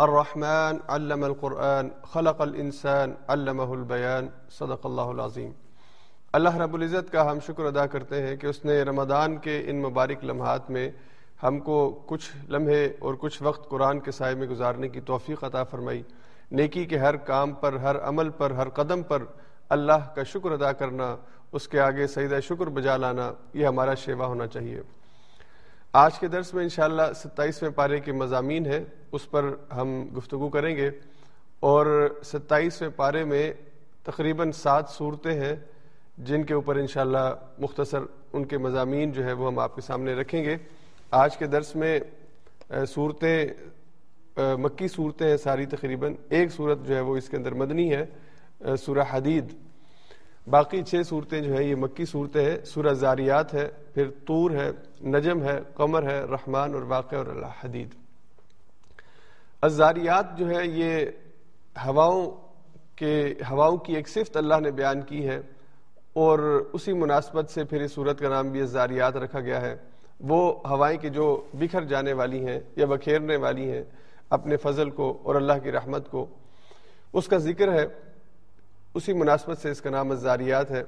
الرحمن علم القرآن، خلق الإنسان، علمه البيان، صدق اللہ العظیم۔ اللہ رب العزت کا ہم شکر ادا کرتے ہیں کہ اس نے رمضان کے ان مبارک لمحات میں ہم کو کچھ لمحے اور کچھ وقت قرآن کے سائے میں گزارنے کی توفیق عطا فرمائی۔ نیکی کے ہر کام پر، ہر عمل پر، ہر قدم پر اللہ کا شکر ادا کرنا، اس کے آگے سیدہ شکر بجا لانا، یہ ہمارا شیوا ہونا چاہیے۔ آج کے درس میں انشاءاللہ ستائیسویں پارے کے مضامین ہیں، اس پر ہم گفتگو کریں گے۔ اور ستائیسویں پارے میں تقریباً سات صورتیں ہیں، جن کے اوپر انشاءاللہ مختصر ان کے مضامین جو ہے وہ ہم آپ کے سامنے رکھیں گے۔ آج کے درس میں صورتیں مکی صورتیں ہیں ساری تقریباً۔ ایک صورت جو ہے وہ اس کے اندر مدنی ہے سورہ حدید۔ باقی چھ صورتیں جو ہے یہ مکی صورتیں ہیں، سورہ زاریات ہے، پھر طور ہے، نجم ہے، قمر ہے، رحمان اور واقع اور اللہ حدید ازاریات جو ہے یہ ہواؤں کے، ہواؤں کی ایک صفت اللہ نے بیان کی ہے اور اسی مناسبت سے پھر اس صورت کا نام بھی ازاریات رکھا گیا ہے۔ وہ ہوائیں کے جو بکھر جانے والی ہیں یا بکھیرنے والی ہیں اپنے فضل کو اور اللہ کی رحمت کو۔ اس کا ذکر ہے اسی مناسبت سے اس کا نام ازاریات ہے۔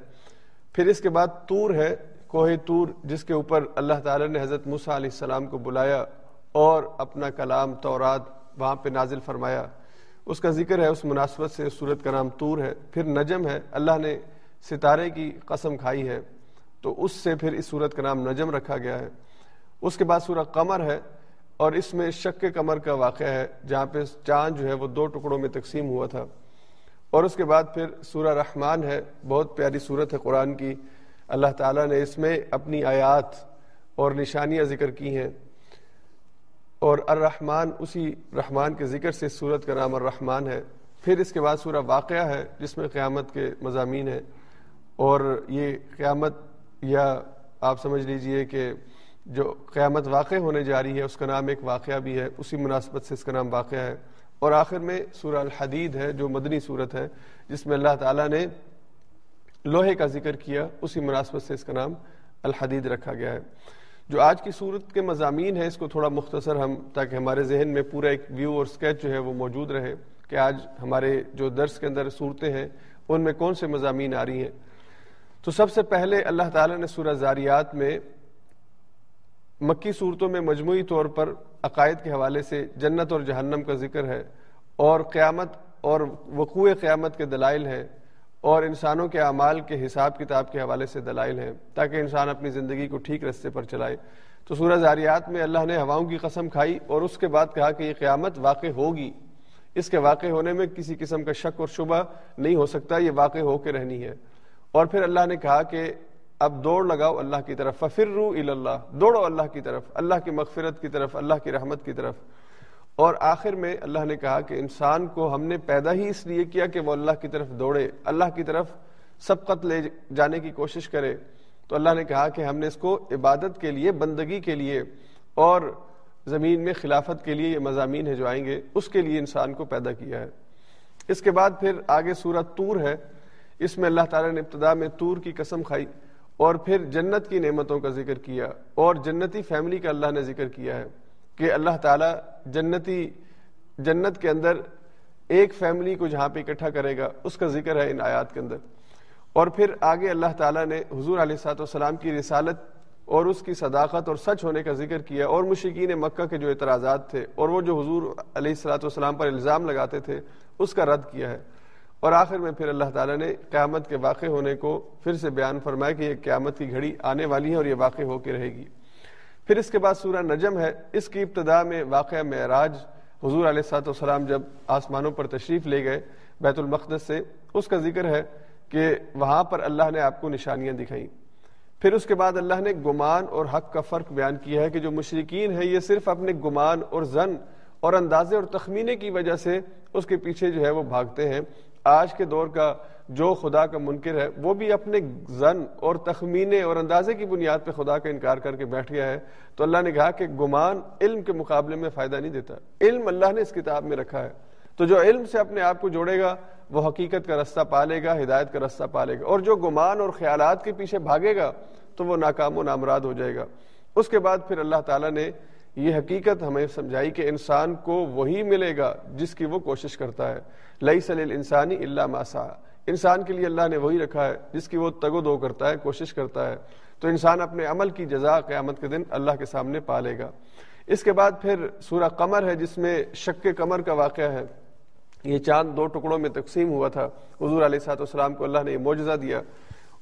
پھر اس کے بعد تور ہے، کوہ تور جس کے اوپر اللہ تعالی نے حضرت موسیٰ علیہ السلام کو بلایا اور اپنا کلام تورات وہاں پہ نازل فرمایا۔ اس کا ذکر ہے، اس مناسبت سے اس صورت کا نام تور ہے۔ پھر نجم ہے، اللہ نے ستارے کی قسم کھائی ہے۔ تو اس سے پھر اس صورت کا نام نجم رکھا گیا ہے۔ اس کے بعد سورہ قمر ہے اور اس میں شک قمر کا واقعہ ہے، جہاں پہ چاند جو ہے وہ دو ٹکڑوں میں تقسیم ہوا تھا۔ اور اس کے بعد پھر سورہ رحمان ہے، بہت پیاری صورت ہے قرآن کی۔ اللہ تعالیٰ نے اس میں اپنی آیات اور نشانیاں ذکر کی ہیں۔ اور الرحمن، اسی رحمان کے ذکر سے صورت کا نام الرحمن ہے۔ پھر اس کے بعد سورہ واقعہ ہے، جس میں قیامت کے مضامین ہیں۔ اور یہ قیامت، یا آپ سمجھ لیجیے کہ جو قیامت واقع ہونے جا رہی ہے، اس کا نام ایک واقعہ بھی ہے۔ اسی مناسبت سے اس کا نام واقعہ ہے۔ اور آخر میں سورہ الحدید ہے، جو مدنی صورت ہے، جس میں اللہ تعالیٰ نے لوہے کا ذکر کیا، اسی مناسبت سے اس کا نام الحدید رکھا گیا ہے۔ جو آج کی صورت کے مضامین ہیں، اس کو تھوڑا مختصر ہم، تاکہ ہمارے ذہن میں پورا ایک ویو اور اسکیچ جو ہے، وہ موجود رہے کہ آج ہمارے جو درس کے اندر صورتیں ہیں، ان میں کون سے مضامین آ رہی ہیں۔ تو سب سے پہلے اللہ تعالیٰ نے سورہ زاریات میں مکی صورتوں میں مجموعی طور پر عقائد کے حوالے سے جنت اور جہنم کا ذکر ہے اور قیامت اور وقوع قیامت کے دلائل ہیں اور انسانوں کے اعمال کے حساب کتاب کے حوالے سے دلائل ہیں تاکہ انسان اپنی زندگی کو ٹھیک رستے پر چلائے۔ تو سورہ زاریات میں اللہ نے ہواؤں کی قسم کھائی اور اس کے بعد کہا کہ یہ قیامت واقع ہوگی۔ اس کے واقع ہونے میں کسی قسم کا شک اور شبہ نہیں ہو سکتا، یہ واقع ہو کے رہنی ہے۔ اور پھر اللہ نے کہا کہ اب دوڑ لگاؤ اللہ کی طرف ففر رو اللہ دوڑو اللہ کی طرف، اللہ کی مغفرت کی طرف، اللہ کی رحمت کی طرف۔ اور آخر میں اللہ نے کہا کہ انسان کو ہم نے پیدا ہی اس لیے کیا کہ وہ اللہ کی طرف دوڑے، اللہ کی طرف سبقت لے جانے کی کوشش کرے۔ تو اللہ نے کہا کہ ہم نے اس کو عبادت کے لیے، بندگی کے لیے اور زمین میں خلافت کے لیے یہ مضامین ہے جو آئیں گے، اس کے لیے انسان کو پیدا کیا ہے۔ اس کے بعد پھر آگے سورت تور ہے۔ اس میں اللہ تعالیٰ نے ابتدا میں تور کی قسم کھائی۔ اور پھر جنت کی نعمتوں کا ذکر کیا اور جنتی فیملی کا اللہ نے ذکر کیا ہے کہ اللہ تعالیٰ جنتی جنت کے اندر ایک فیملی کو جہاں پہ اکٹھا کرے گا، اس کا ذکر ہے ان آیات کے اندر۔ اور پھر آگے اللہ تعالیٰ نے حضور علیہ سات والسلام کی رسالت اور اس کی صداقت اور سچ ہونے کا ذکر کیا اور مشکین مکہ کے جو اعتراضات تھے اور وہ جو حضور علیہ السلاۃ والسلام پر الزام لگاتے تھے، اس کا رد کیا ہے۔ اور آخر میں پھر اللہ تعالیٰ نے قیامت کے واقع ہونے کو پھر سے بیان فرمایا کہ یہ قیامت کی گھڑی آنے والی ہے اور یہ واقع ہو کے رہے گی۔ پھر اس کے بعد سورہ نجم ہے۔ اس کی ابتدا میں واقعہ معراج، حضور علیہ سات وسلام جب آسمانوں پر تشریف لے گئے بیت المقدس سے، اس کا ذکر ہے کہ وہاں پر اللہ نے آپ کو نشانیاں دکھائیں۔ پھر اس کے بعد اللہ نے گمان اور حق کا فرق بیان کیا ہے کہ جو مشرقین ہیں، یہ صرف اپنے گمان اور زن اور اندازے اور تخمینے کی وجہ سے اس کے پیچھے جو ہے وہ بھاگتے ہیں۔ آج کے دور کا جو خدا کا منکر ہے، وہ بھی اپنے زن اور تخمینے اور اندازے کی بنیاد پہ خدا کا انکار کر کے بیٹھ گیا ہے۔ تو اللہ نے کہا کہ گمان علم کے مقابلے میں فائدہ نہیں دیتا۔ علم اللہ نے اس کتاب میں رکھا ہے۔ تو جو علم سے اپنے آپ کو جوڑے گا، وہ حقیقت کا رستہ پالے گا، ہدایت کا رستہ پالے گا۔ اور جو گمان اور خیالات کے پیچھے بھاگے گا، تو وہ ناکام و نامراد ہو جائے گا۔ اس کے بعد پھر اللہ تعالیٰ نے یہ حقیقت ہمیں سمجھائی کہ انسان کو وہی ملے گا جس کی وہ کوشش کرتا ہے۔ لئی سلیل انسانی اللہ ماسا انسان کے لیے اللہ نے وہی رکھا ہے جس کی وہ تگ و دو کرتا ہے، کوشش کرتا ہے۔ تو انسان اپنے عمل کی جزا قیامت کے دن اللہ کے سامنے پالے گا۔ اس کے بعد پھر سورہ قمر ہے، جس میں شک قمر کا واقعہ ہے۔ یہ چاند دو ٹکڑوں میں تقسیم ہوا تھا۔ حضور علیہ سات والسلام کو اللہ نے یہ معجزہ دیا۔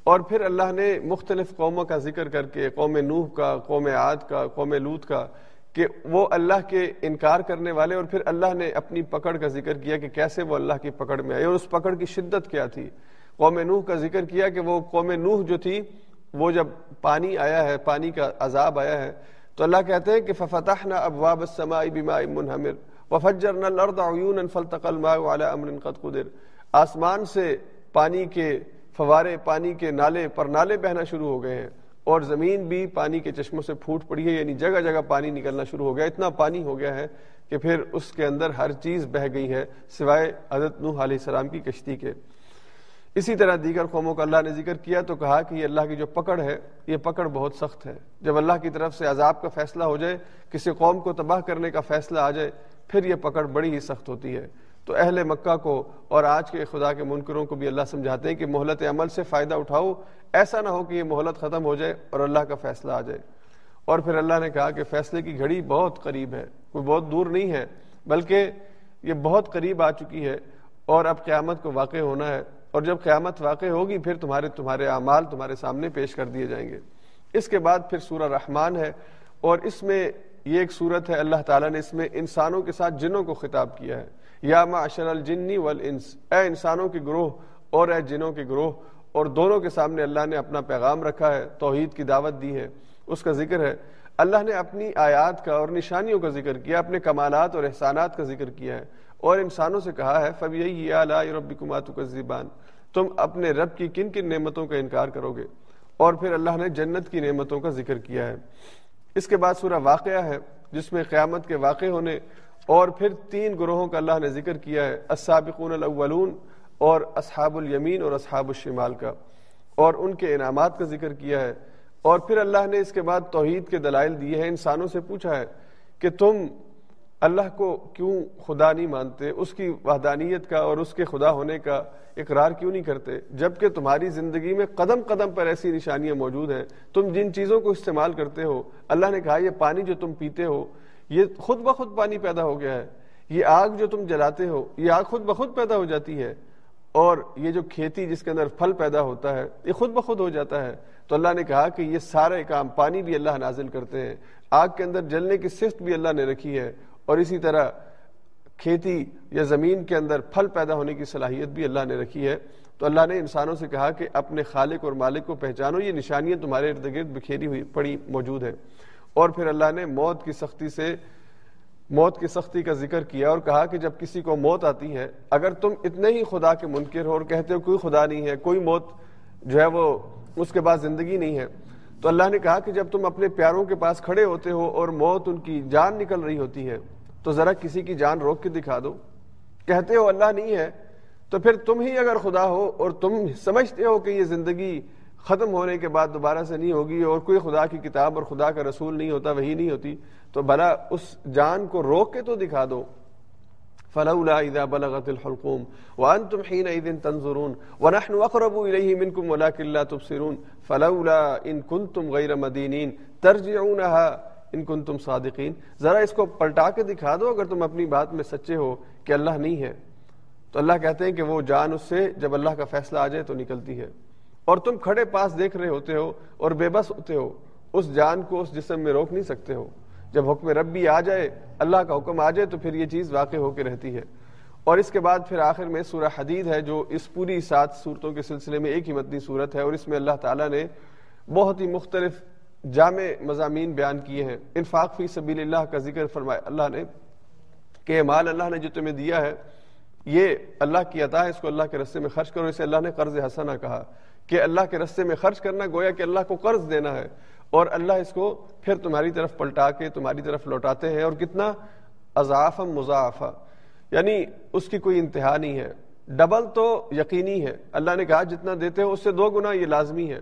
اور پھر اللہ نے مختلف قوموں کا ذکر کر کے، قوم نوح کا، قوم عاد کا، قوم لوت کا کہ وہ اللہ کے انکار کرنے والے اور پھر اللہ نے اپنی پکڑ کا ذکر کیا کہ کیسے وہ اللہ کی پکڑ میں آئے اور اس پکڑ کی شدت کیا تھی۔ قوم نوح کا ذکر کیا کہ وہ قوم نوح جو تھی، وہ جب پانی آیا ہے، پانی کا عذاب آیا ہے، تو اللہ کہتے ہیں کہ ففتحنا ابواب السماء بماء منہمر وفجرنا الارض عیونا فالتقى الماء على امر قد قدر۔ آسمان سے پانی کے فوارے، پانی کے نالے پر نالے بہنا شروع ہو گئے ہیں۔ اور زمین بھی پانی کے چشموں سے پھوٹ پڑی ہے یعنی جگہ جگہ پانی نکلنا شروع ہو گیا۔ اتنا پانی ہو گیا ہے کہ پھر اس کے اندر ہر چیز بہ گئی ہے، سوائے حضرت نوح علیہ السلام کی کشتی کے۔ اسی طرح دیگر قوموں کا اللہ نے ذکر کیا تو کہا کہ یہ اللہ کی جو پکڑ ہے، یہ پکڑ بہت سخت ہے۔ جب اللہ کی طرف سے عذاب کا فیصلہ ہو جائے، کسی قوم کو تباہ کرنے کا فیصلہ آ جائے، پھر یہ پکڑ بڑی ہی سخت ہوتی ہے۔ تو اہل مکہ کو اور آج کے خدا کے منکروں کو بھی اللہ سمجھاتے ہیں کہ مہلت عمل سے فائدہ اٹھاؤ، ایسا نہ ہو کہ یہ مہلت ختم ہو جائے اور اللہ کا فیصلہ آ جائے۔ اور پھر اللہ نے کہا کہ فیصلے کی گھڑی بہت قریب ہے، کوئی بہت دور نہیں ہے، بلکہ یہ بہت قریب آ چکی ہے اور اب قیامت کو واقع ہونا ہے۔ اور جب قیامت واقع ہوگی، پھر تمہارے تمہارے اعمال تمہارے سامنے پیش کر دیے جائیں گے۔ اس کے بعد پھر سورہ رحمان ہے اور اس میں یہ ایک صورت ہے، اللہ تعالیٰ نے اس میں انسانوں کے ساتھ جنوں کو خطاب کیا ہے۔ یا معشر الجنی والانس، اے انسانوں کے گروہ اور اے جنوں کے گروہ، اور دونوں کے سامنے اللہ نے اپنا پیغام رکھا ہے، توحید کی دعوت دی ہے۔ اس کا ذکر ہے۔ اللہ نے اپنی آیات کا اور نشانیوں کا ذکر کیا، اپنے کمالات اور احسانات کا ذکر کیا ہے۔ اور انسانوں سے کہا ہے فب یہی رب کماتو کا زبان تم اپنے رب کی کن کن نعمتوں کا انکار کرو گے۔ اور پھر اللہ نے جنت کی نعمتوں کا ذکر کیا ہے۔ اس کے بعد سورہ واقعہ ہے، جس میں قیامت کے واقع ہونے اور پھر تین گروہوں کا اللہ نے ذکر کیا ہے، السابقون الاولون اور اصحاب الیمین اور اصحاب الشمال کا۔ اور ان کے انعامات کا ذکر کیا ہے۔ اور پھر اللہ نے اس کے بعد توحید کے دلائل دیے ہیں۔ انسانوں سے پوچھا ہے کہ تم اللہ کو کیوں خدا نہیں مانتے؟ اس کی وحدانیت کا اور اس کے خدا ہونے کا اقرار کیوں نہیں کرتے؟ جبکہ تمہاری زندگی میں قدم قدم پر ایسی نشانیاں موجود ہیں۔ تم جن چیزوں کو استعمال کرتے ہو، اللہ نے کہا یہ پانی جو تم پیتے ہو یہ خود بخود پانی پیدا ہو گیا ہے۔ یہ آگ جو تم جلاتے ہو، یہ آگ خود بخود پیدا ہو جاتی ہے۔ اور یہ جو کھیتی جس کے اندر پھل پیدا ہوتا ہے، یہ خود بخود ہو جاتا ہے۔ تو اللہ نے کہا کہ یہ سارے کام پانی بھی اللہ نازل کرتے ہیں۔ آگ کے اندر جلنے کی صفت بھی اللہ نے رکھی ہے۔ اور اسی طرح کھیتی یا زمین کے اندر پھل پیدا ہونے کی صلاحیت بھی اللہ نے رکھی ہے۔ تو اللہ نے انسانوں سے کہا کہ اپنے خالق اور مالک کو پہچانو، یہ نشانیاں تمہارے ارد گرد بکھیری ہوئی پڑی موجود ہیں۔ اور پھر اللہ نے موت کی سختی سے موت کی سختی کا ذکر کیا اور کہا کہ جب کسی کو موت آتی ہے، اگر تم اتنے ہی خدا کے منکر ہو اور کہتے ہو کوئی خدا نہیں ہے، کوئی موت جو ہے وہ اس کے بعد زندگی نہیں ہے، تو اللہ نے کہا کہ جب تم اپنے پیاروں کے پاس کھڑے ہوتے ہو اور موت ان کی جان نکل رہی ہوتی ہے، تو ذرا کسی کی جان روک کے دکھا دو۔ کہتے ہو اللہ نہیں ہے، تو پھر تم ہی اگر خدا ہو اور تم سمجھتے ہو کہ یہ زندگی ختم ہونے کے بعد دوبارہ سے نہیں ہوگی اور کوئی خدا کی کتاب اور خدا کا رسول نہیں ہوتا وہی نہیں ہوتی، تو بھلا اس جان کو روک کے تو دکھا دو۔ فلولا اذا بلغت الحلقوم وانتم حينئذ تنظرون ونحن اقرب اليه منكم ولكن لا تبصرون فلولا ان كنتم غير مدينين ترجعونها ان کنتم صادقین ذرا اس کو پلٹا کے دکھا دو، اگر تم اپنی بات میں سچے ہو کہ اللہ نہیں ہے۔ تو اللہ کہتے ہیں کہ وہ جان اس سے، جب اللہ کا فیصلہ آ جائے تو نکلتی ہے۔ اور تم کھڑے پاس دیکھ رہے ہوتے ہو اور بے بس ہوتے ہو، اس جان کو اس جسم میں روک نہیں سکتے ہو۔ جب حکم ربی آ جائے، اللہ کا حکم آ جائے تو پھر یہ چیز واقع ہو کے رہتی ہے۔ اور اس کے بعد پھر آخر میں سورہ حدید ہے، جو اس پوری سات صورتوں کے سلسلے میں ایک ہی مدنی صورت ہے، اور اس میں اللہ تعالیٰ نے بہت ہی مختلف جامع مضامین بیان کیے ہیں۔ انفاق فی سبیل اللہ کا ذکر فرمایا، اللہ نے کہ مال اللہ نے جو تمہیں دیا ہے، یہ اللہ کی عطا ہے، اس کو اللہ کے رستے میں خرچ کرو، اسے اللہ نے قرض حسنا کہا۔ کہ اللہ کے رستے میں خرچ کرنا گویا کہ اللہ کو قرض دینا ہے اور اللہ اس کو پھر تمہاری طرف پلٹا کے تمہاری طرف لوٹاتے ہیں اور کتنا اضاف مضافہ یعنی اس کی کوئی انتہا نہیں ہے۔ ڈبل تو یقینی ہے۔ اللہ نے کہا جتنا دیتے ہو اس سے دو گنا یہ لازمی ہے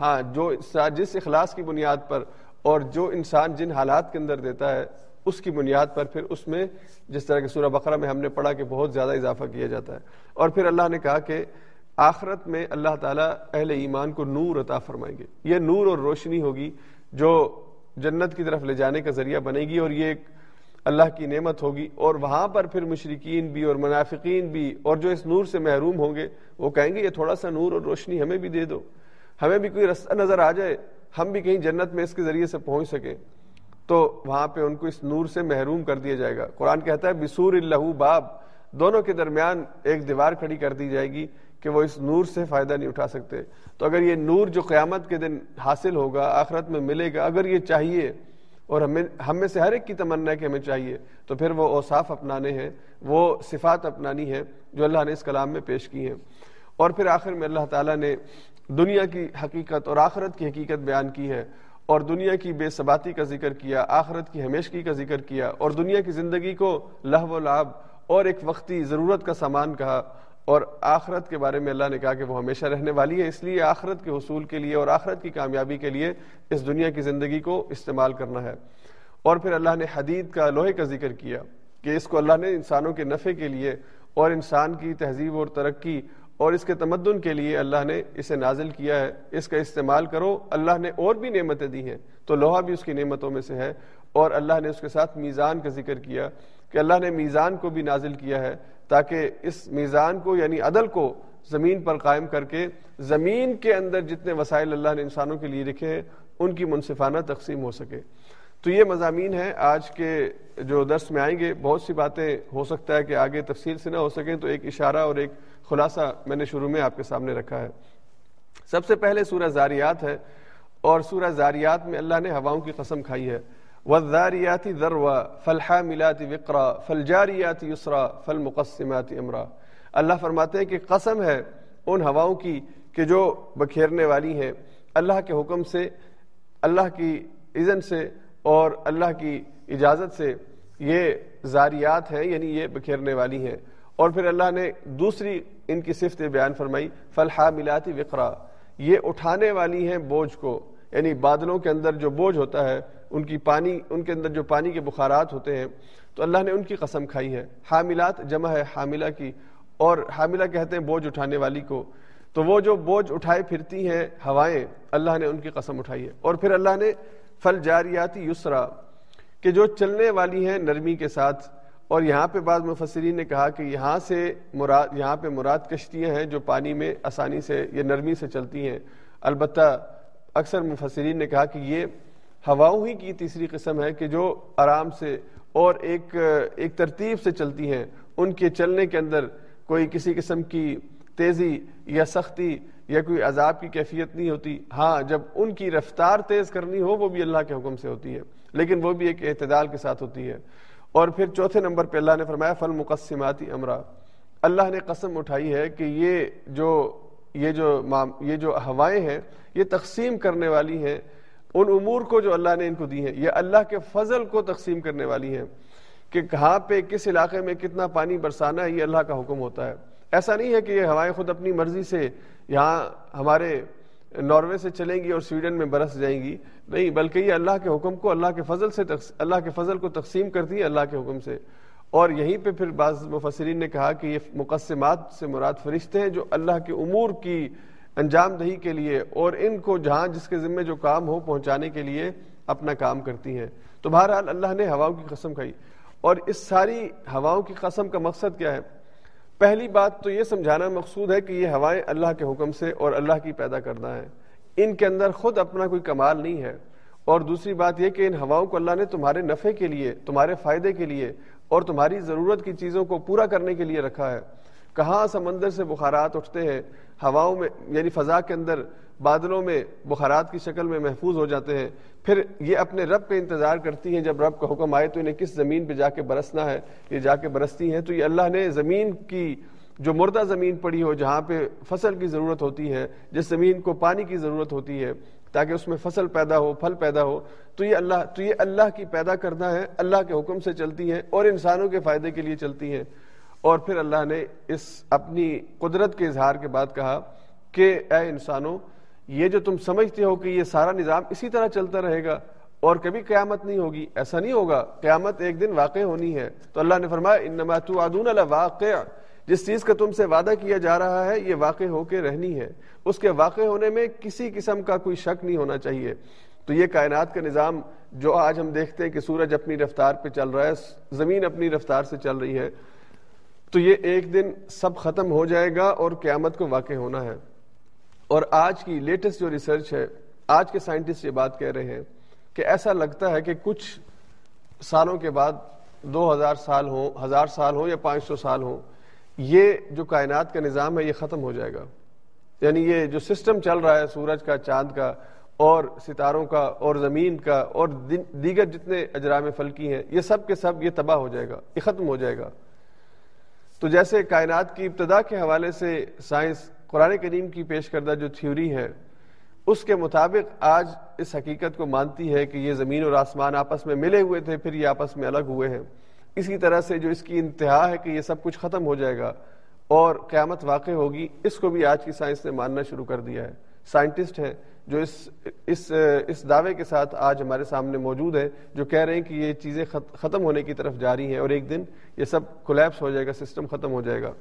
ہاں جو جس اخلاص کی بنیاد پر اور جو انسان جن حالات کے اندر دیتا ہے، اس کی بنیاد پر پھر اس میں جس طرح کہ سورہ بقرہ میں ہم نے پڑھا کہ بہت زیادہ اضافہ کیا جاتا ہے۔ اور پھر اللہ نے کہا کہ آخرت میں اللہ تعالیٰ اہل ایمان کو نور عطا فرمائیں گے۔ یہ نور اور روشنی ہوگی جو جنت کی طرف لے جانے کا ذریعہ بنے گی اور یہ ایک اللہ کی نعمت ہوگی۔ اور وہاں پر پھر مشرقین بھی اور منافقین بھی اور جو اس نور سے محروم ہوں گے، وہ کہیں گے، یہ تھوڑا سا نور اور روشنی ہمیں بھی دے دو۔ ہمیں بھی کوئی رستہ نظر آ جائے، ہم بھی کہیں جنت میں اس کے ذریعے سے پہنچ سکیں۔ تو وہاں پہ ان کو اس نور سے محروم کر دیا جائے گا۔ قرآن کہتا ہے، بسور اللہ باب دونوں کے درمیان ایک دیوار کھڑی کر دی جائے گی۔ کہ وہ اس نور سے فائدہ نہیں اٹھا سکتے۔ تو اگر یہ نور جو قیامت کے دن حاصل ہوگا، آخرت میں ملے گا، اگر یہ چاہیے اور ہمیں، ہم میں سے ہر ایک کی تمنا ہے کہ ہمیں چاہیے، تو پھر وہ اوصاف اپنانے ہیں، وہ صفات اپنانی ہے جو اللہ نے اس کلام میں پیش کی ہیں۔ اور پھر آخر میں اللہ تعالیٰ نے دنیا کی حقیقت اور آخرت کی حقیقت بیان کی ہے اور دنیا کی بے ثباتی کا ذکر کیا، آخرت کی ہمیشگی کا ذکر کیا اور دنیا کی زندگی کو لہو و لعب اور ایک وقتی ضرورت کا سامان کہا۔ اور آخرت کے بارے میں اللہ نے کہا کہ وہ ہمیشہ رہنے والی ہے اس لیے آخرت کے حصول کے لیے اور آخرت کی کامیابی کے لیے اس دنیا کی زندگی کو استعمال کرنا ہے۔ اور پھر اللہ نے حدید کا لوہے کا ذکر کیا کہ اس کو اللہ نے انسانوں کے نفع کے لیے اور انسان کی تہذیب اور ترقی اور اس کے تمدن کے لیے اللہ نے اسے نازل کیا ہے۔ اس کا استعمال کرو، اللہ نے اور بھی نعمتیں دی ہیں۔ تو لوہا بھی اس کی نعمتوں میں سے ہے۔ اور اللہ نے اس کے ساتھ میزان کا ذکر کیا کہ اللہ نے میزان کو بھی نازل کیا ہے۔ تاکہ اس میزان کو یعنی عدل کو زمین پر قائم کر کے زمین کے اندر جتنے وسائل اللہ نے انسانوں کے لیے لکھے ہیں، ان کی منصفانہ تقسیم ہو سکے۔ تو یہ مضامین ہیں۔ آج کے جو درس میں آئیں گے، بہت سی باتیں ہو سکتا ہے کہ آگے تفصیل سے نہ ہو سکیں۔ تو ایک اشارہ اور ایک خلاصہ میں نے شروع میں آپ کے سامنے رکھا ہے۔ سب سے پہلے سورہ زاریات ہے اور سورہ زاریات میں اللہ نے ہواؤں کی قسم کھائی ہے۔ وزاریاتی ذروا فلحا ملاتی وقرا فلجاریاتی یسرا فل امرا۔ اللہ فرماتے ہیں کہ قسم ہے ان ہواؤں کی کہ جو بکھیرنے والی ہیں۔ اللہ کے حکم سے، اللہ کی اذن سے اور اللہ کی اجازت سے یہ زاریات ہیں یعنی یہ بکھیرنے والی ہیں۔ اور پھر اللہ نے دوسری ان کی صفت بیان فرمائی فلحا ملاتی وقرا۔ یہ اٹھانے والی ہیں بوجھ کو۔ یعنی بادلوں کے اندر جو بوجھ ہوتا ہے، ان کی پانی، ان کے اندر جو پانی کے بخارات ہوتے ہیں، تو اللہ نے ان کی قسم کھائی ہے۔ حاملات جمع ہے حاملہ کی، اور حاملہ کہتے ہیں بوجھ اٹھانے والی کو۔ تو وہ جو بوجھ اٹھائے پھرتی ہیں ہوائیں، اللہ نے ان کی قسم اٹھائی ہے۔ اور پھر اللہ نے فل جاریاتی یسرا، کہ جو چلنے والی ہیں نرمی کے ساتھ۔ اور یہاں پہ بعض مفسرین نے کہا کہ یہاں سے مراد، یہاں پہ مراد کشتیاں ہیں جو پانی میں آسانی سے یا نرمی سے چلتی ہیں۔ البتہ اکثر مفسرین نے کہا کہ یہ ہواؤں ہی کی تیسری قسم ہے کہ جو آرام سے اور ایک ایک ترتیب سے چلتی ہیں۔ ان کے چلنے کے اندر کوئی کسی قسم کی تیزی یا سختی یا کوئی عذاب کی کیفیت نہیں ہوتی۔ ہاں جب ان کی رفتار تیز کرنی ہو، وہ بھی اللہ کے حکم سے ہوتی ہے، لیکن وہ بھی ایک اعتدال کے ساتھ ہوتی ہے۔ اور پھر چوتھے نمبر پہ اللہ نے فرمایا فل مقصماتی امرا اللہ نے قسم اٹھائی ہے کہ یہ جو یہ جو یہ جو ہوائیں ہیں یہ تقسیم کرنے والی ہیں، ان امور کو جو اللہ نے ان کو دی ہیں، یہ اللہ کے فضل کو تقسیم کرنے والی ہیں کہ کہاں پہ، کس علاقے میں کتنا پانی برسانا ہے، یہ اللہ کا حکم ہوتا ہے۔ ایسا نہیں ہے کہ یہ ہوائیں خود اپنی مرضی سے یہاں ہمارے ناروے سے چلیں گی اور سویڈن میں برس جائیں گی۔ نہیں، بلکہ یہ اللہ کے حکم کو اللہ کے فضل سے اللہ کے فضل کو تقسیم کرتی ہے اللہ کے حکم سے۔ اور یہیں پہ پھر بعض مفسرین نے کہا کہ یہ مقصمات سے مراد فرشتے ہیں جو اللہ کے امور کی انجام دہی کے لیے اور ان کو جہاں جس کے ذمے جو کام ہو پہنچانے کے لیے اپنا کام کرتی ہیں۔ تو بہرحال اللہ نے ہواؤں کی قسم کھائی۔ اور اس ساری ہواؤں کی قسم کا مقصد کیا ہے؟ پہلی بات تو یہ سمجھانا مقصود ہے کہ یہ ہوائیں اللہ کے حکم سے اور اللہ کی پیدا کرنا ہے ان کے اندر خود اپنا کوئی کمال نہیں ہے۔ اور دوسری بات یہ کہ ان ہواؤں کو اللہ نے تمہارے نفع کے لیے، تمہارے فائدے کے لیے اور تمہاری ضرورت کی چیزوں کو پورا کرنے کے لیے رکھا ہے۔ کہاں سمندر سے بخارات اٹھتے ہیں، ہواؤں میں یعنی فضا کے اندر بادلوں میں بخارات کی شکل میں محفوظ ہو جاتے ہیں۔ پھر یہ اپنے رب کا انتظار کرتی ہیں، جب رب کا حکم آئے تو انہیں کس زمین پہ جا کے برسنا ہے، یہ جا کے برستی ہیں۔ تو یہ اللہ نے زمین کی، جو مردہ زمین پڑی ہو، جہاں پہ فصل کی ضرورت ہوتی ہے، جس زمین کو پانی کی ضرورت ہوتی ہے، تاکہ اس میں فصل پیدا ہو، پھل پیدا ہو، تو یہ اللہ، تو یہ اللہ کی پیدا کرنا ہے اللہ کے حکم سے چلتی ہیں اور انسانوں کے فائدے کے لیے چلتی ہیں۔ اور پھر اللہ نے اس اپنی قدرت کے اظہار کے بعد کہا کہ اے انسانوں، یہ جو تم سمجھتے ہو کہ یہ سارا نظام اسی طرح چلتا رہے گا اور کبھی قیامت نہیں ہوگی، ایسا نہیں ہوگا، قیامت ایک دن واقع ہونی ہے۔ تو اللہ نے فرمایا، انما توعدون لواقع، جس چیز کا تم سے وعدہ کیا جا رہا ہے، یہ واقع ہو کے رہنی ہے۔ اس کے واقع ہونے میں کسی قسم کا کوئی شک نہیں ہونا چاہیے۔ تو یہ کائنات کا نظام جو آج ہم دیکھتے ہیں کہ سورج اپنی رفتار پہ چل رہا ہے، زمین اپنی رفتار سے چل رہی ہے۔ تو یہ ایک دن سب ختم ہو جائے گا اور قیامت کو واقع ہونا ہے۔ اور آج کی لیٹسٹ جو ریسرچ ہے، آج کے سائنٹسٹ یہ بات کہہ رہے ہیں کہ ایسا لگتا ہے کہ کچھ سالوں کے بعد، دو ہزار سال ہوں، ہزار سال ہوں یا پانچ سو سال ہوں، یہ جو کائنات کا نظام ہے، یہ ختم ہو جائے گا۔ یعنی یہ جو سسٹم چل رہا ہے، سورج کا، چاند کا، اور ستاروں کا، اور زمین کا، اور دیگر جتنے اجرام فلکی ہیں، یہ سب کے سب یہ تباہ ہو جائے گا، یہ ختم ہو جائے گا۔ تو جیسے کائنات کی ابتدا کے حوالے سے سائنس قرآن کریم کی پیش کردہ جو تھیوری ہے، اس کے مطابق آج اس حقیقت کو مانتی ہے کہ یہ زمین اور آسمان آپس میں ملے ہوئے تھے، پھر یہ آپس میں الگ ہوئے ہیں۔ اسی طرح سے جو اس کی انتہا ہے کہ یہ سب کچھ ختم ہو جائے گا اور قیامت واقع ہوگی، اس کو بھی آج کی سائنس نے ماننا شروع کر دیا ہے۔ سائنٹسٹ ہیں جو اس اس اس دعوے کے ساتھ آج ہمارے سامنے موجود ہیں جو کہہ رہے ہیں کہ یہ چیزیں ختم ہونے کی طرف جاری ہیں اور ایک دن یہ سب کولیپس ہو جائے گا سسٹم ختم ہو جائے گا۔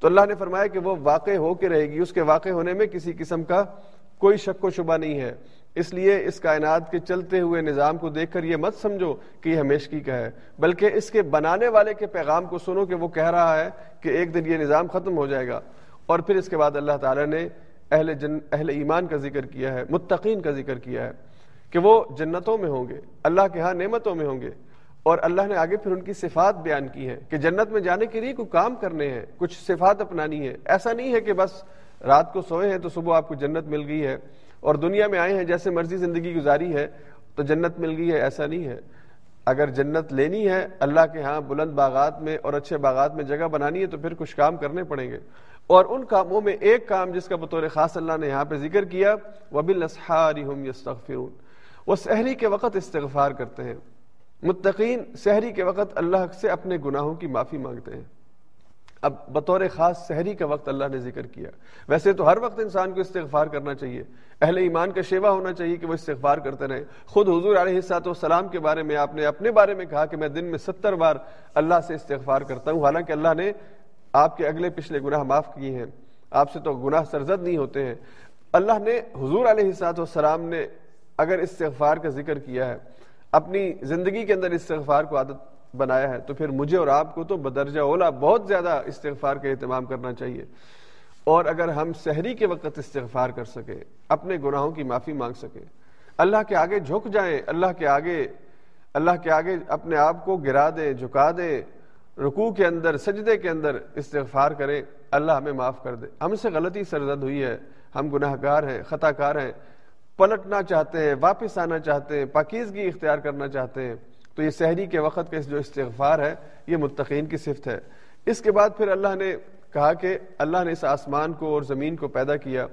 تو اللہ نے فرمایا کہ وہ واقع ہو کے رہے گی۔ اس کے واقع ہونے میں کسی قسم کا کوئی شک و شبہ نہیں ہے۔ اس لیے اس کائنات کے چلتے ہوئے نظام کو دیکھ کر یہ مت سمجھو کہ یہ ہمیشگی کا ہے، بلکہ اس کے بنانے والے کے پیغام کو سنو کہ وہ کہہ رہا ہے کہ ایک دن یہ نظام ختم ہو جائے گا۔ اور پھر اس کے بعد اللہ تعالیٰ نے اہل جن اہل ایمان کا ذکر کیا ہے، متقین کا ذکر کیا ہے کہ وہ جنتوں میں ہوں گے، اللہ کے ہاں نعمتوں میں ہوں گے۔ اور اللہ نے آگے پھر ان کی صفات بیان کی ہے کہ جنت میں جانے کے لیے کوئی کام کرنے ہیں، کچھ صفات اپنانی ہے ایسا نہیں ہے کہ بس رات کو سوئے ہیں تو صبح آپ کو جنت مل گئی ہے اور دنیا میں آئے ہیں جیسے مرضی زندگی گزاری ہے تو جنت مل گئی ہے، ایسا نہیں ہے۔ اگر جنت لینی ہے، اللہ کے ہاں بلند باغات میں اور اچھے باغات میں جگہ بنانی ہے تو پھر کچھ کام کرنے پڑیں گے۔ اور ان کاموں میں ایک کام جس کا بطور خاص اللہ نے یہاں پہ ذکر کیا وہ يَسْتَغْفِرُونَ۔ وہ سحری کے وقت استغفار کرتے ہیں۔ متقین سحری کے وقت اللہ سے اپنے گناہوں کی معافی مانگتے ہیں۔ اب بطور خاص سحری کا وقت اللہ نے ذکر کیا۔ ویسے تو ہر وقت انسان کو استغفار کرنا چاہیے۔ اہل ایمان کا شیوا ہونا چاہیے کہ وہ استغفار کرتے رہیں۔ خود حضور علیہ السلاط والسلام کے بارے میں آپ نے اپنے بارے میں کہا کہ میں دن میں ستر بار اللہ سے استغفار کرتا ہوں۔ حالانکہ اللہ نے آپ کے اگلے پچھلے گناہ معاف کیے ہیں، آپ سے تو گناہ سرزد نہیں ہوتے ہیں۔ اللہ نے حضور علیہ السلاط والسلام نے اگر استغفار کا ذکر کیا ہے، اپنی زندگی کے اندر استغفار کو عادت بنایا ہے، تو پھر مجھے اور آپ کو تو بدرجہ اولا بہت زیادہ استغفار کا اہتمام کرنا چاہیے۔ اور اگر ہم سحری کے وقت استغفار کر سکیں، اپنے گناہوں کی معافی مانگ سکیں۔ اللہ کے آگے جھک جائیں، اللہ کے آگے، اللہ کے آگے اپنے آپ کو گرا دیں، جھکا دیں۔ رکوع کے اندر، سجدے کے اندر استغفار کریں اللہ ہمیں معاف کر دے۔ ہم سے غلطی سرزد ہوئی ہے، ہم گناہ گار ہیں خطا کار ہیں، پلٹنا چاہتے ہیں، واپس آنا چاہتے ہیں، پاکیزگی اختیار کرنا چاہتے ہیں۔ تو یہ سحری کے وقت کا جو استغفار ہے، یہ متقین کی صفت ہے۔ اس کے بعد پھر اللہ نے کہا کہ اللہ نے اس آسمان کو اور زمین کو پیدا کیا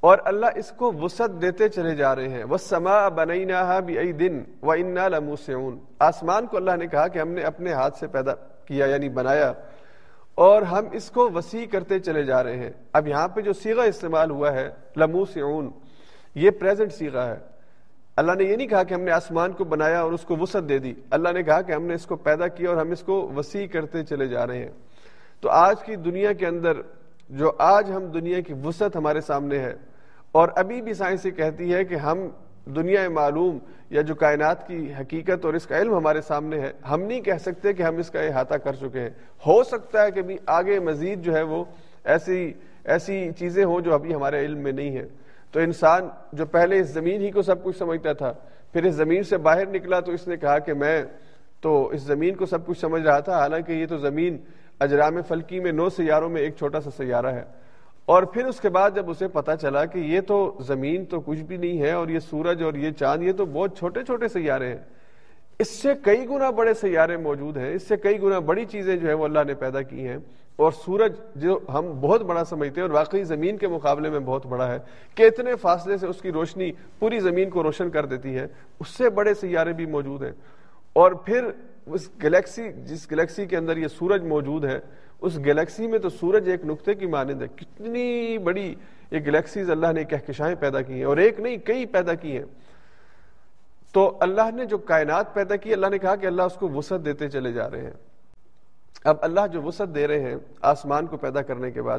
اور اللہ اس کو وسعت دیتے چلے جا رہے ہیں۔ وہ سما بنئی بھی دن و انا لموسعون۔ آسمان کو اللہ نے کہا کہ ہم نے اپنے ہاتھ سے پیدا کیا یعنی بنایا اور ہم اس کو وسیع کرتے چلے جا رہے ہیں۔ اب یہاں پہ جو سیگا استعمال ہوا ہے، لموسعون، یہ پریزنٹ سیکھا ہے۔ اللہ نے یہ نہیں کہا کہ ہم نے آسمان کو بنایا اور اس کو وسعت دے دی۔ اللہ نے کہا کہ ہم نے اس کو پیدا کیا اور ہم اس کو وسیع کرتے چلے جا رہے ہیں۔ تو آج کی دنیا کے اندر جو آج ہم دنیا کی وسعت ہمارے سامنے ہے اور ابھی بھی سائنس یہ کہتی ہے کہ ہم دنیا معلوم یا جو کائنات کی حقیقت اور اس کا علم ہمارے سامنے ہے، ہم نہیں کہہ سکتے کہ ہم اس کا احاطہ کر چکے ہیں۔ ہو سکتا ہے کہ بھی آگے مزید جو ہے وہ ایسی ایسی چیزیں ہوں جو ابھی ہمارے علم میں نہیں ہے تو انسان جو پہلے اس زمین ہی کو سب کچھ سمجھتا تھا، پھر اس زمین سے باہر نکلا تو اس نے کہا کہ میں تو اس زمین کو سب کچھ سمجھ رہا تھا۔ حالانکہ یہ تو زمین اجرام فلکی میں نو سیاروں میں ایک چھوٹا سا سیارہ ہے۔ اور پھر اس کے بعد جب اسے پتا چلا کہ یہ تو زمین تو کچھ بھی نہیں ہے اور یہ سورج اور یہ چاند، یہ تو بہت چھوٹے چھوٹے سیارے ہیں۔ اس سے کئی گنا بڑے سیارے موجود ہیں۔ اس سے کئی گنا بڑی چیزیں جو ہے وہ اللہ نے پیدا کی ہیں۔ اور سورج جو ہم بہت بڑا سمجھتے ہیں اور واقعی زمین کے مقابلے میں بہت بڑا ہے کہ اتنے فاصلے سے اس کی روشنی پوری زمین کو روشن کر دیتی ہے۔ اس سے بڑے سیارے بھی موجود ہیں۔ اور پھر اس گلیکسی، جس گلیکسی کے اندر یہ سورج موجود ہے اس گلیکسی میں تو سورج ایک نقطے کی مانند ہے۔ کتنی بڑی یہ گلیکسیز اللہ نے کہکشائیں پیدا کی ہیں اور ایک نہیں، کئی پیدا کی ہیں۔ تو اللہ نے جو کائنات پیدا کی، اللہ نے کہا کہ اللہ اس کو وسعت دیتے چلے جا رہے ہیں۔ اب اللہ جو وسعت دے رہے ہیں آسمان کو پیدا کرنے کے بعد،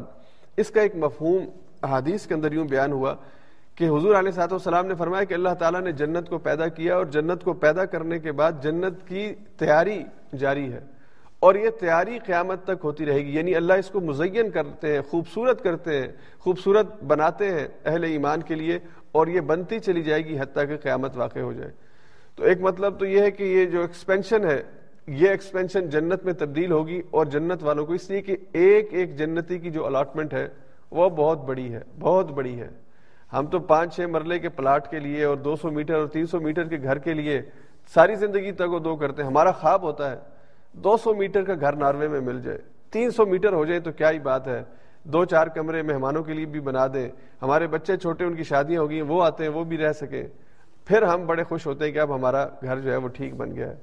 اس کا ایک مفہوم احادیث کے اندر یوں بیان ہوا کہ حضور علیہ صاحب والسلام نے فرمایا کہ اللہ تعالیٰ نے جنت کو پیدا کیا اور جنت کو پیدا کرنے کے بعد جنت کی تیاری جاری ہے۔ اور یہ تیاری قیامت تک ہوتی رہے گی۔ یعنی اللہ اس کو مزین کرتے ہیں، خوبصورت کرتے ہیں، خوبصورت بناتے ہیں اہل ایمان کے لیے اور یہ بنتی چلی جائے گی حتیٰ کہ قیامت واقع ہو جائے۔ تو ایک مطلب تو یہ ہے کہ یہ جو ایکسپینشن ہے، یہ ایکسپینشن جنت میں تبدیل ہوگی اور جنت والوں کو اس لیے کہ ایک ایک جنتی کی جو الاٹمنٹ ہے، وہ بہت بڑی ہے، بہت بڑی ہے۔ ہم تو پانچ چھ مرلے کے پلاٹ کے لیے اور دو سو میٹر اور تین سو میٹر کے گھر کے لیے ساری زندگی تک وہ دو کرتے ہیں۔ ہمارا خواب ہوتا ہے۔ دو سو میٹر کا گھر ناروے میں مل جائے۔ تین سو میٹر ہو جائے تو کیا ہی بات ہے۔ دو چار کمرے مہمانوں کے لیے بھی بنا دیں۔ ہمارے بچے چھوٹے، ان کی شادیاں ہو گئی وہ آتے ہیں، وہ بھی رہ سکیں پھر ہم بڑے خوش ہوتے ہیں کہ اب ہمارا گھر جو ہے وہ ٹھیک بن گیا ہے۔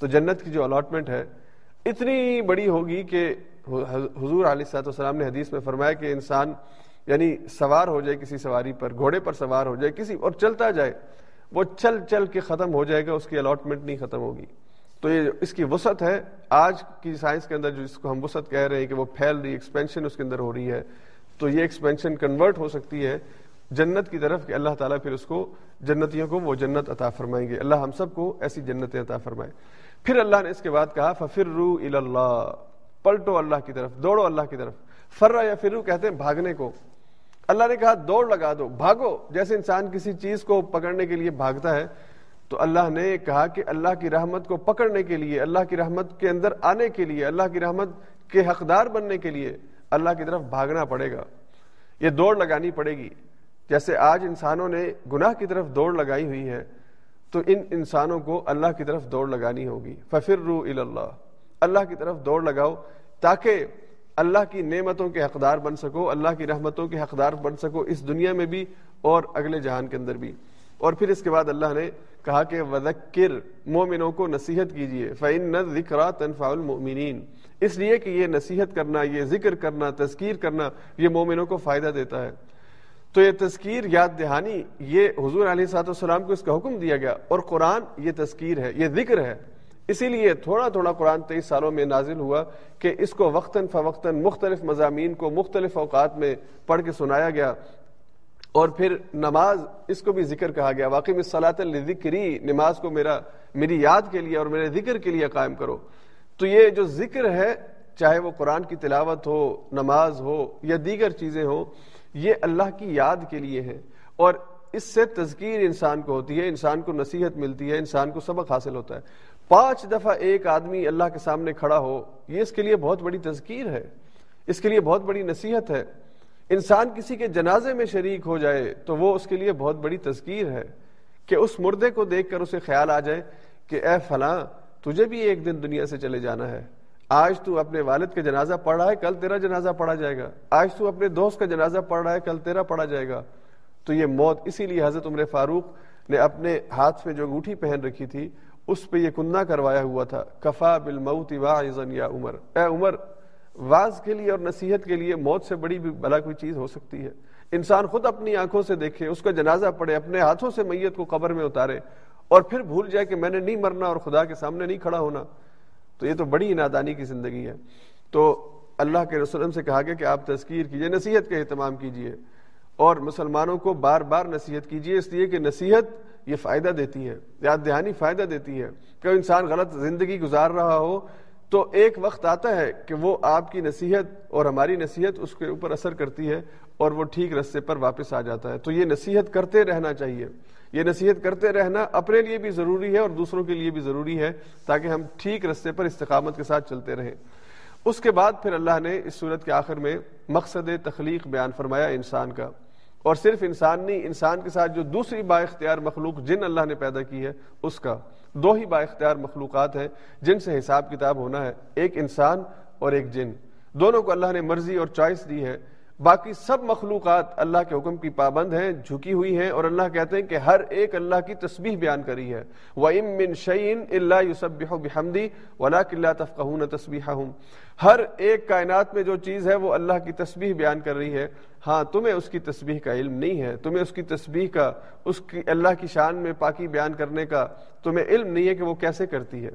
تو جنت کی جو الاٹمنٹ ہے، اتنی بڑی ہوگی کہ حضور علیہ صاحب السلام نے حدیث میں فرمایا کہ انسان یعنی سوار ہو جائے کسی سواری پر، گھوڑے پر سوار ہو جائے، کسی اور چلتا جائے، وہ چل چل کے ختم ہو جائے گا، اس کی الاٹمنٹ نہیں ختم ہوگی۔ تو یہ اس کی وسعت ہے، آج کی سائنس کے اندر جو اس کو ہم وسعت کہہ رہے ہیں کہ وہ پھیل رہی ایکسپینشن اس کے اندر ہو رہی ہے، تو یہ ایکسپینشن کنورٹ ہو سکتی ہے جنت کی طرف کہ اللہ تعالیٰ پھر اس کو جنتیوں کو وہ جنت عطا فرمائیں گے۔ اللہ ہم سب کو ایسی جنتیں عطا فرمائے پھر اللہ نے اس کے بعد کہا ففر رو اللہ پلٹو اللہ کی طرف، دوڑو اللہ کی طرف۔ فرا یا فرو کہتے ہیں، بھاگنے کو۔ اللہ نے کہا، دوڑ لگا دو، بھاگو۔ جیسے انسان کسی چیز کو پکڑنے کے لیے بھاگتا ہے تو اللہ نے کہا کہ اللہ کی رحمت کو پکڑنے کے لیے، اللہ کی رحمت کے اندر آنے کے لیے، اللہ کی رحمت کے حقدار بننے کے لیے اللہ کی طرف بھاگنا پڑے گا۔ یہ دوڑ لگانی پڑے گی۔ جیسے آج انسانوں نے گناہ کی طرف دوڑ لگائی ہوئی ہے، تو ان انسانوں کو اللہ کی طرف دوڑ لگانی ہوگی۔ ففر رو اللہ اللہ کی طرف دوڑ لگاؤ تاکہ اللہ کی نعمتوں کے حقدار بن سکو، اللہ کی رحمتوں کے حقدار بن سکو اس دنیا میں بھی اور اگلے جہان کے اندر بھی۔ اور پھر اس کے بعد اللہ نے کہا کہ وذکر، مومنوں کو نصیحت کیجیے فَإِنَّ ذِكْرَا تَنْفَعُ الْمُؤْمِنِينَ۔ اس لیے کہ یہ نصیحت کرنا، یہ ذکر کرنا، تذکیر کرنا، یہ مومنوں کو فائدہ دیتا ہے۔ تو یہ تذکیر یاد دہانی، یہ حضور علیہ صاحب السلام کو اس کا حکم دیا گیا اور قرآن یہ تذکیر ہے، یہ ذکر ہے۔ اسی لیے تھوڑا تھوڑا قرآن تیئیس سالوں میں نازل ہوا کہ اس کو وقتاً فوقتاً مختلف مضامین کو مختلف اوقات میں پڑھ کے سنایا گیا۔ اور پھر نماز، اس کو بھی ذکر کہا گیا، واقعی میں صلاح الذکری نماز کو میرا، میری یاد کے لیے اور میرے ذکر کے لیے قائم کرو۔ تو یہ جو ذکر ہے، چاہے وہ قرآن کی تلاوت ہو، نماز ہو یا دیگر چیزیں ہوں، یہ اللہ کی یاد کے لیے ہے۔ اور اس سے تذکیر انسان کو ہوتی ہے، انسان کو نصیحت ملتی ہے، انسان کو سبق حاصل ہوتا ہے۔ پانچ دفعہ ایک آدمی اللہ کے سامنے کھڑا ہو، یہ اس کے لیے بہت بڑی تذکیر ہے۔ اس کے لیے بہت بڑی نصیحت ہے۔ انسان کسی کے جنازے میں شریک ہو جائے تو وہ اس کے لیے بہت بڑی تذکیر ہے کہ اس مردے کو دیکھ کر اسے خیال آ جائے کہ اے فلاں، تجھے بھی ایک دن دنیا سے چلے جانا ہے۔ آج تو اپنے والد کا جنازہ پڑھ رہا ہے، کل تیرا جنازہ پڑھا جائے گا۔ آج تو اپنے دوست کا جنازہ پڑھ رہا ہے، کل تیرا پڑھا جائے گا۔ تو یہ موت، اسی لیے حضرت عمر فاروق نے اپنے ہاتھ میں جو انگوٹھی پہن رکھی تھی، اس پہ یہ کنہ کروایا ہوا تھا۔ کفا بالموت واعظا یا عمر۔ اے عمر واز کے لیے اور نصیحت کے لیے موت سے بڑی بھی بلا کوئی چیز ہو سکتی ہے۔ انسان خود اپنی آنکھوں سے دیکھے، اس کا جنازہ پڑے اپنے ہاتھوں سے میت کو قبر میں اتارے اور پھر بھول جائے کہ میں نے نہیں مرنا اور خدا کے سامنے نہیں کھڑا ہونا۔ تو یہ تو بڑی نادانی کی زندگی ہے۔ تو اللہ کے رسول سے کہا گیا کہ آپ تذکیر کیجیے، نصیحت کا اہتمام کیجیے اور مسلمانوں کو بار بار نصیحت کیجیے، اس لیے کہ نصیحت یہ فائدہ دیتی ہے، یاد دہانی فائدہ دیتی ہے۔ کہ انسان غلط زندگی گزار رہا ہو تو ایک وقت آتا ہے کہ وہ آپ کی نصیحت اور ہماری نصیحت اس کے اوپر اثر کرتی ہے اور وہ ٹھیک رستے پر واپس آ جاتا ہے۔ تو یہ نصیحت کرتے رہنا چاہیے۔ یہ نصیحت کرتے رہنا اپنے لیے بھی ضروری ہے اور دوسروں کے لیے بھی ضروری ہے تاکہ ہم ٹھیک رستے پر استقامت کے ساتھ چلتے رہیں۔ اس کے بعد پھر اللہ نے اس صورت کے آخر میں مقصد تخلیق بیان فرمایا انسان کا۔ اور صرف انسان نہیں، انسان کے ساتھ جو دوسری با اختیار مخلوق جن اللہ نے پیدا کی ہے، اس کا دو ہی با اختیار مخلوقات ہیں، جن سے حساب کتاب ہونا ہے، ایک انسان اور ایک جن۔ دونوں کو اللہ نے مرضی اور چوائس دی ہے۔ باقی سب مخلوقات اللہ کے حکم کی پابند ہیں، جھکی ہوئی ہیں اور اللہ کہتے ہیں کہ ہر ایک اللہ کی تسبیح بیان کری ہے۔ وَإِم مِّن شَيْءٍ إِلَّا يُسَبِّحُ بِحَمْدِ وَلَكِنْ لَا تَفْقَهُونَ تَسْبِيحَهُم۔ ہر ایک کائنات میں جو چیز ہے، وہ اللہ کی تسبیح بیان کر رہی ہے۔ ہاں تمہیں اس کی تسبیح کا علم نہیں ہے۔ تمہیں اس کی تسبیح کا، اس کی اللہ کی شان میں پاکی بیان کرنے کا تمہیں علم نہیں ہے کہ وہ کیسے کرتی ہے۔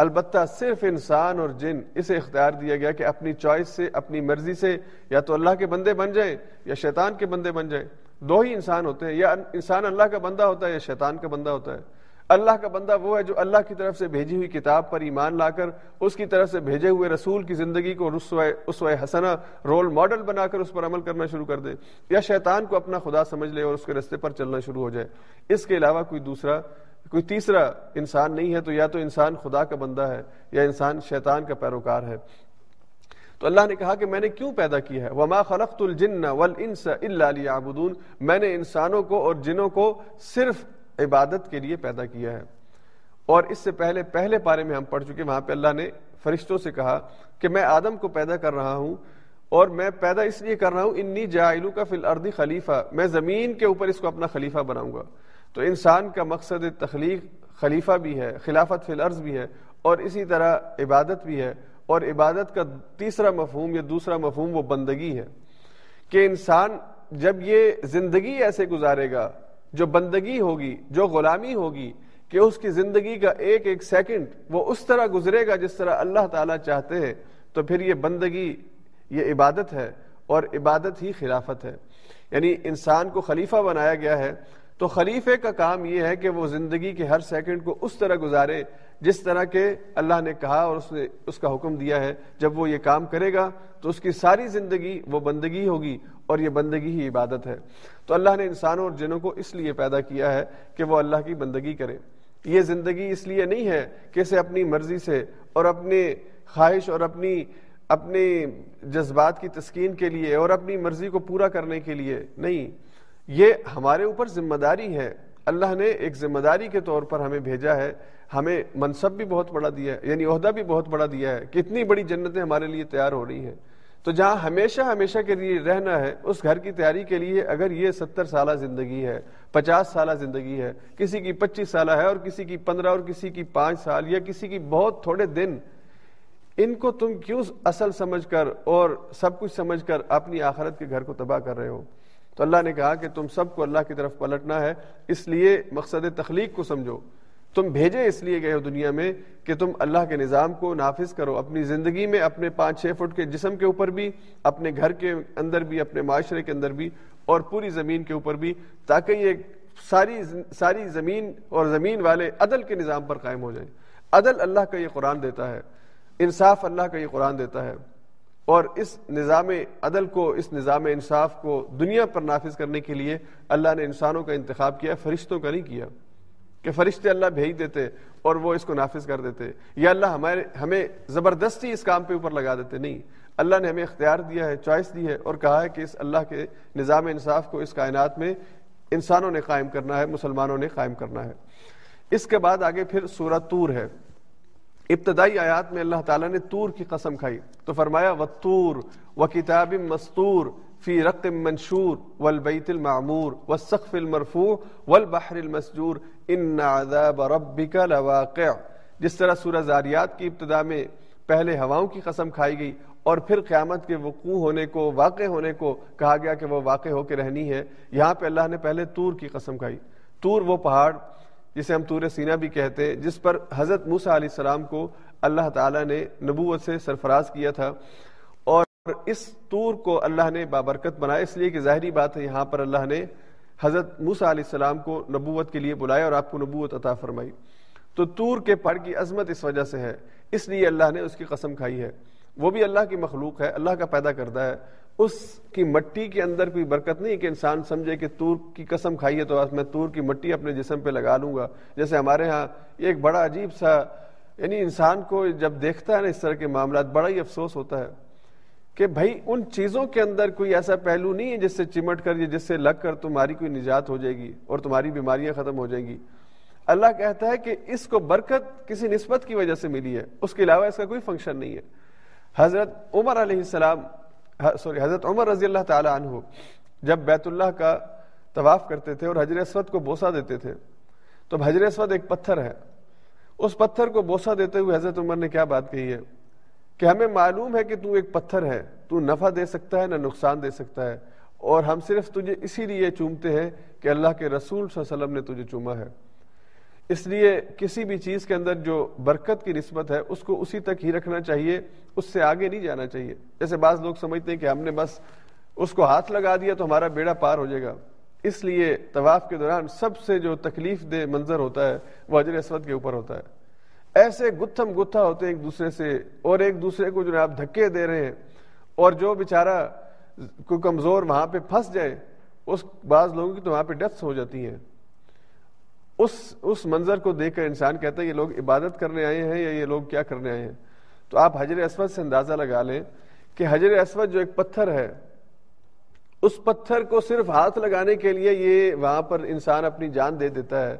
البتہ صرف انسان اور جن، اسے اختیار دیا گیا کہ اپنی چوائس سے، اپنی مرضی سے یا تو اللہ کے بندے بن جائیں یا شیطان کے بندے بن جائیں دو ہی انسان ہوتے ہیں، یا انسان اللہ کا بندہ ہوتا ہے یا شیطان کا بندہ ہوتا ہے۔ اللہ کا بندہ وہ ہے جو اللہ کی طرف سے بھیجی ہوئی کتاب پر ایمان لا کر، اس کی طرف سے بھیجے ہوئے رسول کی زندگی کو اس حسنا رول ماڈل بنا کر اس پر عمل کرنا شروع کر دے۔ یا شیطان کو اپنا خدا سمجھ لے اور اس کے رستے پر چلنا شروع ہو جائے۔ اس کے علاوہ کوئی دوسرا کوئی تیسرا انسان نہیں ہے تو یا تو انسان خدا کا بندہ ہے یا انسان شیطان کا پیروکار ہے۔ تو اللہ نے کہا کہ میں نے کیوں پیدا کیا ہے؟ وما خلقت الجن والانس الا ليعبدون۔ میں نے انسانوں کو اور جنوں کو صرف عبادت کے لیے پیدا کیا ہے۔ اور اس سے پہلے پہلے پارے میں ہم پڑھ چکے وہاں پہ اللہ نے فرشتوں سے کہا کہ میں آدم کو پیدا کر رہا ہوں اور میں پیدا اس لیے کر رہا ہوں انی جائلو کا فی الارض خلیفہ میں زمین کے اوپر اس کو اپنا خلیفہ بناؤں گا۔ تو انسان کا مقصد تخلیق خلیفہ بھی ہے، خلافت فی الارض بھی ہے، اور اسی طرح عبادت بھی ہے۔ اور عبادت کا تیسرا مفہوم یا دوسرا مفہوم وہ بندگی ہے۔ کہ انسان جب یہ زندگی ایسے گزارے گا، جو بندگی ہوگی، جو غلامی ہوگی، کہ اس کی زندگی کا ایک ایک سیکنڈ وہ اس طرح گزرے گا جس طرح اللہ تعالیٰ چاہتے ہیں، تو پھر یہ بندگی، یہ عبادت ہے اور عبادت ہی خلافت ہے۔ یعنی انسان کو خلیفہ بنایا گیا ہے۔ تو خلیفے کا کام یہ ہے کہ وہ زندگی کے ہر سیکنڈ کو اس طرح گزارے جس طرح کے اللہ نے کہا اور اس نے اس کا حکم دیا ہے، جب وہ یہ کام کرے گا تو اس کی ساری زندگی وہ بندگی ہوگی اور یہ بندگی ہی عبادت ہے۔ تو اللہ نے انسانوں اور جنوں کو اس لیے پیدا کیا ہے کہ وہ اللہ کی بندگی کرے۔ یہ زندگی اس لیے نہیں ہے کہ اسے اپنی مرضی سے اور اپنے خواہش اور اپنی، اپنے جذبات کی تسکین کے لیے اور اپنی مرضی کو پورا کرنے کے لیے، نہیں۔ یہ ہمارے اوپر ذمہ داری ہے۔ اللہ نے ایک ذمہ داری کے طور پر ہمیں بھیجا ہے۔ ہمیں منصب بھی بہت بڑا دیا ہے یعنی عہدہ بھی بہت بڑا دیا ہے کتنی بڑی جنتیں ہمارے لیے تیار ہو رہی ہیں۔ تو جہاں ہمیشہ ہمیشہ کے لیے رہنا ہے، اس گھر کی تیاری کے لیے اگر یہ ستر سالہ زندگی ہے، پچاس سالہ زندگی ہے، کسی کی پچیس سالہ ہے اور کسی کی پندرہ اور کسی کی پانچ سال یا کسی کی بہت تھوڑے دن، ان کو تم کیوں اصل سمجھ کر اور سب کچھ سمجھ کر اپنی آخرت کے گھر کو تباہ کر رہے ہو؟ تو اللہ نے کہا کہ تم سب کو اللہ کی طرف پلٹنا ہے، اس لیے مقصد تخلیق کو سمجھو۔ تم بھیجے اس لیے گئے ہو دنیا میں کہ تم اللہ کے نظام کو نافذ کرو، اپنی زندگی میں اپنے پانچ چھ فٹ کے جسم کے اوپر بھی، اپنے گھر کے اندر بھی، اپنے معاشرے کے اندر بھی اور پوری زمین کے اوپر بھی، تاکہ یہ ساری ساری زمین اور زمین والے عدل کے نظام پر قائم ہو جائیں۔ عدل اللہ کا یہ قرآن دیتا ہے، انصاف اللہ کا یہ قرآن دیتا ہے۔ اور اس نظام عدل کو، اس نظام انصاف کو دنیا پر نافذ کرنے کے لیے اللہ نے انسانوں کا انتخاب کیا، فرشتوں کا نہیں کیا کہ فرشتے اللہ بھیج دیتے اور وہ اس کو نافذ کر دیتے یا اللہ ہمارے، ہمیں زبردستی اس کام پہ اوپر لگا دیتے، نہیں، اللہ نے ہمیں اختیار دیا ہے، چوائس دی ہے اور کہا ہے کہ اس اللہ کے نظام انصاف کو اس کائنات میں انسانوں نے قائم کرنا ہے، مسلمانوں نے قائم کرنا ہے۔ اس کے بعد آگے پھر سورہ تور ہے۔ ابتدائی آیات میں اللہ تعالیٰ نے تور کی قسم کھائی۔ تو فرمایا و تور و کتاب مستور فی رقت منشور والبیت المعمور والسقف المرفوع والبحر المسجور ان عذاب ربک لواقع۔ جس طرح سورہ زاریات کی ابتدا میں پہلے ہواؤں کی قسم کھائی گئی اور پھر قیامت کے وقوع ہونے کو، واقع ہونے کو کہا گیا کہ وہ واقع ہو کے رہنی ہے، یہاں پہ اللہ نے پہلے تور کی قسم کھائی۔ تور وہ پہاڑ جسے ہم تور سینا بھی کہتے ہیں، جس پر حضرت موسا علیہ السلام کو اللہ تعالیٰ نے نبوت سے سرفراز کیا تھا۔ اور اس تور کو اللہ نے بابرکت بنایا۔ اس لیے کہ ظاہری بات ہے، یہاں پر اللہ نے حضرت موسا علیہ السلام کو نبوت کے لیے بلایا اور آپ کو نبوت عطا فرمائی۔ تو تور کے پڑ کی عظمت اس وجہ سے ہے۔ اس لیے اللہ نے اس کی قسم کھائی ہے۔ وہ بھی اللہ کی مخلوق ہے، اللہ کا پیدا کردہ ہے۔ اس کی مٹی کے اندر کوئی برکت نہیں کہ انسان سمجھے کہ تور کی قسم کھائی ہے تو میں تور کی مٹی اپنے جسم پہ لگا لوں گا۔ جیسے ہمارے ہاں ایک بڑا عجیب سا یعنی انسان کو جب دیکھتا ہے نا اس طرح کے معاملات، بڑا ہی افسوس ہوتا ہے کہ بھائی ان چیزوں کے اندر کوئی ایسا پہلو نہیں ہے جس سے چمٹ کر یا جس سے لگ کر تمہاری کوئی نجات ہو جائے گی اور تمہاری بیماریاں ختم ہو جائیں گی۔ اللہ کہتا ہے کہ اس کو برکت کسی نسبت کی وجہ سے ملی ہے، اس کے علاوہ اس کا کوئی فنکشن نہیں ہے۔ حضرت عمر علیہ السلام سوری، حضرت عمر رضی اللہ تعالی عنہ جب بیت اللہ کا طواف کرتے تھے اور حجر اسود کو بوسا دیتے تھے، تو حجر اسود ایک پتھر ہے۔ اس پتھر کو بوسا دیتے ہوئے حضرت عمر نے کیا بات کہی ہے؟ کہ ہمیں معلوم ہے کہ تو ایک پتھر ہے، تو نفع دے سکتا ہے نہ نقصان دے سکتا ہے، اور ہم صرف تجھے اسی لیے چومتے ہیں کہ اللہ کے رسول صلی اللہ علیہ وسلم نے تجھے چوما ہے۔ اس لیے کسی بھی چیز کے اندر جو برکت کی نسبت ہے، اس کو اسی تک ہی رکھنا چاہیے، اس سے آگے نہیں جانا چاہیے۔ جیسے بعض لوگ سمجھتے ہیں کہ ہم نے بس اس کو ہاتھ لگا دیا تو ہمارا بیڑا پار ہو جائے گا۔ اس لیے طواف کے دوران سب سے جو تکلیف دہ منظر ہوتا ہے، وہ حجر اسود کے اوپر ہوتا ہے۔ ایسے گتھم گتھا ہوتے ہیں ایک دوسرے سے، اور ایک دوسرے کو جو ہے آپ دھکے دے رہے ہیں، اور جو بیچارہ کوئی کمزور وہاں پہ پھنس جائے، اس بعض لوگوں کی تو وہاں پہ ڈیتھس ہو جاتی ہیں۔ اس اس منظر کو دیکھ کر انسان کہتا ہے یہ لوگ عبادت کرنے آئے ہیں یا یہ لوگ کیا کرنے آئے ہیں؟ تو آپ حجر اسود سے اندازہ لگا لیں کہ حجر اسود جو ایک پتھر ہے، اس پتھر کو صرف ہاتھ لگانے کے لیے یہ وہاں پر انسان اپنی جان دے دیتا ہے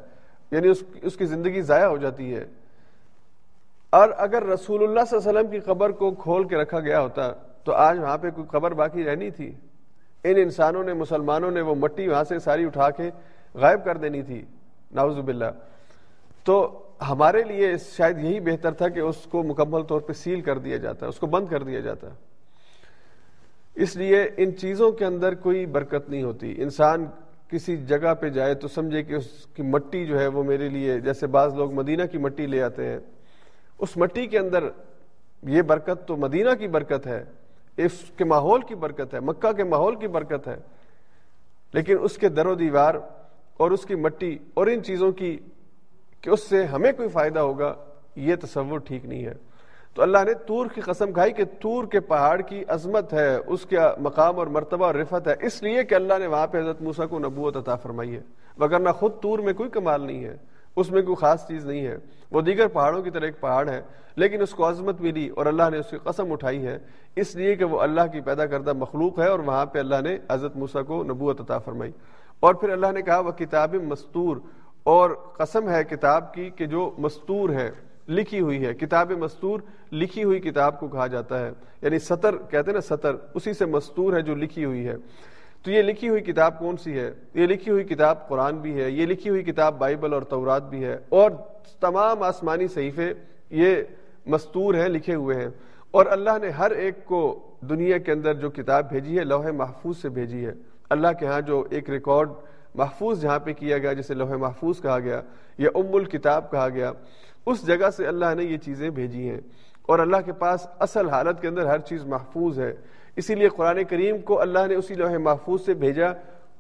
یعنی اس اس کی زندگی ضائع ہو جاتی ہے۔ اور اگر رسول اللہ صلی اللہ علیہ وسلم کی قبر کو کھول کے رکھا گیا ہوتا تو آج وہاں پہ کوئی قبر باقی رہنی تھی۔ ان انسانوں نے، مسلمانوں نے وہ مٹی وہاں سے ساری اٹھا کے غائب کر دینی تھی۔ ناوز باللہ۔ تو ہمارے لیے شاید یہی بہتر تھا کہ اس کو مکمل طور پہ سیل کر دیا جاتا ہے، اس کو بند کر دیا جاتا اس لیے ان چیزوں کے اندر کوئی برکت نہیں ہوتی۔ انسان کسی جگہ پہ جائے تو سمجھے کہ اس کی مٹی جو ہے وہ میرے لیے، جیسے بعض لوگ مدینہ کی مٹی لے آتے ہیں۔ اس مٹی کے اندر یہ برکت تو مدینہ کی برکت ہے، اس کے ماحول کی برکت ہے، مکہ کے ماحول کی برکت ہے۔ لیکن اس کے در و دیوار اور اس کی مٹی اور ان چیزوں کی کہ اس سے ہمیں کوئی فائدہ ہوگا، یہ تصور ٹھیک نہیں ہے۔ تو اللہ نے تور کی قسم کھائی کہ تور کے پہاڑ کی عظمت ہے، اس کا مقام اور مرتبہ اور رفت ہے۔ اس لیے کہ اللہ نے وہاں پہ حضرت موسا کو نبوت عطا فرمائی ہے۔ وگرنہ خود تور میں کوئی کمال نہیں ہے، اس میں کوئی خاص چیز نہیں ہے۔ وہ دیگر پہاڑوں کی طرح ایک پہاڑ ہے، لیکن اس کو عظمت ملی اور اللہ نے اس کی قسم اٹھائی ہے۔ اس لیے کہ وہ اللہ کی پیدا کردہ مخلوق ہے اور وہاں پہ اللہ نے حضرت موسا کو نبوت عطا فرمائی۔ اور پھر اللہ نے کہا، وہ کتاب مستور اور قسم ہے کتاب کی کہ جو مستور ہے، لکھی ہوئی ہے۔ کتاب مستور، لکھی ہوئی کتاب کو کہا جاتا ہے۔ یعنی سطر، کہتے ہیں نا سطر، اسی سے مستور ہے جو لکھی ہوئی ہے۔ تو یہ لکھی ہوئی کتاب کون سی ہے؟ یہ لکھی ہوئی کتاب قرآن بھی ہے، یہ لکھی ہوئی کتاب بائبل اور تورات بھی ہے۔ اور تمام آسمانی صحیفے یہ مستور ہیں، لکھے ہوئے ہیں۔ اور اللہ نے ہر ایک کو دنیا کے اندر جو کتاب بھیجی ہے لوہے محفوظ سے بھیجی ہے۔ اللہ کے ہاں جو ایک ریکارڈ محفوظ جہاں پہ کیا گیا، جسے لوہے محفوظ کہا گیا، یا ام الکتاب کہا گیا، اس جگہ سے اللہ نے یہ چیزیں بھیجی ہیں۔ اور اللہ کے پاس اصل حالت کے اندر ہر چیز محفوظ ہے۔ اسی لیے قرآن کریم کو اللہ نے اسی لوہے محفوظ سے بھیجا۔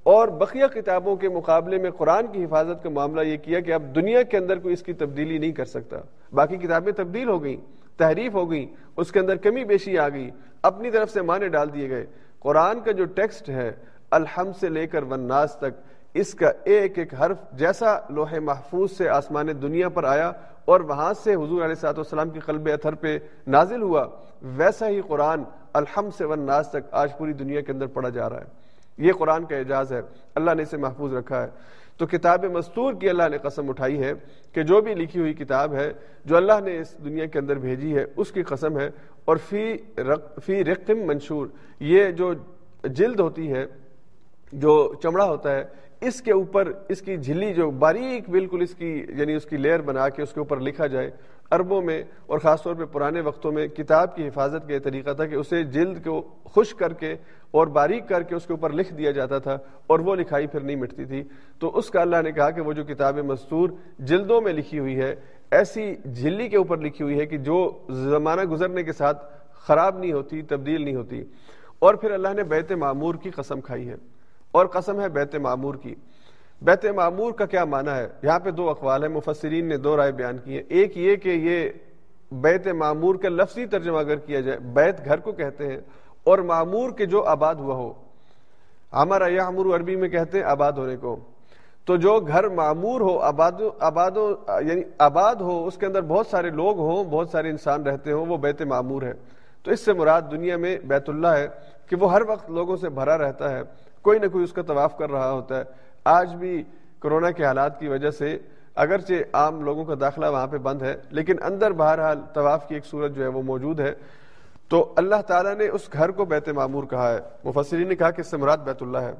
اور بقیہ کتابوں کے مقابلے میں قرآن کی حفاظت کا معاملہ یہ کیا کہ اب دنیا کے اندر کوئی اس کی تبدیلی نہیں کر سکتا۔ باقی کتابیں تبدیل ہو گئیں، تحریف ہو گئی اس کے اندر کمی بیشی آ گئی، اپنی طرف سے معنی ڈال دیے گئے۔ قرآن کا جو ٹیکسٹ ہے الحمد سے لے کر وناس تک، اس کا ایک ایک حرف جیسا لوہے محفوظ سے آسمان دنیا پر آیا اور وہاں سے حضور علیہ سات والسلام کی قلب اتھر پہ نازل ہوا، ویسا ہی قرآن الحمد سے وناس تک آج پوری دنیا کے اندر پڑھا جا رہا ہے۔ یہ قرآن کا اعجاز ہے۔ اللہ نے اسے محفوظ رکھا ہے۔ تو کتاب مستور کی اللہ نے قسم اٹھائی ہے کہ جو بھی لکھی ہوئی کتاب ہے، جو اللہ نے اس دنیا کے اندر بھیجی ہے، اس کی قسم ہے۔ اور فی فی رقم منشور، یہ جو جلد ہوتی ہے جو چمڑا ہوتا ہے، اس کے اوپر اس کی جھلی جو باریک بالکل اس کی یعنی اس کی لیئر بنا کے اس کے اوپر لکھا جائے عربوں میں اور خاص طور پہ پرانے وقتوں میں کتاب کی حفاظت کا یہ طریقہ تھا کہ اسے جلد کو خشک کر کے اور باریک کر کے اس کے اوپر لکھ دیا جاتا تھا اور وہ لکھائی پھر نہیں مٹتی تھی۔ تو اس کا اللہ نے کہا کہ وہ جو کتاب مستور جلدوں میں لکھی ہوئی ہے، ایسی جھلی کے اوپر لکھی ہوئی ہے کہ جو زمانہ گزرنے کے ساتھ خراب نہیں ہوتی، تبدیل نہیں ہوتی۔ اور پھر اللہ نے بیت معمور کی قسم کھائی ہے۔ اور قسم ہے بیت معمور کی۔ بیت معمور کا کیا معنی ہے؟ یہاں پہ دو اقوال ہیں، مفسرین نے دو رائے بیان کی ہیں۔ ایک یہ کہ یہ بیت معمور کا لفظی ترجمہ اگر کیا جائے، بیت گھر کو کہتے ہیں، اور معمور کے جو آباد ہوا ہو۔ ہمارا یہ عربی میں کہتے ہیں آباد ہونے کو۔ تو جو گھر معمور ہو آباد آباد یعنی آباد ہو، اس کے اندر بہت سارے لوگ ہوں، بہت سارے انسان رہتے ہوں، وہ بیت معمور ہے۔ تو اس سے مراد دنیا میں بیت اللہ ہے کہ وہ ہر وقت لوگوں سے بھرا رہتا ہے۔ کوئی نہ کوئی اس کا طواف کر رہا ہوتا ہے۔ آج بھی کرونا کے حالات کی وجہ سے اگرچہ عام لوگوں کا داخلہ وہاں پہ بند ہے، لیکن اندر بہرحال طواف کی ایک صورت جو ہے وہ موجود ہے۔ تو اللہ تعالیٰ نے اس گھر کو بیت معمور کہا ہے۔ مفسرین نے کہا کہ اس سے مراد بیت اللہ ہے۔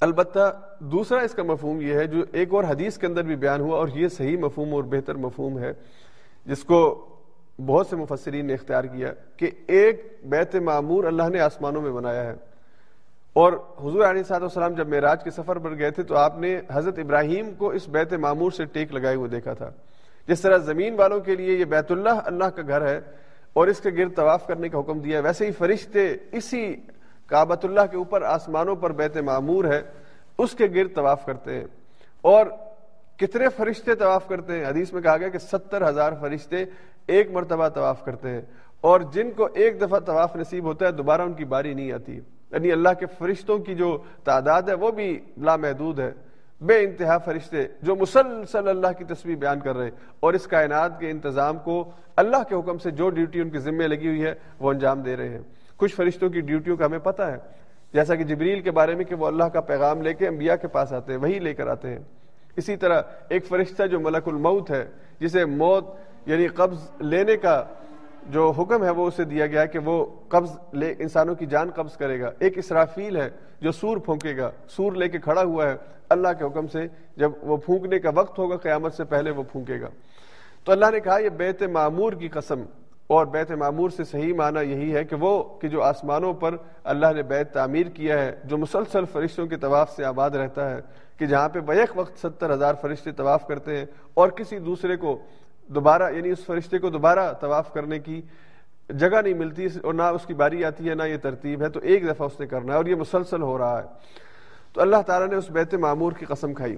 البتہ دوسرا اس کا مفہوم یہ ہے جو ایک اور حدیث کے اندر بھی بیان ہوا اور یہ صحیح مفہوم اور بہتر مفہوم ہے، جس کو بہت سے مفسرین نے اختیار کیا کہ ایک بیت معمور اللہ نے آسمانوں میں بنایا ہے۔ اور حضور علیہ صاحب السلام جب معراج کے سفر پر گئے تھے تو آپ نے حضرت ابراہیم کو اس بیت معمور سے ٹیک لگائے ہوئے دیکھا تھا۔ جس طرح زمین والوں کے لیے یہ بیت اللہ اللہ کا گھر ہے اور اس کے گرد طواف کرنے کا حکم دیا ہے، ویسے ہی فرشتے اسی کابت اللہ کے اوپر آسمانوں پر بیت معمور ہے، اس کے گرد طواف کرتے ہیں۔ اور کتنے فرشتے طواف کرتے ہیں؟ حدیث میں کہا گیا کہ ستر ہزار فرشتے ایک مرتبہ طواف کرتے ہیں۔ اور جن کو ایک دفعہ طواف نصیب ہوتا ہے، دوبارہ ان کی باری نہیں آتی۔ یعنی اللہ کے فرشتوں کی جو تعداد ہے وہ بھی لامحدود ہے۔ بے انتہا فرشتے جو مسلسل اللہ کی تصویر بیان کر رہے ہیں اور اس کائنات کے انتظام کو اللہ کے حکم سے جو ڈیوٹی ان کی ذمہ لگی ہوئی ہے وہ انجام دے رہے ہیں۔ کچھ فرشتوں کی ڈیوٹیوں کا ہمیں پتہ ہے، جیسا کہ جبریل کے بارے میں کہ وہ اللہ کا پیغام لے کے انبیاء کے پاس آتے ہیں، وہی لے کر آتے ہیں۔ اسی طرح ایک فرشتہ جو ملک الموت ہے، جسے موت یعنی قبض لینے کا جو حکم ہے وہ اسے دیا گیا کہ وہ قبض لے، انسانوں کی جان قبض کرے گا۔ ایک اسرافیل ہے جو سور پھونکے گا، سور لے کے کھڑا ہوا ہے۔ اللہ کے حکم سے جب وہ پھونکنے کا وقت ہوگا، قیامت سے پہلے وہ پھونکے گا۔ تو اللہ نے کہا، یہ بیت معمور کی قسم۔ اور بیت معمور سے صحیح معنی یہی ہے کہ وہ، کہ جو آسمانوں پر اللہ نے بیت تعمیر کیا ہے، جو مسلسل فرشتوں کے طواف سے آباد رہتا ہے، کہ جہاں پہ بیک وقت ستر ہزار فرشتے طواف کرتے ہیں اور کسی دوسرے کو دوبارہ یعنی اس فرشتے کو دوبارہ طواف کرنے کی جگہ نہیں ملتی اور نہ اس کی باری آتی ہے، نہ یہ ترتیب ہے، تو ایک دفعہ اس نے کرنا ہے، اور یہ مسلسل ہو رہا ہے۔ تو اللہ تعالیٰ نے اس بیت معمور کی قسم کھائی۔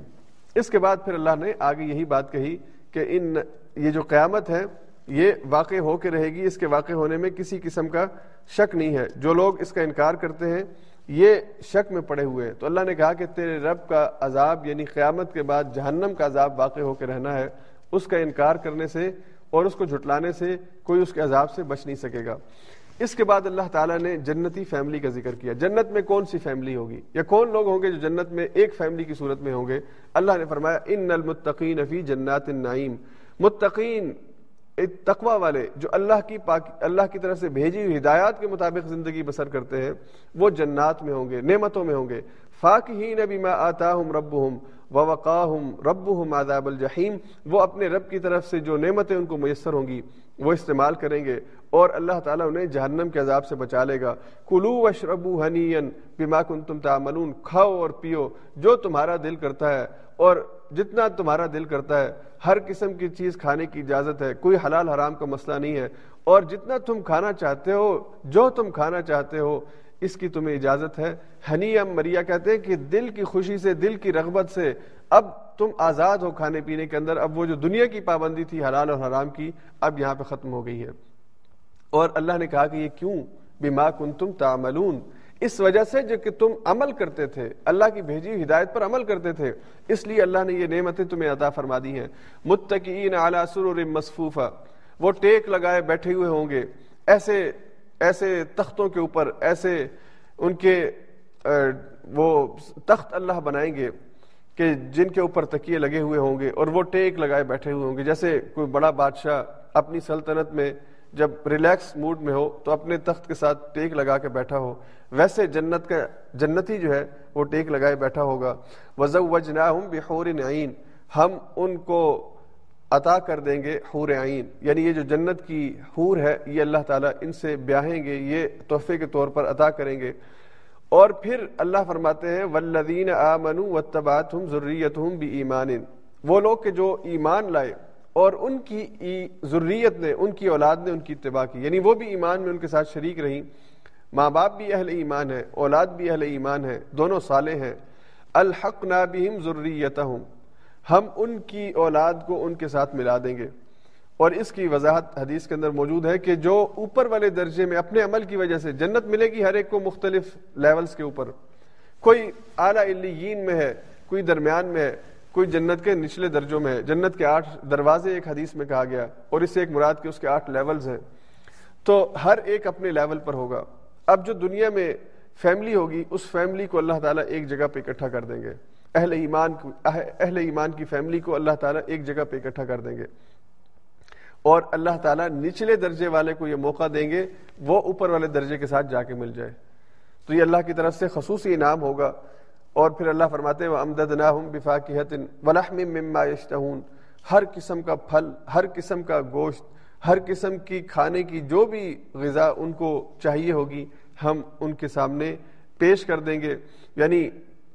اس کے بعد پھر اللہ نے آگے یہی بات کہی کہ ان یہ جو قیامت ہے، یہ واقع ہو کے رہے گی، اس کے واقع ہونے میں کسی قسم کا شک نہیں ہے۔ جو لوگ اس کا انکار کرتے ہیں، یہ شک میں پڑے ہوئے ہیں۔ تو اللہ نے کہا کہ تیرے رب کا عذاب یعنی قیامت کے بعد جہنم کا عذاب واقع ہو کے رہنا ہے اس کا انکار کرنے سے اور اس کو جھٹلانے سے کوئی اس کے عذاب سے بچ نہیں سکے گا۔ اس کے بعد اللہ تعالیٰ نے جنتی فیملی کا ذکر کیا۔ جنت میں کون سی فیملی ہوگی؟ یا کون لوگ ہوں گے جو جنت میں ایک فیملی کی صورت میں ہوں گے؟ اللہ نے فرمایا، ان المتقین فی جنات النعیم. متقین تقوا والے جو اللہ کی پاک، اللہ کی طرف سے بھیجی ہوئی ہدایات کے مطابق زندگی بسر کرتے ہیں، وہ جنات میں ہوں گے، نعمتوں میں ہوں گے۔ فاقین بما آتاہم ربہم۔ ووقاہم ربہم عذاب الجحیم وہ اپنے رب کی طرف سے جو نعمتیں ان کو میسر ہوں گی، وہ استعمال کریں گے اور اللہ تعالیٰ انہیں جہنم کے عذاب سے بچا لے گا۔ کلو وشربو ہنین بما کنتم تعملون، کھاؤ اور پیو جو تمہارا دل کرتا ہے، اور جتنا تمہارا دل کرتا ہے، ہر قسم کی چیز کھانے کی اجازت ہے، کوئی حلال حرام کا مسئلہ نہیں ہے۔ اور جتنا تم کھانا چاہتے ہو، جو تم کھانا چاہتے ہو اس کی تمہیں اجازت ہے۔ ہنی ام مریا کہتے ہیں کہ دل کی خوشی سے، دل کی رغبت سے اب تم آزاد ہو کھانے پینے کے اندر۔ اب وہ جو دنیا کی پابندی تھی، حلال اور حرام کی، اب یہاں پہ ختم ہو گئی ہے۔ اور اللہ نے کہا کہ یہ کیوں؟ بیما کن تم تعملون۔ اس وجہ سے جو کہ تم عمل کرتے تھے، اللہ کی بھیجی ہدایت پر عمل کرتے تھے، اس لیے اللہ نے یہ نعمتیں تمہیں عطا فرما دی ہیں۔ متقین اعلی سرور مصفوفہ۔ وہ ٹیک لگائے بیٹھے ہوئے ہوں گے۔ ایسے ایسے تختوں کے اوپر، ایسے ان کے وہ تخت اللہ بنائیں گے کہ جن کے اوپر تکیے لگے ہوئے ہوں گے اور وہ ٹیک لگائے بیٹھے ہوئے ہوں گے۔ جیسے کوئی بڑا بادشاہ اپنی سلطنت میں جب ریلیکس موڈ میں ہو تو اپنے تخت کے ساتھ ٹیک لگا کے بیٹھا ہو۔ ویسے جنت کا، جنتی جو ہے وہ ٹیک لگائے بیٹھا ہوگا۔ بحور عین ہم ان کو عطا کر دیں گے حور عین۔ یعنی یہ جو جنت کی حور ہے، یہ اللہ تعالیٰ ان سے بیاہیں گے، یہ تحفے کے طور پر عطا کریں گے۔ اور پھر اللہ فرماتے ہیں ولدین آمنوا واتبعتهم ذریتهم بایمان وہ لوگ کہ جو ایمان لائے اور ان کی ضروریت نے، ان کی اولاد نے ان کی اتباع کی یعنی وہ بھی ایمان میں ان کے ساتھ شریک رہی ماں باپ بھی اہل ایمان ہے اولاد بھی اہل ایمان ہے دونوں صالح ہیں۔ الحق نابہم ضروریت ہم ان کی اولاد کو ان کے ساتھ ملا دیں گے۔ اور اس کی وضاحت حدیث کے اندر موجود ہے کہ جو اوپر والے درجے میں اپنے عمل کی وجہ سے جنت ملے گی، ہر ایک کو مختلف لیولز کے اوپر۔ کوئی اعلیٰ علیین میں ہے، کوئی درمیان میں ہے، کوئی جنت کے نچلے درجوں میں ہے۔ جنت کے آٹھ دروازے ایک حدیث میں کہا گیا، اور اس سے ایک مراد کے اس کے آٹھ لیولز ہیں۔ تو ہر ایک اپنے لیول پر ہوگا۔ اب جو دنیا میں فیملی ہوگی، اس فیملی کو اللہ تعالیٰ ایک جگہ پہ اکٹھا کر دیں گے۔ اہل ایمان اہل ایمان کی فیملی کو اللہ تعالیٰ ایک جگہ پہ اکٹھا کر دیں گے۔ اور اللہ تعالیٰ نچلے درجے والے کو یہ موقع دیں گے، وہ اوپر والے درجے کے ساتھ جا کے مل جائے۔ تو یہ اللہ کی طرف سے خصوصی انعام ہوگا۔ اور پھر اللہ فرماتے وہ امدد نہ مما یشتہون ہر قسم کا پھل، ہر قسم کا گوشت، ہر قسم کی کھانے کی جو بھی غذا ان کو چاہیے ہوگی، ہم ان کے سامنے پیش کر دیں گے۔ یعنی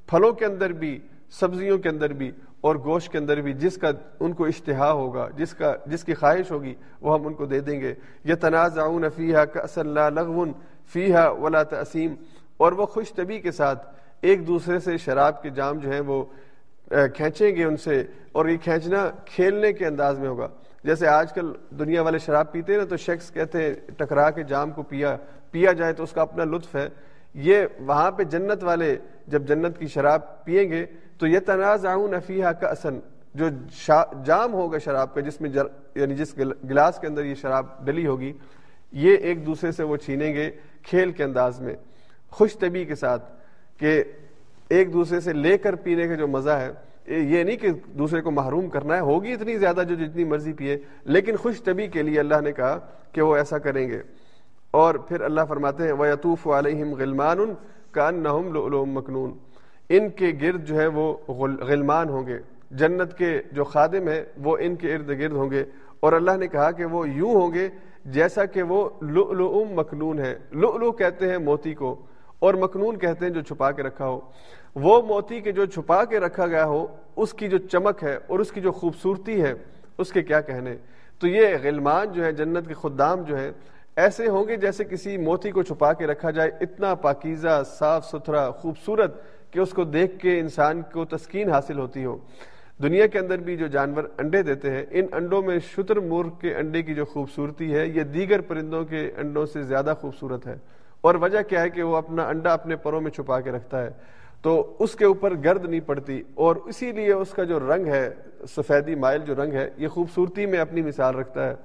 پھلوں کے اندر بھی سبزیوں کے اندر بھی اور گوشت کے اندر بھی جس کا ان کو اشتہا ہوگا، جس کا، جس کی خواہش ہوگی، وہ ہم ان کو دے دیں گے۔ یہ تنازع فیحا کا لغون فیحا ولا تسیم اور وہ خوش طبی کے ساتھ ایک دوسرے سے شراب کے جام جو ہیں وہ کھینچیں گے ان سے۔ اور یہ کھینچنا کھیلنے کے انداز میں ہوگا۔ جیسے آج کل دنیا والے شراب پیتے ہیں نا تو شخص کہتے ہیں، ٹکرا کے جام کو پیا پیا جائے تو اس کا اپنا لطف ہے۔ یہ وہاں پہ جنت والے جب جنت کی شراب پیئیں گے تو یہ تنازع افیہ کا اصن جو جام ہوگا شراب کا، جس میں جر یعنی جس گلاس کے اندر یہ شراب ڈلی ہوگی، یہ ایک دوسرے سے وہ چھینیں گے کھیل کے انداز میں، خوش طبی کے ساتھ، کہ ایک دوسرے سے لے کر پینے کا جو مزہ ہے یہ نہیں کہ دوسرے کو محروم کرنا ہے، ہوگی اتنی زیادہ جو جتنی مرضی پیے، لیکن خوش طبی کے لیے اللہ نے کہا کہ وہ ایسا کریں گے۔ اور پھر اللہ فرماتے ہیں، وَيَطُوفُ عَلَيْهِمْ غِلْمَانٌ كَأَنَّهُمْ لُؤْلُؤٌ مَكْنُونَ۔ ان کے گرد جو ہے وہ غلمان ہوں گے۔ جنت کے جو خادم ہیں، وہ ان کے ارد گرد ہوں گے۔ اور اللہ نے کہا کہ وہ یوں ہوں گے جیسا کہ وہ لؤلؤ مکنون ہے لؤلؤ کہتے ہیں موتی کو، اور مکنون کہتے ہیں جو چھپا کے رکھا ہو۔ وہ موتی کے جو چھپا کے رکھا گیا ہو، اس کی جو چمک ہے اور اس کی جو خوبصورتی ہے، اس کے کیا کہنے؟ تو یہ غلمان جو ہے جنت کے خدام جو ہیں، ایسے ہوں گے جیسے کسی موتی کو چھپا کے رکھا جائے۔ اتنا پاکیزہ، صاف ستھرا، خوبصورت کہ اس کو دیکھ کے انسان کو تسکین حاصل ہوتی ہو۔ دنیا کے اندر بھی جو جانور انڈے دیتے ہیں، ان انڈوں میں شتر مرغ کے انڈے کی جو خوبصورتی ہے، یہ دیگر پرندوں کے انڈوں سے زیادہ خوبصورت ہے۔ اور وجہ کیا ہے کہ وہ اپنا انڈا اپنے پروں میں چھپا کے رکھتا ہے۔ تو اس کے اوپر گرد نہیں پڑتی، اور اسی لیے اس کا جو رنگ ہے، سفیدی مائل جو رنگ ہے، یہ خوبصورتی میں اپنی مثال رکھتا ہے۔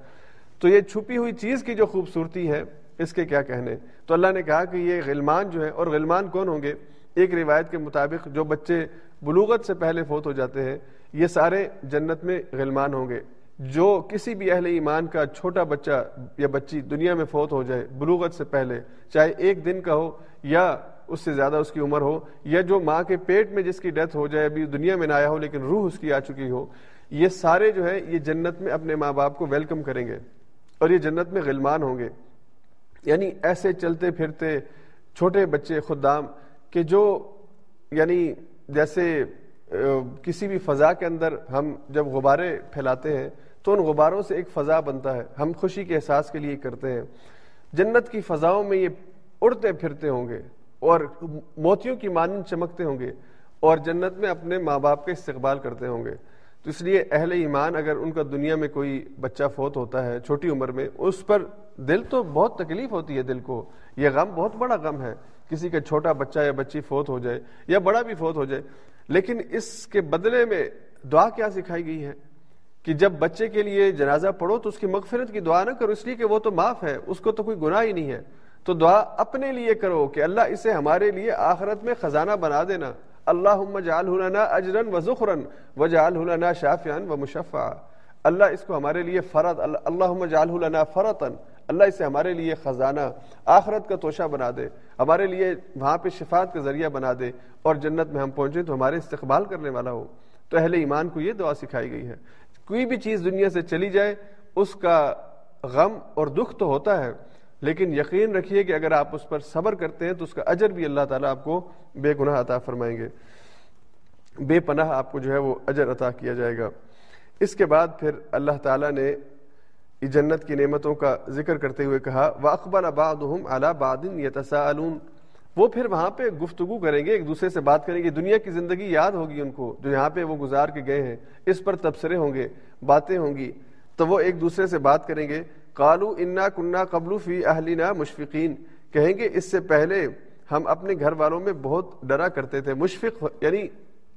تو یہ چھپی ہوئی چیز کی جو خوبصورتی ہے، اس کے کیا کہنے؟ تو اللہ نے کہا کہ یہ غلمان جو ہے اور غلمان کون ہوں گے؟ ایک روایت کے مطابق جو بچے بلوغت سے پہلے فوت ہو جاتے ہیں، یہ سارے جنت میں غلمان ہوں گے۔ جو کسی بھی اہل ایمان کا چھوٹا بچہ یا بچی دنیا میں فوت ہو جائے بلوغت سے پہلے، چاہے ایک دن کا ہو یا اس سے زیادہ اس کی عمر ہو، یا جو ماں کے پیٹ میں جس کی ڈیتھ ہو جائے، ابھی دنیا میں نہ آیا ہو لیکن روح اس کی آ چکی ہو، یہ سارے جو ہے یہ جنت میں اپنے ماں باپ کو ویلکم کریں گے اور یہ جنت میں غلمان ہوں گے۔ یعنی ایسے چلتے پھرتے چھوٹے بچے خدام کہ جو یعنی جیسے کسی بھی فضا کے اندر ہم جب غبارے پھیلاتے ہیں تو ان غباروں سے ایک فضا بنتا ہے، ہم خوشی کے احساس کے لیے کرتے ہیں۔ جنت کی فضاؤں میں یہ اڑتے پھرتے ہوں گے اور موتیوں کی مانند چمکتے ہوں گے اور جنت میں اپنے ماں باپ کا استقبال کرتے ہوں گے۔ تو اس لیے اہل ایمان اگر ان کا دنیا میں کوئی بچہ فوت ہوتا ہے چھوٹی عمر میں، اس پر دل تو بہت تکلیف ہوتی ہے دل کو، یہ غم بہت بڑا غم ہے۔ کسی کا چھوٹا بچہ یا بچی فوت ہو جائے یا بڑا بھی فوت ہو جائے، لیکن اس کے بدلے میں دعا کیا سکھائی گئی ہے؟ کہ جب بچے کے لیے جنازہ پڑھو تو اس کی مغفرت کی دعا نہ کرو، اس لیے کہ وہ تو معاف ہے، اس کو تو کوئی گناہ ہی نہیں ہے۔ تو دعا اپنے لیے کرو کہ اللہ اسے ہمارے لیے آخرت میں خزانہ بنا دینا۔ اللہ جال اجرن و ذخرن و جال شافیان و مشفع اللہ اس کو ہمارے لیے فرد اللہ جال فرتن اللہ اسے ہمارے لیے خزانہ، آخرت کا توشہ بنا دے، ہمارے لیے وہاں پہ شفات کا ذریعہ بنا دے اور جنت میں ہم پہنچے تو ہمارے استقبال کرنے والا ہو۔ تو اہل ایمان کو یہ دعا سکھائی گئی ہے۔ کوئی بھی چیز دنیا سے چلی جائے، اس کا غم اور دکھ تو ہوتا ہے، لیکن یقین رکھیے کہ اگر آپ اس پر صبر کرتے ہیں تو اس کا اجر بھی اللہ تعالیٰ آپ کو بے گناہ عطا فرمائیں گے۔ بے پناہ آپ کو جو ہے وہ اجر عطا کیا جائے گا۔ اس کے بعد پھر اللہ تعالیٰ نے جنت کی نعمتوں کا ذکر کرتے ہوئے کہا وہ اقبال آباد اعلیٰ بادن یتساءلون وہ پھر وہاں پہ گفتگو کریں گے، ایک دوسرے سے بات کریں گے۔ دنیا کی زندگی یاد ہوگی ان کو، جو یہاں پہ وہ گزار کے گئے ہیں۔ اس پر تبصرے ہوں گے، باتیں ہوں گی۔ تو وہ ایک دوسرے سے بات کریں گے۔ کالو انا کنہ قبل فی اہلینا مشفقین کہیں گے، اس سے پہلے ہم اپنے گھر والوں میں بہت ڈرا کرتے تھے۔ مشفق یعنی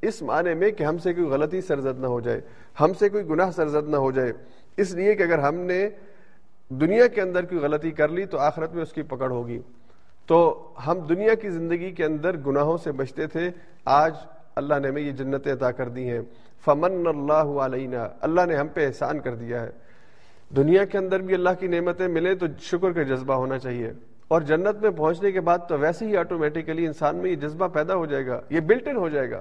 اس معنی میں کہ ہم سے کوئی غلطی سرزد نہ ہو جائے، ہم سے کوئی گناہ سرزد نہ ہو جائے۔ اس لیے کہ اگر ہم نے دنیا کے اندر کوئی غلطی کر لی تو آخرت میں اس کی پکڑ ہوگی۔ تو ہم دنیا کی زندگی کے اندر گناہوں سے بچتے تھے۔ آج اللہ نے ہمیں یہ جنتیں عطا کر دی ہیں۔ فمن اللہ علینا اللہ نے ہم پہ احسان کر دیا ہے۔ دنیا کے اندر بھی اللہ کی نعمتیں ملے تو شکر کا جذبہ ہونا چاہیے۔ اور جنت میں پہنچنے کے بعد تو ویسے ہی آٹومیٹیکلی انسان میں یہ جذبہ پیدا ہو جائے گا۔ یہ بلٹ ان ہو جائے گا۔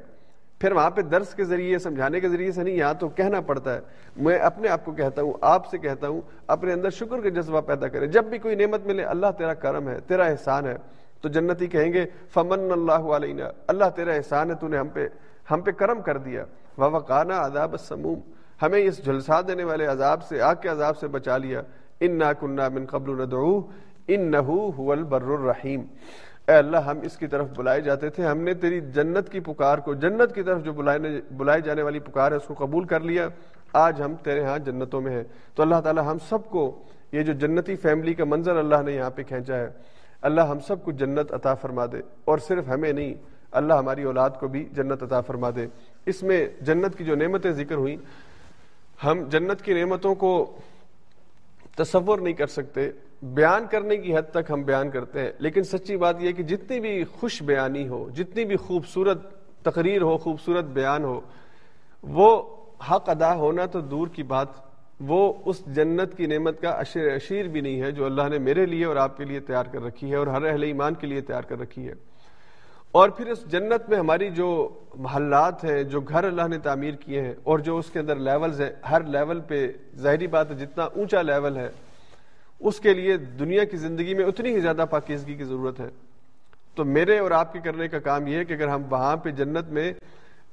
پھر وہاں پہ درس کے ذریعے، سمجھانے کے ذریعے سے نہیں، یہاں تو کہنا پڑتا ہے۔ میں اپنے آپ کو کہتا ہوں، آپ سے کہتا ہوں، اپنے اندر شکر کا جذبہ پیدا کرے جب بھی کوئی نعمت ملے، اللہ تیرا کرم ہے، تیرا احسان ہے۔ تو جنتی کہیں گے، فمن اللہ علیہ اللہ تیرا احسان ہے تو نے ہم پہ ہم پہ کرم کر دیا۔ وقانہ عذاب سموم ہمیں اس جلسا دینے والے عذاب سے، آگ کے عذاب سے بچا لیا۔ ان نا کنہ من قبل ندعو ان نحو البر الرحیم اے اللہ، ہم اس کی طرف بلائے جاتے تھے۔ ہم نے تیری جنت کی پکار کو، جنت کی طرف جو بلائے بلائے جانے والی پکار ہے، اس کو قبول کر لیا۔ آج ہم تیرے ہاں جنتوں میں ہیں۔ تو اللہ تعالی ہم سب کو یہ جو جنتی فیملی کا منظر اللہ نے یہاں پہ کھینچا ہے، اللہ ہم سب کو جنت عطا فرما دے۔ اور صرف ہمیں نہیں، اللہ ہماری اولاد کو بھی جنت عطا فرما دے۔ اس میں جنت کی جو نعمتیں ذکر ہوئیں، ہم جنت کی نعمتوں کو تصور نہیں کر سکتے۔ بیان کرنے کی حد تک ہم بیان کرتے ہیں، لیکن سچی بات یہ کہ جتنی بھی خوش بیانی ہو، جتنی بھی خوبصورت تقریر ہو، خوبصورت بیان ہو، وہ حق ادا ہونا تو دور کی بات، وہ اس جنت کی نعمت کا اشیر اشیر بھی نہیں ہے جو اللہ نے میرے لیے اور آپ کے لیے تیار کر رکھی ہے اور ہر اہل ایمان کے لیے تیار کر رکھی ہے۔ اور پھر اس جنت میں ہماری جو محلات ہیں، جو گھر اللہ نے تعمیر کیے ہیں اور جو اس کے اندر لیولز ہیں، ہر لیول پہ ظاہری بات ہے، جتنا اونچا لیول ہے اس کے لیے دنیا کی زندگی میں اتنی ہی زیادہ پاکیزگی کی ضرورت ہے۔ تو میرے اور آپ کے کرنے کا کام یہ ہے کہ اگر ہم وہاں پہ جنت میں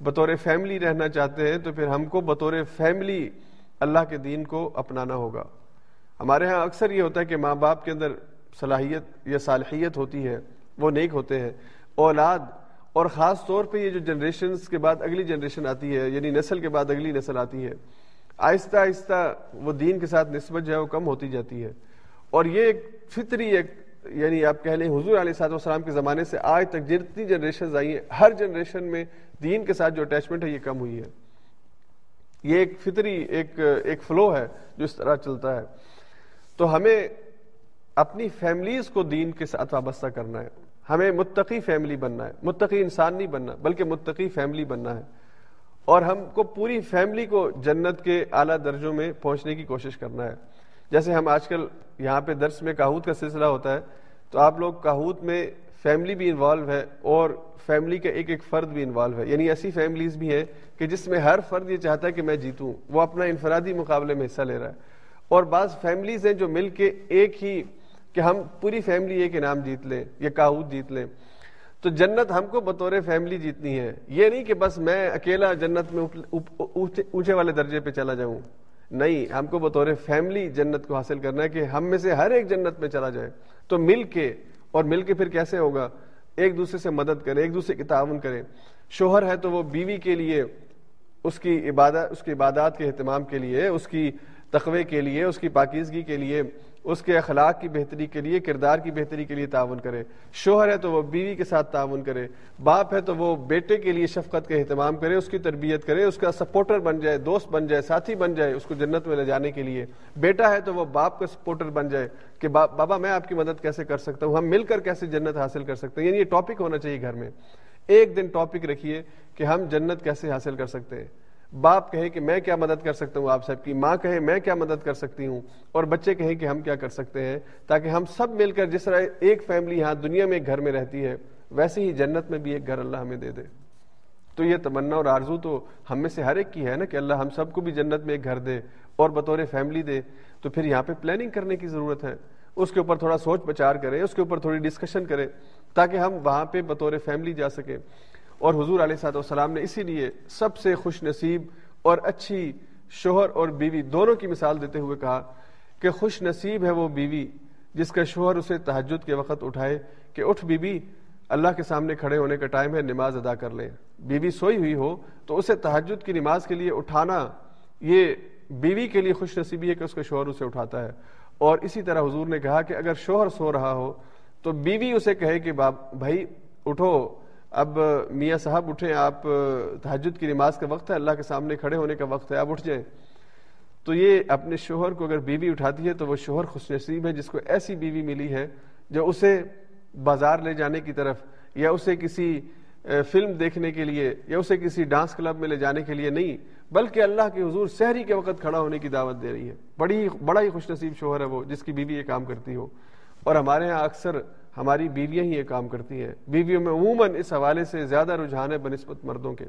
بطور فیملی رہنا چاہتے ہیں تو پھر ہم کو بطور فیملی اللہ کے دین کو اپنانا ہوگا۔ ہمارے ہاں اکثر یہ ہوتا ہے کہ ماں باپ کے اندر صلاحیت یا صالحیت ہوتی ہے، وہ نیک ہوتے ہیں۔ اولاد، اور خاص طور پہ یہ جو جنریشنز کے بعد اگلی جنریشن آتی ہے یعنی نسل کے بعد اگلی نسل آتی ہے، آہستہ آہستہ وہ دین کے ساتھ نسبت جو ہے وہ کم ہوتی جاتی ہے۔ اور یہ ایک فطری ایک یعنی آپ کہہ لیں حضور علیہ صاحب والسلام کے زمانے سے آج تک جتنی جنریشن آئی ہیں، ہر جنریشن میں دین کے ساتھ جو اٹیچمنٹ ہے، یہ کم ہوئی ہے۔ یہ ایک فطری ایک ایک فلو ہے جو اس طرح چلتا ہے۔ تو ہمیں اپنی فیملیز کو دین کے ساتھ وابستہ کرنا ہے۔ ہمیں متقی فیملی بننا ہے۔ متقی انسان نہیں بننا، بلکہ متقی فیملی بننا ہے۔ اور ہم کو پوری فیملی کو جنت کے اعلیٰ درجوں میں پہنچنے کی کوشش کرنا ہے۔ جیسے ہم آج کل یہاں پہ درس میں کاہوت کا سلسلہ ہوتا ہے، تو آپ لوگ کاہوت میں فیملی بھی انوالو ہے اور فیملی کا ایک ایک فرد بھی انوالو ہے یعنی ایسی فیملیز بھی ہیں کہ جس میں ہر فرد یہ چاہتا ہے کہ میں جیتوں۔ وہ اپنا انفرادی مقابلے میں حصہ لے رہا ہے۔ اور بعض فیملیز ہیں جو مل کے ایک ہی کہ ہم پوری فیملی ایک انعام جیت لیں یا کاہوت جیت لیں۔ تو جنت ہم کو بطور فیملی جیتنی ہے۔ یہ نہیں کہ بس میں اکیلا جنت میں اونچے والے درجے پہ چلا جاؤں۔ نہیں، ہم کو بطور فیملی جنت کو حاصل کرنا ہے کہ ہم میں سے ہر ایک جنت میں چلا جائے۔ تو مل کے، اور مل کے پھر کیسے ہوگا؟ ایک دوسرے سے مدد کریں، ایک دوسرے کی تعاون کریں۔ شوہر ہے تو وہ بیوی کے لیے، اس کی عبادت، اس کی عبادات کے اہتمام کے لیے، اس کی تقوی کے لیے، اس کی پاکیزگی کے لیے اس کے اخلاق کی بہتری کے لیے، کردار کی بہتری کے لیے تعاون کرے۔ شوہر ہے تو وہ بیوی کے ساتھ تعاون کرے۔ باپ ہے تو وہ بیٹے کے لیے شفقت کا اہتمام کرے، اس کی تربیت کرے، اس کا سپورٹر بن جائے، دوست بن جائے، ساتھی بن جائے اس کو جنت میں لے جانے کے لیے۔ بیٹا ہے تو وہ باپ کا سپورٹر بن جائے کہ بابا میں آپ کی مدد کیسے کر سکتا ہوں؟ ہم مل کر کیسے جنت حاصل کر سکتے ہیں؟ یعنی یہ ٹاپک ہونا چاہیے گھر میں۔ ایک دن ٹاپک رکھیے کہ ہم جنت کیسے حاصل کر سکتے ہیں۔ باپ کہے کہ میں کیا مدد کر سکتا ہوں آپ سب کی، ماں کہے میں کیا مدد کر سکتی ہوں، اور بچے کہیں کہ ہم کیا کر سکتے ہیں تاکہ ہم سب مل کر جس طرح ایک فیملی یہاں دنیا میں ایک گھر میں رہتی ہے، ویسے ہی جنت میں بھی ایک گھر اللہ ہمیں دے دے۔ تو یہ تمنا اور آرزو تو ہم میں سے ہر ایک کی ہے نا کہ اللہ ہم سب کو بھی جنت میں ایک گھر دے اور بطور فیملی دے۔ تو پھر یہاں پہ پلاننگ کرنے کی ضرورت ہے۔ اس کے اوپر تھوڑا سوچ بچار کریں اس کے اوپر تھوڑی ڈسکشن کریں تاکہ ہم وہاں پہ بطور فیملی جا سکیں اور حضور علیہ صاحب والسلام نے اسی لیے سب سے خوش نصیب اور اچھی شوہر اور بیوی دونوں کی مثال دیتے ہوئے کہا کہ خوش نصیب ہے وہ بیوی جس کا شوہر اسے تحجد کے وقت اٹھائے کہ اٹھ بیوی، اللہ کے سامنے کھڑے ہونے کا ٹائم ہے، نماز ادا کر لیں بیوی سوئی ہوئی ہو تو اسے تحجد کی نماز کے لیے اٹھانا یہ بیوی کے لیے خوش نصیبی ہے کہ اس کا شوہر اسے اٹھاتا ہے۔ اور اسی طرح حضور نے کہا کہ اگر شوہر سو رہا ہو تو بیوی اسے کہے کہ بھائی اٹھو۔ اب میاں صاحب اٹھیں، آپ تحجد کی نماز کا وقت ہے، اللہ کے سامنے کھڑے ہونے کا وقت ہے، آپ اٹھ جائیں۔ تو یہ اپنے شوہر کو اگر بیوی اٹھاتی ہے تو وہ شوہر خوش نصیب ہے، جس کو ایسی بیوی ملی ہے جو اسے بازار لے جانے کی طرف، یا اسے کسی فلم دیکھنے کے لیے، یا اسے کسی ڈانس کلب میں لے جانے کے لیے نہیں، بلکہ اللہ کے حضور شہری کے وقت کھڑا ہونے کی دعوت دے رہی ہے۔ بڑی، بڑا ہی خوش نصیب شوہر ہے وہ، جس کی بیوی یہ کام کرتی ہو۔ اور ہمارے ہاں اکثر ہماری بیویاں ہی یہ کام کرتی ہیں۔ بیویوں میں عموماً اس حوالے سے زیادہ رجحان ہے بنسبت مردوں کے۔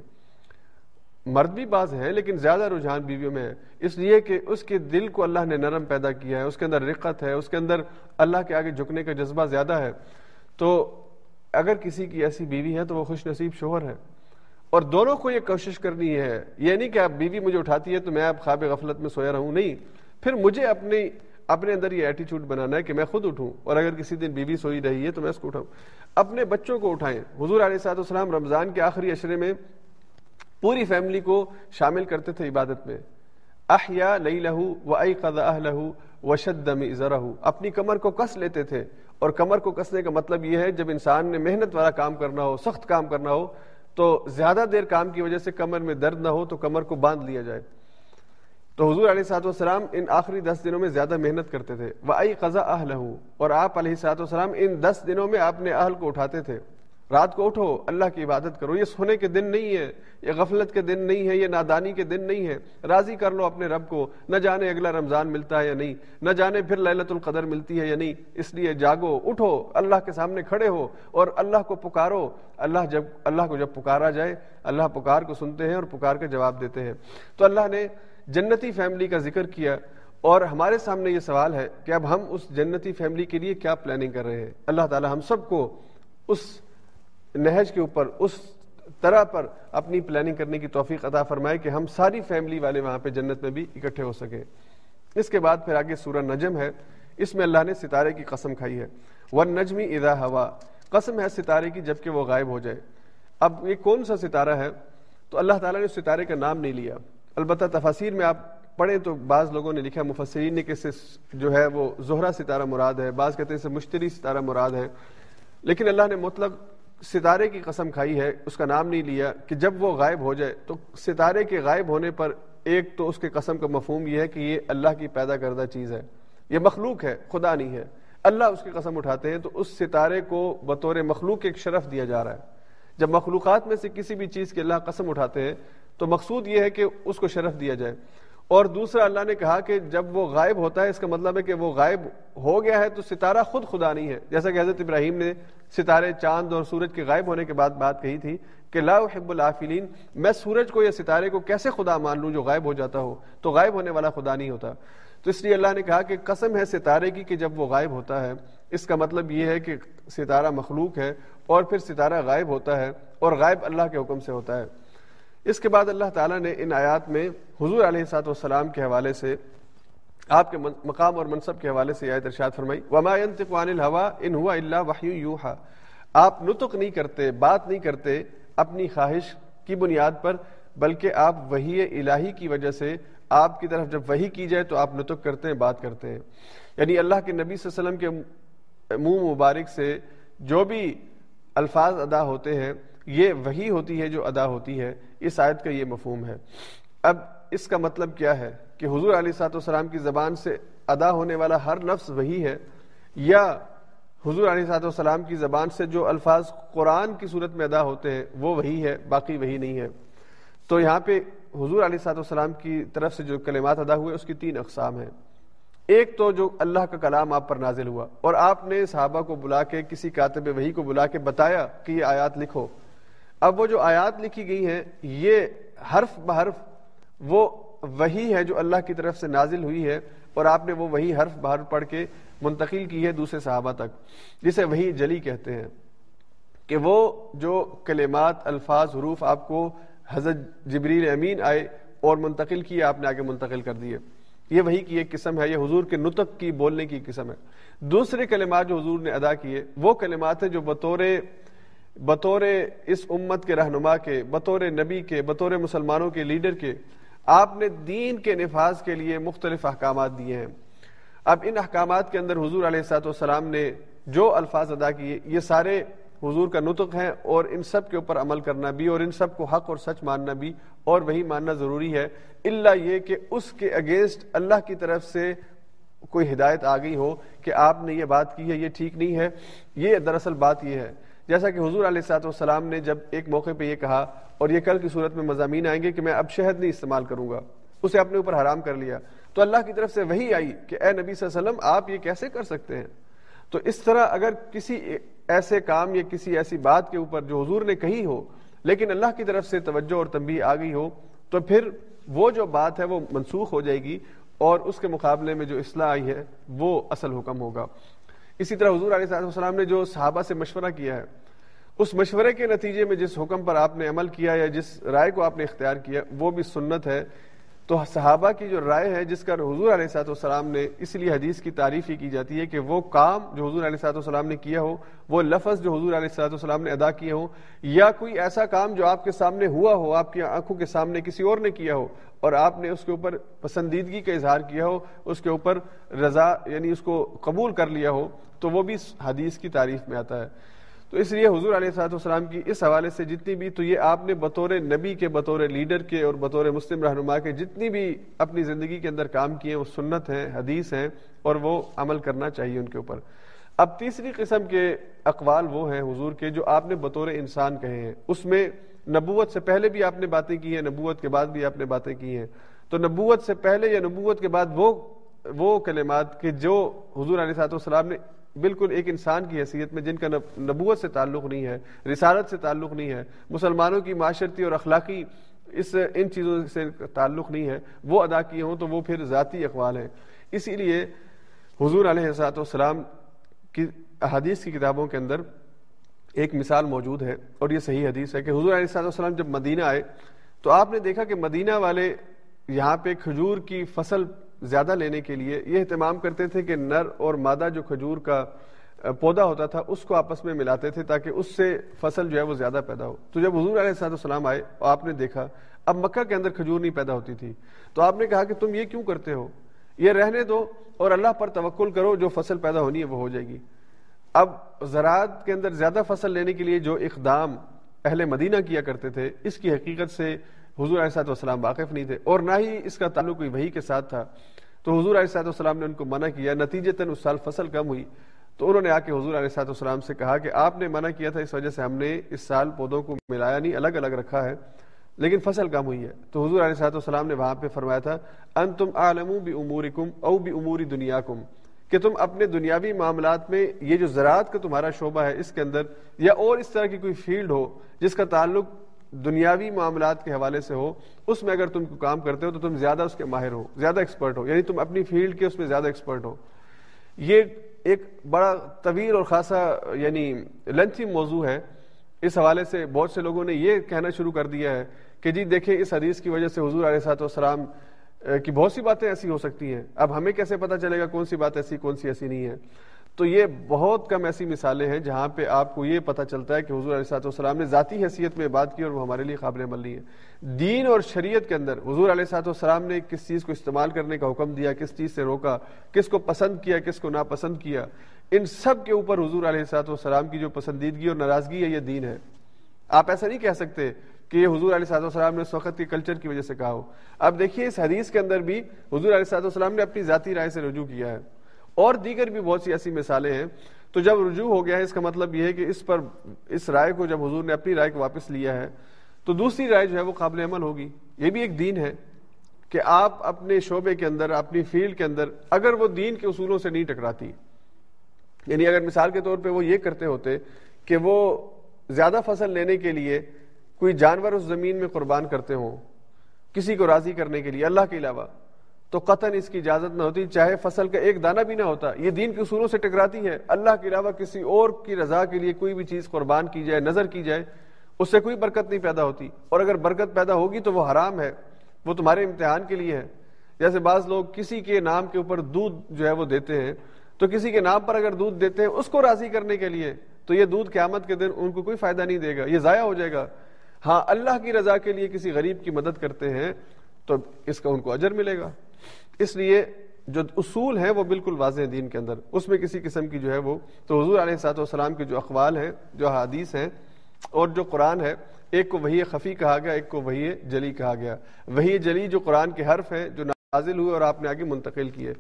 مرد بھی بعض ہیں لیکن زیادہ رجحان بیویوں میں ہے۔ اس لیے کہ اس کے دل کو اللہ نے نرم پیدا کیا ہے، اس کے اندر رقت ہے، اس کے اندر اللہ کے آگے جھکنے کا جذبہ زیادہ ہے۔ تو اگر کسی کی ایسی بیوی ہے تو وہ خوش نصیب شوہر ہے۔ اور دونوں کو یہ کوشش کرنی ہے۔ یہ نہیں کہ آپ بیوی مجھے اٹھاتی ہے تو میں اب خواب غفلت میں سویا رہوں، نہیں۔ پھر مجھے اپنی اپنے اندر یہ ایٹیچیوڈ بنانا ہے کہ میں خود اٹھوں اور اگر کسی دن بیوی سوئی رہی ہے تو میں اس کو اٹھاؤں۔ اپنے بچوں کو اٹھائیں۔ حضور علیہ صاحب السلام رمضان کے آخری اشرے میں پوری فیملی کو شامل کرتے تھے عبادت میں۔ احیا لئی لہو و ائی قدا لہو و شدم اپنی کمر کو کس لیتے تھے اور کمر کو کسنے کا مطلب یہ ہے جب انسان نے محنت والا کام کرنا ہو، سخت کام کرنا ہو، تو زیادہ دیر کام کی وجہ سے کمر میں درد نہ ہو تو کمر کو باندھ لیا جائے۔ تو حضور علیہ سات وسلام ان آخری دس دنوں میں زیادہ محنت کرتے تھے۔ وہ آئی قزا اہل اور آپ علیہ سات وسلام ان دس دنوں میں اپنے اہل کو اٹھاتے تھے۔ رات کو اٹھو، اللہ کی عبادت کرو۔ یہ سونے کے دن نہیں ہے یہ غفلت کے دن نہیں ہے یہ نادانی کے دن نہیں ہے راضی کر لو اپنے رب کو۔ نہ جانے اگلا رمضان ملتا ہے یا نہیں، نہ جانے پھر للت القدر ملتی ہے یا نہیں۔ اس لیے جاگو، اٹھو، اللہ کے سامنے کھڑے ہو اور اللہ کو پکارو۔ اللہ جب، اللہ کو جب پکارا جائے، اللہ پکار کو سنتے ہیں اور پکار کا جواب دیتے ہیں۔ تو اللہ نے جنتی فیملی کا ذکر کیا اور ہمارے سامنے یہ سوال ہے کہ اب ہم اس جنتی فیملی کے لیے کیا پلاننگ کر رہے ہیں؟ اللہ تعالی ہم سب کو اس نہج کے اوپر، اس طرح پر اپنی پلاننگ کرنے کی توفیق عطا فرمائے کہ ہم ساری فیملی والے وہاں پہ جنت میں بھی اکٹھے ہو سکیں۔ اس کے بعد پھر آگے سورہ نجم ہے۔ اس میں اللہ نے ستارے کی قسم کھائی ہے۔ ون نجمی ادا ہوا۔ قسم ہے ستارے کی جبکہ وہ غائب ہو جائے۔ اب یہ کون سا ستارہ ہے؟ تو اللہ تعالیٰ نے اس ستارے کا نام نہیں لیا۔ البتہ تفاصیر میں آپ پڑھیں تو بعض لوگوں نے لکھا مفسرین نے کہ جو ہے وہ زہرا ستارہ مراد ہے، بعض کہتے ہیں سے مشتری ستارہ مراد ہے۔ لیکن اللہ نے مطلق ستارے کی قسم کھائی ہے، اس کا نام نہیں لیا کہ جب وہ غائب ہو جائے، تو ستارے کے غائب ہونے پر ایک تو اس کے قسم کا مفہوم یہ ہے کہ یہ اللہ کی پیدا کردہ چیز ہے۔ یہ مخلوق ہے، خدا نہیں ہے۔ اللہ اس کی قسم اٹھاتے ہیں تو اس ستارے کو بطور مخلوق ایک شرف دیا جا رہا ہے۔ جب مخلوقات میں سے کسی بھی چیز کے اللہ قسم اٹھاتے ہیں تو مقصود یہ ہے کہ اس کو شرف دیا جائے۔ اور دوسرا، اللہ نے کہا کہ جب وہ غائب ہوتا ہے، اس کا مطلب ہے کہ وہ غائب ہو گیا ہے، تو ستارہ خود خدا نہیں ہے۔ جیسا کہ حضرت ابراہیم نے ستارے چاند اور سورج کے غائب ہونے کے بعد بات کہی تھی کہ لا حب العافلین، میں سورج کو یا ستارے کو کیسے خدا مان لوں جو غائب ہو جاتا ہو؟ تو غائب ہونے والا خدا نہیں ہوتا۔ تو اس لیے اللہ نے کہا کہ قسم ہے ستارے کی کہ جب وہ غائب ہوتا ہے، اس کا مطلب یہ ہے کہ ستارہ مخلوق ہے اور پھر ستارہ غائب ہوتا ہے اور غائب اللہ کے حکم سے ہوتا ہے۔ اس کے بعد اللہ تعالیٰ نے ان آیات میں حضور علیہ سات والسلام کے حوالے سے آپ کے مقام اور منصب کے حوالے سے آیت ارشاد فرمائی، وما عن الهوا ان هو الا وحی یوحا آپ نطق نہیں کرتے، بات نہیں کرتے اپنی خواہش کی بنیاد پر، بلکہ آپ وہی الہی کی وجہ سے آپ کی طرف جب وہی کی جائے تو آپ نطق کرتے ہیں، بات کرتے ہیں۔ یعنی اللہ کے نبی صلی اللہ علیہ وسلم کے منہ مبارک سے جو بھی الفاظ ادا ہوتے ہیں یہ وہی ہوتی ہے جو ادا ہوتی ہے، اس آیت کا یہ مفہوم ہے۔ اب اس کا مطلب کیا ہے کہ حضور علیہ سات وسلام کی زبان سے ادا ہونے والا ہر لفظ وہی ہے یا حضور علیہ سات وسلام کی زبان سے جو الفاظ قرآن کی صورت میں ادا ہوتے ہیں، وہ وہی ہے، باقی وہی نہیں ہے۔ تو یہاں پہ حضور علیہ سات وسلام کی طرف سے جو کلمات ادا ہوئے، اس کی تین اقسام ہیں۔ ایک تو جو اللہ کا کلام آپ پر نازل ہوا اور آپ نے صحابہ کو بلا کے، کسی کاتب وہی کو بلا کے بتایا کہ یہ آیات لکھو۔ اب وہ جو آیات لکھی گئی ہیں، یہ حرف بحرف وہ وہی ہے جو اللہ کی طرف سے نازل ہوئی ہے اور آپ نے وہ وہی حرف بحرف پڑھ کے منتقل کی ہے دوسرے صحابہ تک، جسے وہی جلی کہتے ہیں۔ کہ وہ جو کلمات، الفاظ، حروف آپ کو حضرت جبریل امین آئے اور منتقل کیے، آپ نے آگے منتقل کر دیے۔ یہ وہی کی ایک قسم ہے، یہ حضور کے نطق کی بولنے کی قسم ہے۔ دوسرے کلمات جو حضور نے ادا کیے، وہ کلمات ہیں جو بطور بطور اس امت کے رہنما کے، بطور نبی کے، بطور مسلمانوں کے لیڈر کے، آپ نے دین کے نفاذ کے لیے مختلف احکامات دیے ہیں۔ اب ان احکامات کے اندر حضور علیہ سات والسلام نے جو الفاظ ادا کیے، یہ سارے حضور کا نطق ہے اور ان سب کے اوپر عمل کرنا بھی اور ان سب کو حق اور سچ ماننا بھی اور وہی ماننا ضروری ہے۔ اللہ یہ کہ اس کے اگینسٹ اللہ کی طرف سے کوئی ہدایت آ گئی ہو کہ آپ نے یہ بات کی ہے، یہ ٹھیک نہیں ہے۔ یہ دراصل بات یہ ہے جیسا کہ حضور علیہ السلاط والسلام نے جب ایک موقع پہ یہ کہا اور یہ کل کی صورت میں مضامین آئیں گے کہ میں اب شہد نہیں استعمال کروں گا، اسے اپنے اوپر حرام کر لیا۔ تو اللہ کی طرف سے وہی آئی کہ اے نبی صلی اللہ علیہ وسلم، آپ یہ کیسے کر سکتے ہیں؟ تو اس طرح اگر کسی ایسے کام یا کسی ایسی بات کے اوپر جو حضور نے کہی ہو، لیکن اللہ کی طرف سے توجہ اور تنبیہ آ گئی ہو، تو پھر وہ جو بات ہے وہ منسوخ ہو جائے گی اور اس کے مقابلے میں جو اصلاح آئی ہے، وہ اصل حکم ہوگا۔ اسی طرح حضور علیہ السلام نے جو صحابہ سے مشورہ کیا ہے، اس مشورے کے نتیجے میں جس حکم پر آپ نے عمل کیا یا جس رائے کو آپ نے اختیار کیا، وہ بھی سنت ہے۔ تو صحابہ کی جو رائے ہے، جس کا حضور علیہ صاحب والسلام نے اس لیے حدیث کی تعریف ہی کی جاتی ہے کہ وہ کام جو حضور علیہ صاحب والسلام نے کیا ہو، وہ لفظ جو حضور علیہ صاحب والسلام نے ادا کیے ہوں یا کوئی ایسا کام جو آپ کے سامنے ہوا ہو، آپ کی آنکھوں کے سامنے کسی اور نے کیا ہو اور آپ نے اس کے اوپر پسندیدگی کا اظہار کیا ہو، اس کے اوپر رضا یعنی اس کو قبول کر لیا ہو تو وہ بھی حدیث کی تعریف میں آتا ہے۔ تو اس لیے حضور علیہ صاحب السلام کی اس حوالے سے جتنی بھی تو یہ آپ نے بطور نبی کے، بطور لیڈر کے اور بطور مسلم رہنما کے جتنی بھی اپنی زندگی کے اندر کام کیے، وہ سنت ہیں، حدیث ہیں اور وہ عمل کرنا چاہیے ان کے اوپر۔ اب تیسری قسم کے اقوال وہ ہیں حضور کے جو آپ نے بطور انسان کہے ہیں۔ اس میں نبوت سے پہلے بھی آپ نے باتیں کی ہیں، نبوت کے بعد بھی آپ نے باتیں کی ہیں۔ تو نبوت سے پہلے یا نبوت کے بعد وہ وہ کلمات کہ جو حضور علیہ صاحب السلام نے بالکل ایک انسان کی حیثیت میں جن کا نبوت سے تعلق نہیں ہے، رسالت سے تعلق نہیں ہے، مسلمانوں کی معاشرتی اور اخلاقی اس، ان چیزوں سے تعلق نہیں ہے، وہ ادا کیے ہوں تو وہ پھر ذاتی اقوال ہیں۔ اسی لیے حضور علیہ السلاۃ والسلام کی احادیث کی کتابوں کے اندر ایک مثال موجود ہے اور یہ صحیح حدیث ہے کہ حضور علیہ السلاۃ والسلام جب مدینہ آئے تو آپ نے دیکھا کہ مدینہ والے یہاں پہ کھجور کی فصل زیادہ لینے کے لیے یہ اہتمام کرتے تھے کہ نر اور مادہ جو کھجور کا پودا ہوتا تھا، اس کو آپس میں ملاتے تھے تاکہ اس سے فصل جو ہے وہ زیادہ پیدا ہو۔ تو جب حضور علیہ صاحب السلام آئے آپ نے دیکھا، اب مکہ کے اندر کھجور نہیں پیدا ہوتی تھی۔ تو آپ نے کہا کہ تم یہ کیوں کرتے ہو؟ یہ رہنے دو اور اللہ پر توکل کرو، جو فصل پیدا ہونی ہے وہ ہو جائے گی۔ اب زراعت کے اندر زیادہ فصل لینے کے لیے جو اقدام اہل مدینہ کیا کرتے تھے، اس کی حقیقت سے حضور علیہ صاحب والسلام واقف نہیں تھے اور نہ ہی اس کا تعلق کوئی وہی کے ساتھ تھا۔ تو حضور علیہ صاحب والسلام نے ان کو منع کیا نتیجے تن اس سال فصل کم ہوئی۔ تو انہوں نے آ کے حضور علیہ صاحب والسلام سے کہا کہ آپ نے منع کیا تھا، اس وجہ سے ہم نے اس سال پودوں کو ملایا نہیں، الگ الگ رکھا ہے، لیکن فصل کم ہوئی ہے۔ تو حضور علیہ صاحب والسلام نے وہاں پہ فرمایا تھا ان تم عالم بھی عموری کم او بھی عموری دنیا کم کہ تم اپنے دنیاوی معاملات میں یہ جو زراعت کا تمہارا شعبہ ہے اس کے اندر یا اور اس طرح کی کوئی فیلڈ ہو جس کا تعلق دنیاوی معاملات کے حوالے سے ہو، اس میں اگر تم کام کرتے ہو تو تم زیادہ اس کے ماہر ہو، زیادہ ایکسپرٹ ہو یعنی تم اپنی فیلڈ کے اس میں زیادہ ایکسپرٹ ہو۔ یہ ایک بڑا طویل اور خاصا یعنی لنچی موضوع ہے۔ اس حوالے سے بہت سے لوگوں نے یہ کہنا شروع کر دیا ہے کہ جی دیکھیں، اس حدیث کی وجہ سے حضور علیہ صاحب والسلام کی بہت سی باتیں ایسی ہو سکتی ہیں۔ اب ہمیں کیسے پتا چلے گا کون سی بات ایسی، کون سی ایسی نہیں ہے؟ تو یہ بہت کم ایسی مثالیں ہیں جہاں پہ آپ کو یہ پتہ چلتا ہے کہ حضور علیہ صاحب والسلام نے ذاتی حیثیت میں بات کی اور وہ ہمارے لیے قابل عمل نہیں ہے۔ دین اور شریعت کے اندر حضور علیہ صاحب والسلام نے کس چیز کو استعمال کرنے کا حکم دیا، کس چیز سے روکا، کس کو پسند کیا، کس کو ناپسند کیا، ان سب کے اوپر حضور علیہ صاحب والسلام کی جو پسندیدگی اور ناراضگی ہے، یہ دین ہے۔ آپ ایسا نہیں کہہ سکتے کہ یہ حضور علیہ صاحب والسلام نے اس وقت کے کلچر کی وجہ سے کہا ہو۔ اب دیکھیے اس حدیث کے اندر بھی حضور علیہ صاحب والسلام نے اپنی ذاتی رائے سے رجوع کیا ہے۔ اور دیگر بھی بہت سی ایسی مثالیں ہیں۔ تو جب رجوع ہو گیا ہے، اس کا مطلب یہ ہے کہ اس پر، اس رائے کو جب حضور نے اپنی رائے کو واپس لیا ہے، تو دوسری رائے جو ہے وہ قابل عمل ہوگی۔ یہ بھی ایک دین ہے کہ آپ اپنے شعبے کے اندر، اپنی فیلڈ کے اندر، اگر وہ دین کے اصولوں سے نہیں ٹکراتی یعنی اگر مثال کے طور پہ وہ یہ کرتے ہوتے کہ وہ زیادہ فصل لینے کے لیے کوئی جانور اس زمین میں قربان کرتے ہوں، کسی کو راضی کرنے کے لیے، اللہ کے علاوہ تو قطن اس کی اجازت نہ ہوتی، چاہے فصل کا ایک دانہ بھی نہ ہوتا، یہ دین کے اصولوں سے ٹکراتی ہے اللہ کے علاوہ کسی اور کی رضا کے لیے کوئی بھی چیز قربان کی جائے، نظر کی جائے، اس سے کوئی برکت نہیں پیدا ہوتی۔ اور اگر برکت پیدا ہوگی تو وہ حرام ہے، وہ تمہارے امتحان کے لیے ہے۔ جیسے بعض لوگ کسی کے نام کے اوپر دودھ جو ہے وہ دیتے ہیں، تو کسی کے نام پر اگر دودھ دیتے ہیں، اس کو راضی کرنے کے لیے، تو یہ دودھ قیامت کے دن ان کو کوئی فائدہ نہیں دے گا، یہ ضائع ہو جائے گا۔ ہاں اللہ کی رضا کے لیے کسی غریب کی مدد کرتے ہیں، تو اس کا ان کو اجر ملے گا۔ اس لیے جو اصول ہیں وہ بالکل واضح دین کے اندر۔ اس میں کسی قسم کی جو ہے وہ تو حضور علیہ سات والسلام کے جو اقوال ہیں، جو حادیث ہیں اور جو قرآن ہے، ایک کو وہی خفی کہا گیا، ایک کو وہی جلی کہا گیا۔ وہی جلی جو قرآن کے حرف ہیں، جو نازل ہوئے اور آپ نے آگے منتقل کیے۔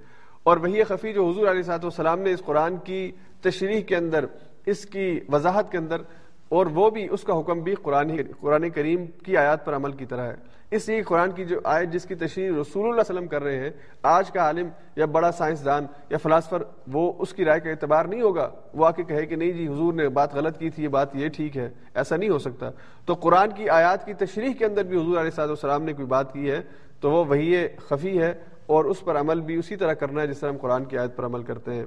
اور وہی خفی جو حضور علیہ صاحب والسلام نے اس قرآن کی تشریح کے اندر، اس کی وضاحت کے اندر، اور وہ بھی اس کا حکم بھی قرآن قرآن کریم کی آیات پر عمل کی طرح ہے۔ اس لیے قرآن کی جو آیت جس کی تشریح رسول اللہ علیہ وسلم کر رہے ہیں، آج کا عالم یا بڑا سائنسدان یا فلاسفر، وہ اس کی رائے کا اعتبار نہیں ہوگا۔ وہ آ کے کہے کہ نہیں جی حضور نے بات غلط کی تھی، یہ بات یہ ٹھیک ہے، ایسا نہیں ہو سکتا۔ تو قرآن کی آیات کی تشریح کے اندر بھی حضور علیہ صاحب السلام نے کوئی بات کی ہے، تو وہ وہی خفی ہے اور اس پر عمل بھی اسی طرح کرنا ہے جس طرح ہم قرآن کی آیت پر عمل کرتے ہیں۔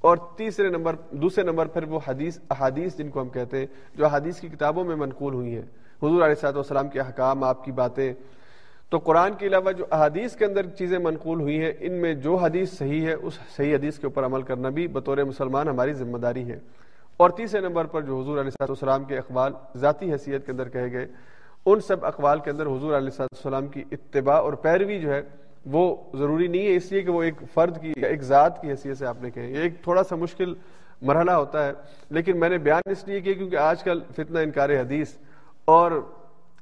اور تیسرے نمبر، دوسرے نمبر پھر وہ حدیث، احادیث جن کو ہم کہتے ہیں، جو حدیث کی کتابوں میں منقول ہوئی ہیں۔ حضور علیہ صاحب والسلام کے حکام آپ کی باتیں۔ تو قرآن کے علاوہ جو احادیث کے اندر چیزیں منقول ہوئی ہیں، ان میں جو حدیث صحیح ہے، اس صحیح حدیث کے اوپر عمل کرنا بھی بطور مسلمان ہماری ذمہ داری ہے۔ اور تیسرے نمبر پر جو حضور علیہ صاحب السلام کے اقوال ذاتی حیثیت کے اندر کہے گئے، ان سب اقوال کے اندر حضور علیہ صاحب السلام کی اتباع اور پیروی جو ہے، وہ ضروری نہیں ہے۔ اس لیے کہ وہ ایک فرد کی، ایک ذات کی حیثیت سے آپ نے کہے۔ یہ ایک تھوڑا سا مشکل مرحلہ ہوتا ہے، لیکن میں نے بیان اس لیے کیا کیونکہ آج کل فتنہ انکار حدیث اور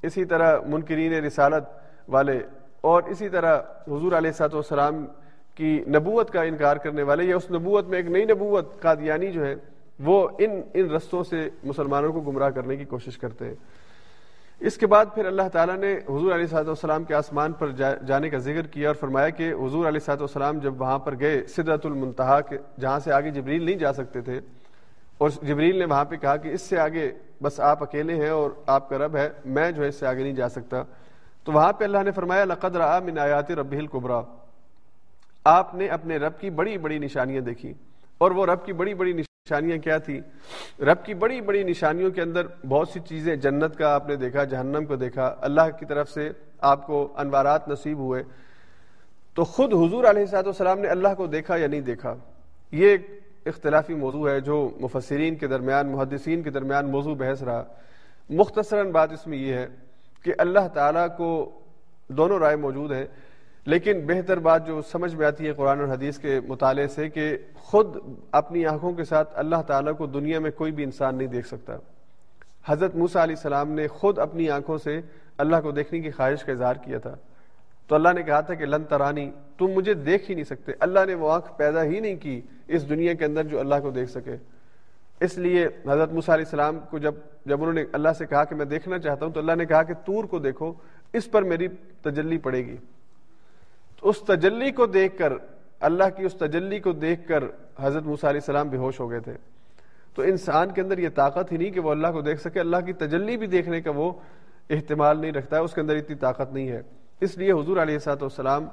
اسی طرح منکرین رسالت والے اور اسی طرح حضور علیہ سات والسلام کی نبوت کا انکار کرنے والے یا اس نبوت میں ایک نئی نبوت قادیانی جو ہے، وہ ان ان رستوں سے مسلمانوں کو گمراہ کرنے کی کوشش کرتے ہیں۔ اس کے بعد پھر اللہ تعالیٰ نے حضور علیہ صاحب والسلام کے آسمان پر جانے کا ذکر کیا اور فرمایا کہ حضور علیہ صاحب والسلام جب وہاں پر گئے سدرت المنتہا کے، جہاں سے آگے جبریل نہیں جا سکتے تھے اور جبریل نے وہاں پہ کہا کہ اس سے آگے بس آپ اکیلے ہیں اور آپ کا رب ہے، میں جو ہے اس سے آگے نہیں جا سکتا۔ تو وہاں پہ اللہ نے فرمایا، لقد را من آیات رب القبرا آپ نے اپنے رب کی بڑی بڑی نشانیاں دیکھی۔ اور وہ رب کی بڑی بڑی نشانیاں کیا تھی رب کی بڑی بڑی نشانیوں کے اندر بہت سی چیزیں جنت کا آپ نے دیکھا، جہنم کو دیکھا۔ اللہ کی طرف سے آپ کو انوارات نصیب ہوئے۔ تو خود حضور علیہ صاحب السلام نے اللہ کو دیکھا یا نہیں دیکھا؟ یہ ایک اختلافی موضوع ہے جو مفسرین کے درمیان، محدثین کے درمیان موضوع بحث رہا۔ مختصراً بات اس میں یہ ہے کہ اللہ تعالیٰ کو دونوں رائے موجود ہیں، لیکن بہتر بات جو سمجھ میں آتی ہے قرآن اور حدیث کے مطالعے سے کہ خود اپنی آنکھوں کے ساتھ اللہ تعالیٰ کو دنیا میں کوئی بھی انسان نہیں دیکھ سکتا۔ حضرت موسا علیہ السلام نے خود اپنی آنکھوں سے اللہ کو دیکھنے کی خواہش کا اظہار کیا تھا۔ تو اللہ نے کہا تھا کہ لن ترانی، تم مجھے دیکھ ہی نہیں سکتے۔ اللہ نے وہ آنکھ پیدا ہی نہیں کی۔ اس دنیا کے اندر جو اللہ کو دیکھ سکے۔ اس لیے حضرت موسیٰ علیہ السلام کو جب جب انہوں نے اللہ سے کہا کہ میں دیکھنا چاہتا ہوں، تو اللہ نے کہا کہ تور کو دیکھو، اس پر میری تجلی پڑے گی۔ تو اس تجلی کو دیکھ کر، اللہ کی اس تجلی کو دیکھ کر حضرت موسیٰ علیہ السلام بے ہوش ہو گئے تھے۔ تو انسان کے اندر یہ طاقت ہی نہیں کہ وہ اللہ کو دیکھ سکے، اللہ کی تجلی بھی دیکھنے کا وہ احتمال نہیں رکھتا ہے، اس کے اندر اتنی طاقت نہیں ہے۔ اس لیے حضور علیہ سات والسلام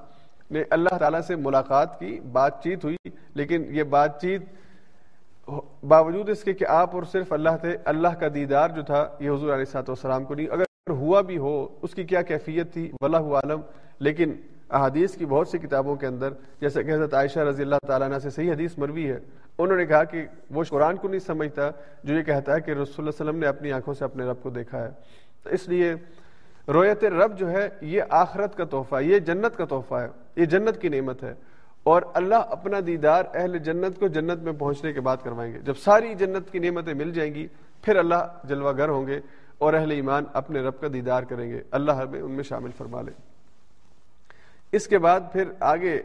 نے اللہ تعالیٰ سے ملاقات کی، بات چیت ہوئی، لیکن یہ بات چیت باوجود اس کے کہ آپ اور صرف اللہ تھے، اللہ کا دیدار جو تھا، یہ حضور علیہ سات والسلام کو نہیں۔ اگر ہوا بھی ہو، اس کی کیا کیفیت تھی؟ واللہ عالم لیکن احادیث کی بہت سی کتابوں کے اندر، جیسے کہ حضرت عائشہ رضی اللہ تعالیٰ عنہ سے صحیح حدیث مروی ہے، انہوں نے کہا کہ وہ قرآن کو نہیں سمجھتا جو یہ کہتا ہے کہ رسول اللہ علیہ وسلم نے اپنی آنکھوں سے اپنے رب کو دیکھا ہے۔ تو اس لیے رویت رب جو ہے، یہ آخرت کا تحفہ، یہ جنت کا تحفہ ہے، یہ جنت کی نعمت ہے۔ اور اللہ اپنا دیدار اہل جنت کو جنت میں پہنچنے کے بعد کروائیں گے۔ جب ساری جنت کی نعمتیں مل جائیں گی، پھر اللہ جلوہ گر ہوں گے اور اہل ایمان اپنے رب کا دیدار کریں گے۔ اللہ ہمیں ان میں شامل فرما لے۔ اس کے بعد پھر آگے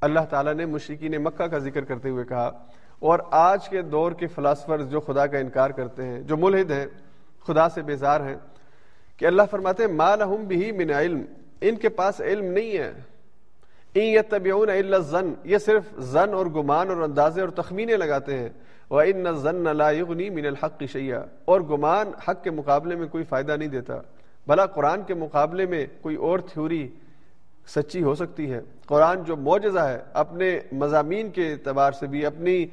اللہ تعالیٰ نے مشرقین مکہ کا ذکر کرتے ہوئے کہا، اور آج کے دور کے فلاسفر جو خدا کا انکار کرتے ہیں، جو ملحد ہیں، خدا سے بیزار ہیں کہ اللہ فرماتے ہیں، ما لہم بھی من علم. ان کے پاس علم نہیں ہے. یتبعون الا الظن. یہ صرف زن اور گمان اور اندازے اور تخمینے لگاتے ہیں. وان الظن لا يغني من الحق شيئا اور گمان حق کے مقابلے میں کوئی فائدہ نہیں دیتا. بھلا قرآن کے مقابلے میں کوئی اور تھیوری سچی ہو سکتی ہے. قرآن جو معجزہ ہے، اپنے مضامین کے اعتبار سے بھی، اپنی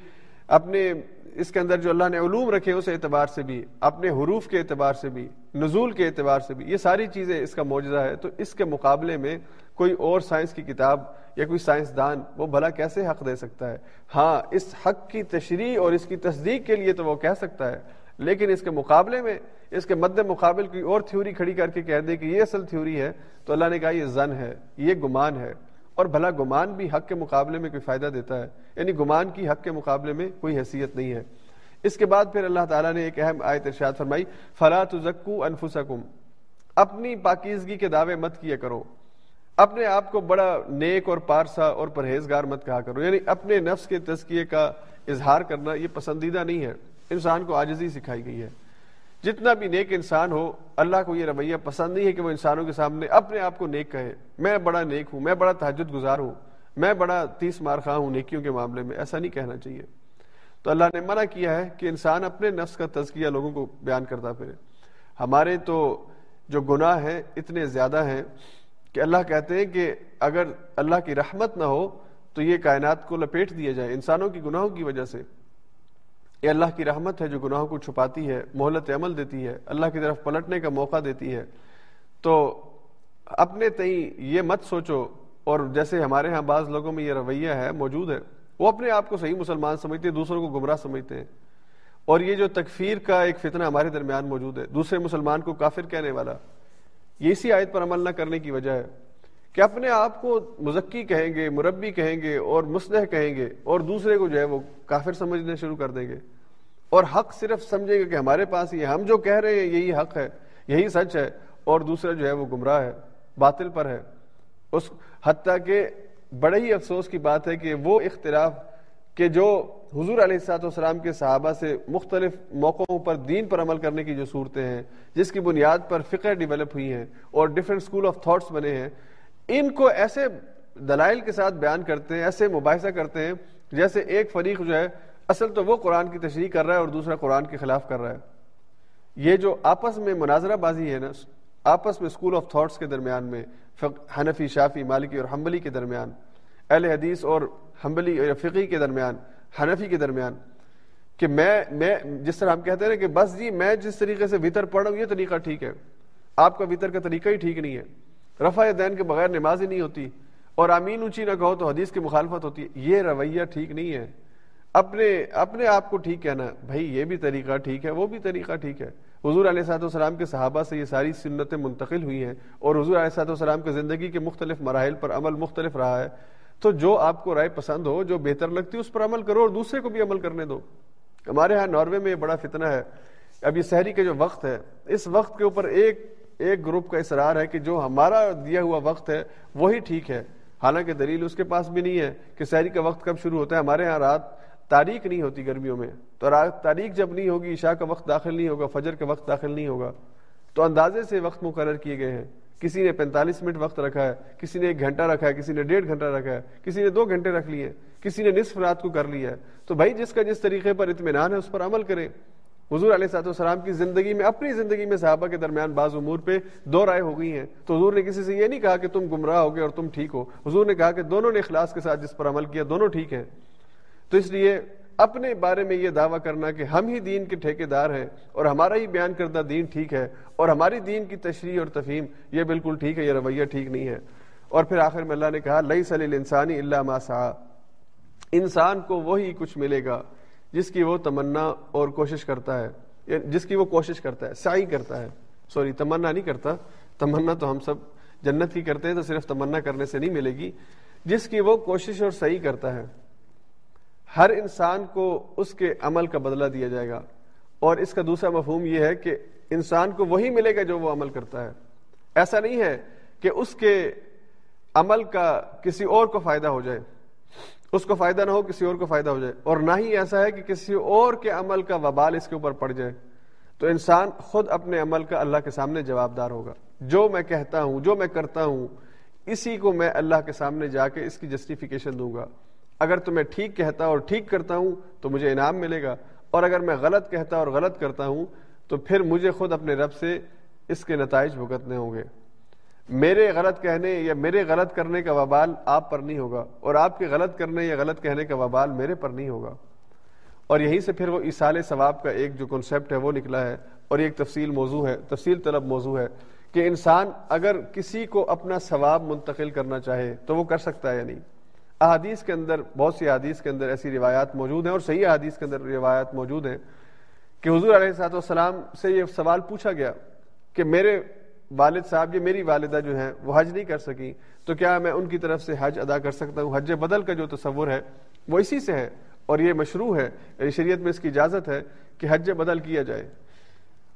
اپنے اس کے اندر جو اللہ نے علوم رکھے اس اعتبار سے بھی، اپنے حروف کے اعتبار سے بھی. نزول کے اعتبار سے بھی یہ ساری چیزیں اس کا معجزہ ہے، تو اس کے مقابلے میں کوئی اور سائنس کی کتاب یا کوئی سائنسدان وہ بھلا کیسے حق دے سکتا ہے؟ ہاں اس حق کی تشریح اور اس کی تصدیق کے لیے تو وہ کہہ سکتا ہے، لیکن اس کے مقابلے میں، اس کے مد مقابل کوئی اور تھیوری کھڑی کر کے کہہ دے کہ یہ اصل تھیوری ہے، تو اللہ نے کہا یہ زن ہے، یہ گمان ہے۔ اور بھلا گمان بھی حق کے مقابلے میں کوئی فائدہ دیتا ہے یعنی گمان کی حق کے مقابلے میں کوئی حیثیت نہیں ہے۔ اس کے بعد پھر اللہ تعالیٰ نے ایک اہم آیت ارشاد فرمائی، فلا تزکو انفسکم اپنی پاکیزگی کے دعوے مت کیا کرو۔ اپنے آپ کو بڑا نیک اور پارسا اور پرہیزگار مت کہا کرو۔ یعنی اپنے نفس کے تزکیے کا اظہار کرنا یہ پسندیدہ نہیں ہے۔ انسان کو آجزی سکھائی گئی ہے۔ جتنا بھی نیک انسان ہو، اللہ کو یہ رویہ پسند نہیں ہے کہ وہ انسانوں کے سامنے اپنے آپ کو نیک کہے۔ میں بڑا نیک ہوں، میں بڑا تحجد گزار ہوں، میں بڑا تیس مار خواہ ہوں نیکیوں کے معاملے میں۔ ایسا نہیں کہنا چاہیے۔ تو اللہ نے منع کیا ہے کہ انسان اپنے نفس کا تزکیہ لوگوں کو بیان کرتا پھرے۔ ہمارے تو جو گناہ ہیں اتنے زیادہ ہیں کہ اللہ کہتے ہیں کہ اگر اللہ کی رحمت نہ ہو تو یہ کائنات کو لپیٹ دیا جائے انسانوں کی گناہوں کی وجہ سے۔ یہ اللہ کی رحمت ہے جو گناہوں کو چھپاتی ہے، مہلت عمل دیتی ہے، اللہ کی طرف پلٹنے کا موقع دیتی ہے۔ تو اپنے تئیں یہ مت سوچو اور جیسے ہمارے ہاں بعض لوگوں میں یہ رویہ ہے، موجود ہے۔ وہ اپنے آپ کو صحیح مسلمان سمجھتے ہیں، دوسروں کو گمراہ سمجھتے ہیں۔ اور یہ جو تکفیر کا ایک فتنہ ہمارے درمیان موجود ہے، دوسرے مسلمان کو کافر کہنے والا، یہ اسی آیت پر عمل نہ کرنے کی وجہ ہے کہ اپنے آپ کو مزکی کہیں گے، مربی کہیں گے اور مسلح کہیں گے اور دوسرے کو جو ہے وہ کافر سمجھنے شروع کر دیں گے۔ اور حق صرف سمجھیں گے کہ ہمارے پاس یہ، ہم جو کہہ رہے ہیں یہی حق ہے، یہی سچ ہے اور دوسرا جو ہے وہ گمراہ ہے، باطل پر ہے۔ اس حتیٰ کہ بڑے ہی افسوس کی بات ہے کہ وہ اختلاف کہ جو حضور علیہ السلاط والسلام کے صحابہ سے مختلف موقعوں پر دین پر عمل کرنے کی جو صورتیں ہیں، جس کی بنیاد پر فقہ ڈیولپ ہوئی ہیں اور ڈفرینٹ اسکول آف تھاٹس بنے ہیں، ان کو ایسے دلائل کے ساتھ بیان کرتے ہیں، ایسے مباحثہ کرتے ہیں جیسے ایک فریق جو ہے، اصل تو وہ قرآن کی تشریح کر رہا ہے اور دوسرا قرآن کے خلاف کر رہا ہے۔ یہ جو آپس میں مناظرہ بازی ہے نا، آپس میں اسکول آف تھاٹس کے درمیان میں حنفی، شافی، مالکی اور حنبلی کے درمیان، اہل حدیث اور حنبلی اور فقی کے درمیان، حنفی کے درمیان، کہ میں میں، جس طرح ہم کہتے ہیں کہ بس جی میں جس طریقے سے وطر پڑھ رہا ہوں، یہ طریقہ ٹھیک ہے۔ آپ کا وطر کا طریقہ ہی ٹھیک نہیں ہے۔ رفع دین کے بغیر نماز ہی نہیں ہوتی۔ اور امین اونچی نہ کہو تو حدیث کی مخالفت ہوتی ہے۔ یہ رویہ ٹھیک نہیں ہے۔ اپنے اپنے آپ کو ٹھیک کہنا، بھائی یہ بھی طریقہ ٹھیک ہے، وہ بھی طریقہ ٹھیک ہے۔ حضور علیہ صاحب والسلام کے صحابہ سے یہ ساری سنتیں منتقل ہوئی ہیں اور حضور علیہ صاحب والسلام کے زندگی کے مختلف مراحل پر عمل مختلف رہا ہے، تو جو آپ کو رائے پسند ہو، جو بہتر لگتی ہے، اس پر عمل کرو اور دوسرے کو بھی عمل کرنے دو۔ ہمارے ہاں ناروے میں یہ بڑا فتنہ ہے۔ اب یہ شہری کا جو وقت ہے، اس وقت کے اوپر ایک ایک گروپ کا اصرار ہے کہ جو ہمارا دیا ہوا وقت ہے، وہی ٹھیک ہے۔ حالانکہ دلیل اس کے پاس بھی نہیں ہے کہ شہری کا وقت کب شروع ہوتا ہے۔ ہمارے ہاں رات تاریخ نہیں ہوتی گرمیوں میں، تو تاریخ جب نہیں ہوگی، عشاء کا وقت داخل نہیں ہوگا، فجر کا وقت داخل نہیں ہوگا، تو اندازے سے وقت مقرر کیے گئے ہیں۔ کسی نے پینتالیس منٹ وقت رکھا ہے، کسی نے ایک گھنٹہ رکھا ہے، کسی نے ڈیڑھ گھنٹہ رکھا ہے، کسی نے دو گھنٹے رکھ لیے، کسی نے نصف رات کو کر لیا ہے۔ تو بھائی، جس کا جس طریقے پر اطمینان ہے، اس پر عمل کرے۔ حضور علیہ صاحب السلام کی زندگی میں، اپنی زندگی میں صحابہ کے درمیان بعض امور پہ دو رائے ہو گئی ہیں۔ تو حضور نے کسی سے یہ نہیں کہا کہ تم گمراہ ہو گئے اور تم ٹھیک ہو۔ حضور نے کہا کہ دونوں نے اخلاص کے ساتھ جس پر عمل کیا، دونوں ٹھیک ہیں۔ تو اس لیے اپنے بارے میں یہ دعویٰ کرنا کہ ہم ہی دین کے ٹھیکے دار ہیں اور ہمارا ہی بیان کردہ دین ٹھیک ہے اور ہماری دین کی تشریح اور تفہیم یہ بالکل ٹھیک ہے، یہ رویہ ٹھیک نہیں ہے۔ اور پھر آخر میں اللہ نے کہا لئی سلیل انسانی اللہ ماسا انسان کو وہی کچھ ملے گا جس کی وہ تمنا اور کوشش کرتا ہے یعنی جس کی وہ کوشش کرتا ہے سائی کرتا ہے۔ سوری، تمنا نہیں کرتا، تمنا تو ہم سب جنت کی کرتے ہیں تو صرف تمنا کرنے سے نہیں ملے گی۔ جس کی وہ کوشش اور صحیح کرتا ہے۔ ہر انسان کو اس کے عمل کا بدلہ دیا جائے گا۔ اور اس کا دوسرا مفہوم یہ ہے کہ انسان کو وہی ملے گا جو وہ عمل کرتا ہے۔ ایسا نہیں ہے کہ اس کے عمل کا کسی اور کو فائدہ ہو جائے۔ اس کو فائدہ نہ ہو، کسی اور کو فائدہ ہو جائے۔ اور نہ ہی ایسا ہے کہ کسی اور کے عمل کا وبال اس کے اوپر پڑ جائے۔ تو انسان خود اپنے عمل کا اللہ کے سامنے جواب دار ہوگا۔ جو میں کہتا ہوں، جو میں کرتا ہوں، اسی کو میں اللہ کے سامنے جا کے اس کی جسٹیفیکیشن دوں گا۔ اگر تو میں ٹھیک کہتا اور ٹھیک کرتا ہوں تو مجھے انعام ملے گا، اور اگر میں غلط کہتا اور غلط کرتا ہوں تو پھر مجھے خود اپنے رب سے اس کے نتائج بھگتنے ہوں گے۔ میرے غلط کہنے یا میرے غلط کرنے کا وبال آپ پر نہیں ہوگا، اور آپ کے غلط کرنے یا غلط کہنے کا وبال میرے پر نہیں ہوگا۔ اور یہیں سے پھر وہ اصال ثواب کا ایک جو کنسیپٹ ہے وہ نکلا ہے، اور ایک تفصیل موضوع ہے، تفصیل طلب موضوع ہے کہ انسان اگر کسی کو اپنا ثواب منتقل کرنا چاہے تو وہ کر سکتا ہے یا نہیں۔ احادیث کے اندر، بہت سی احادیث کے اندر ایسی روایات موجود ہیں اور صحیح احادیث کے اندر روایات موجود ہیں کہ حضور علیہ صاحب والسلام سے یہ سوال پوچھا گیا کہ میرے والد صاحب یا میری والدہ جو ہیں، وہ حج نہیں کر سکیں، تو کیا میں ان کی طرف سے حج ادا کر سکتا ہوں؟ حج بدل کا جو تصور ہے، وہ اسی سے ہے اور یہ مشروع ہے یعنی شریعت میں اس کی اجازت ہے کہ حج بدل کیا جائے۔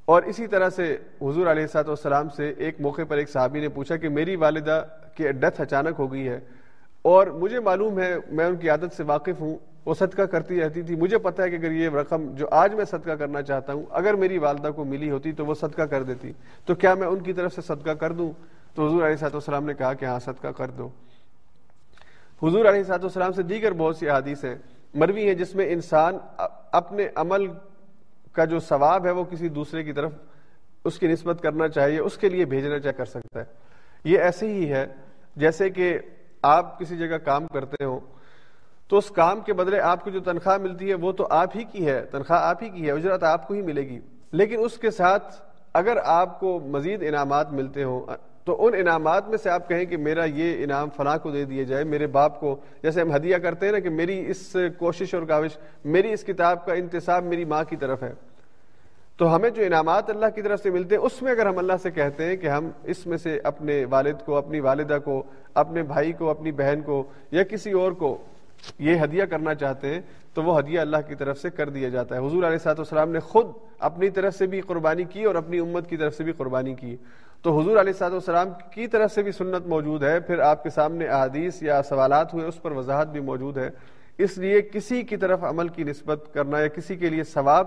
اور اسی طرح سے حضور علیہ سات والسلام سے ایک موقع پر ایک صحابی نے پوچھا کہ میری والدہ کی ڈیتھ اچانک ہو گئی ہے اور مجھے معلوم ہے، میں ان کی عادت سے واقف ہوں، وہ صدقہ کرتی رہتی تھی۔ مجھے پتا ہے کہ اگر یہ رقم جو آج میں صدقہ کرنا چاہتا ہوں، اگر میری والدہ کو ملی ہوتی تو وہ صدقہ کر دیتی۔ تو کیا میں ان کی طرف سے صدقہ کر دوں؟ تو حضور علیہ صاحب السلام نے کہا کہ ہاں صدقہ کر دو۔ حضور علیہ صاحب السلام سے دیگر بہت سی حادیث ہیں۔ مروی ہیں جس میں انسان اپنے عمل کا جو ثواب ہے، وہ کسی دوسرے کی طرف اس کی نسبت کرنا چاہیے، اس کے لیے بھیجنا چاہ کر سکتا ہے۔ یہ ایسے ہی ہے، جیسے کہ آپ کسی جگہ کام کرتے ہو، تو اس کام کے بدلے آپ کو جو تنخواہ ملتی ہے وہ تو آپ ہی کی ہے، تنخواہ آپ ہی کی ہے، اجرت آپ کو ہی ملے گی۔ لیکن اس کے ساتھ اگر آپ کو مزید انعامات ملتے ہوں، تو ان انعامات میں سے آپ کہیں کہ میرا یہ انعام فلاں کو دے دیا جائے، میرے باپ کو۔ جیسے ہم ہدیہ کرتے ہیں نا کہ میری اس کوشش اور کاوش، میری اس کتاب کا انتصاب میری ماں کی طرف ہے۔ تو ہمیں جو انعامات اللہ کی طرف سے ملتے ہیں، اس میں اگر ہم اللہ سے کہتے ہیں کہ ہم اس میں سے اپنے والد کو، اپنی والدہ کو، اپنے بھائی کو، اپنی بہن کو یا کسی اور کو یہ ہدیہ کرنا چاہتے ہیں، تو وہ ہدیہ اللہ کی طرف سے کر دیا جاتا ہے۔ حضور علیہ صاحب السلام نے خود اپنی طرف سے بھی قربانی کی اور اپنی امت کی طرف سے بھی قربانی کی۔ تو حضور علیہ صاحب السلام کی طرف سے بھی سنت موجود ہے، پھر آپ کے سامنے احادیث یا سوالات ہوئے، اس پر وضاحت بھی موجود ہے۔ اس لیے کسی کی طرف عمل کی نسبت کرنا یا کسی کے لیے ثواب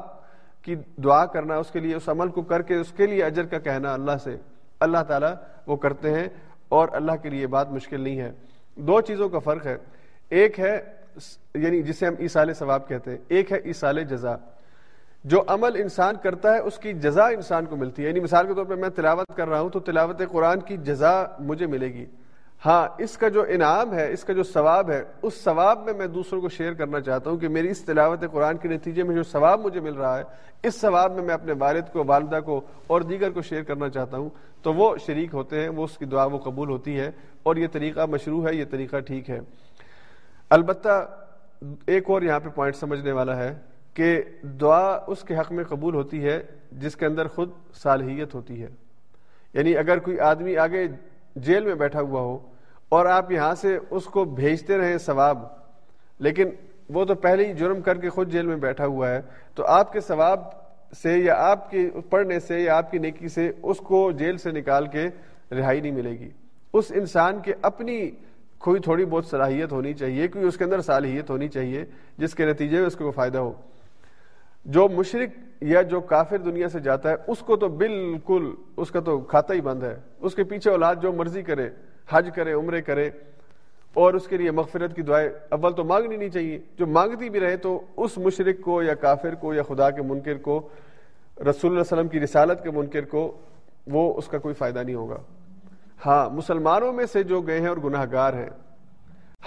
کی دعا کرنا، اس کے لیے، اس عمل کو کر کے، اس کے لیے اجر کا کہنا اللہ سے۔ اللہ تعالیٰ وہ کرتے ہیں اور اللہ کے لیے بات مشکل نہیں ہے۔ دو چیزوں کا فرق ہے۔ ایک ہے یعنی جسے ہم ایسال ثواب کہتے ہیں، ایک ہے ایسال جزا۔ جو عمل انسان کرتا ہے، اس کی جزا انسان کو ملتی ہے۔ یعنی مثال کے طور پہ میں تلاوت کر رہا ہوں تو تلاوت قرآن کی جزا مجھے ملے گی۔ ہاں اس کا جو انعام ہے، اس کا جو ثواب ہے، اس ثواب میں میں دوسروں کو شیئر کرنا چاہتا ہوں کہ میری اس تلاوت قرآن کے نتیجے میں جو ثواب مجھے مل رہا ہے، اس ثواب میں میں اپنے والد کو، والدہ کو اور دیگر کو شیئر کرنا چاہتا ہوں۔ تو وہ شریک ہوتے ہیں، وہ اس کی دعا وہ قبول ہوتی ہے اور یہ طریقہ مشروع ہے، یہ طریقہ ٹھیک ہے۔ البتہ ایک اور یہاں پہ پوائنٹ سمجھنے والا ہے کہ دعا اس کے حق میں قبول ہوتی ہے جس کے اندر خود صالحیت ہوتی ہے۔ یعنی اگر کوئی آدمی آگے جیل میں بیٹھا ہوا ہو اور آپ یہاں سے اس کو بھیجتے رہیں ثواب، لیکن وہ تو پہلے ہی جرم کر کے خود جیل میں بیٹھا ہوا ہے، تو آپ کے ثواب سے یا آپ کے پڑھنے سے یا آپ کی نیکی سے اس کو جیل سے نکال کے رہائی نہیں ملے گی۔ اس انسان کے اپنی کوئی تھوڑی بہت صلاحیت ہونی چاہیے، کوئی اس کے اندر صلاحیت ہونی چاہیے، جس کے نتیجے میں اس کو فائدہ ہو۔ جو مشرق یا جو کافر دنیا سے جاتا ہے، اس کو تو بالکل، اس کا تو کھاتا ہی بند ہے۔ اس کے پیچھے اولاد جو مرضی کرے، حج کرے، عمرے کرے، اور اس کے لیے مغفرت کی دعائیں اول تو مانگنی نہیں چاہیے۔ جو مانگتی بھی رہے تو اس مشرق کو یا کافر کو یا خدا کے منکر کو، رسول اللہ علیہ وسلم کی رسالت کے منکر کو، وہ اس کا کوئی فائدہ نہیں ہوگا۔ ہاں مسلمانوں میں سے جو گئے ہیں اور گناہ گار ہیں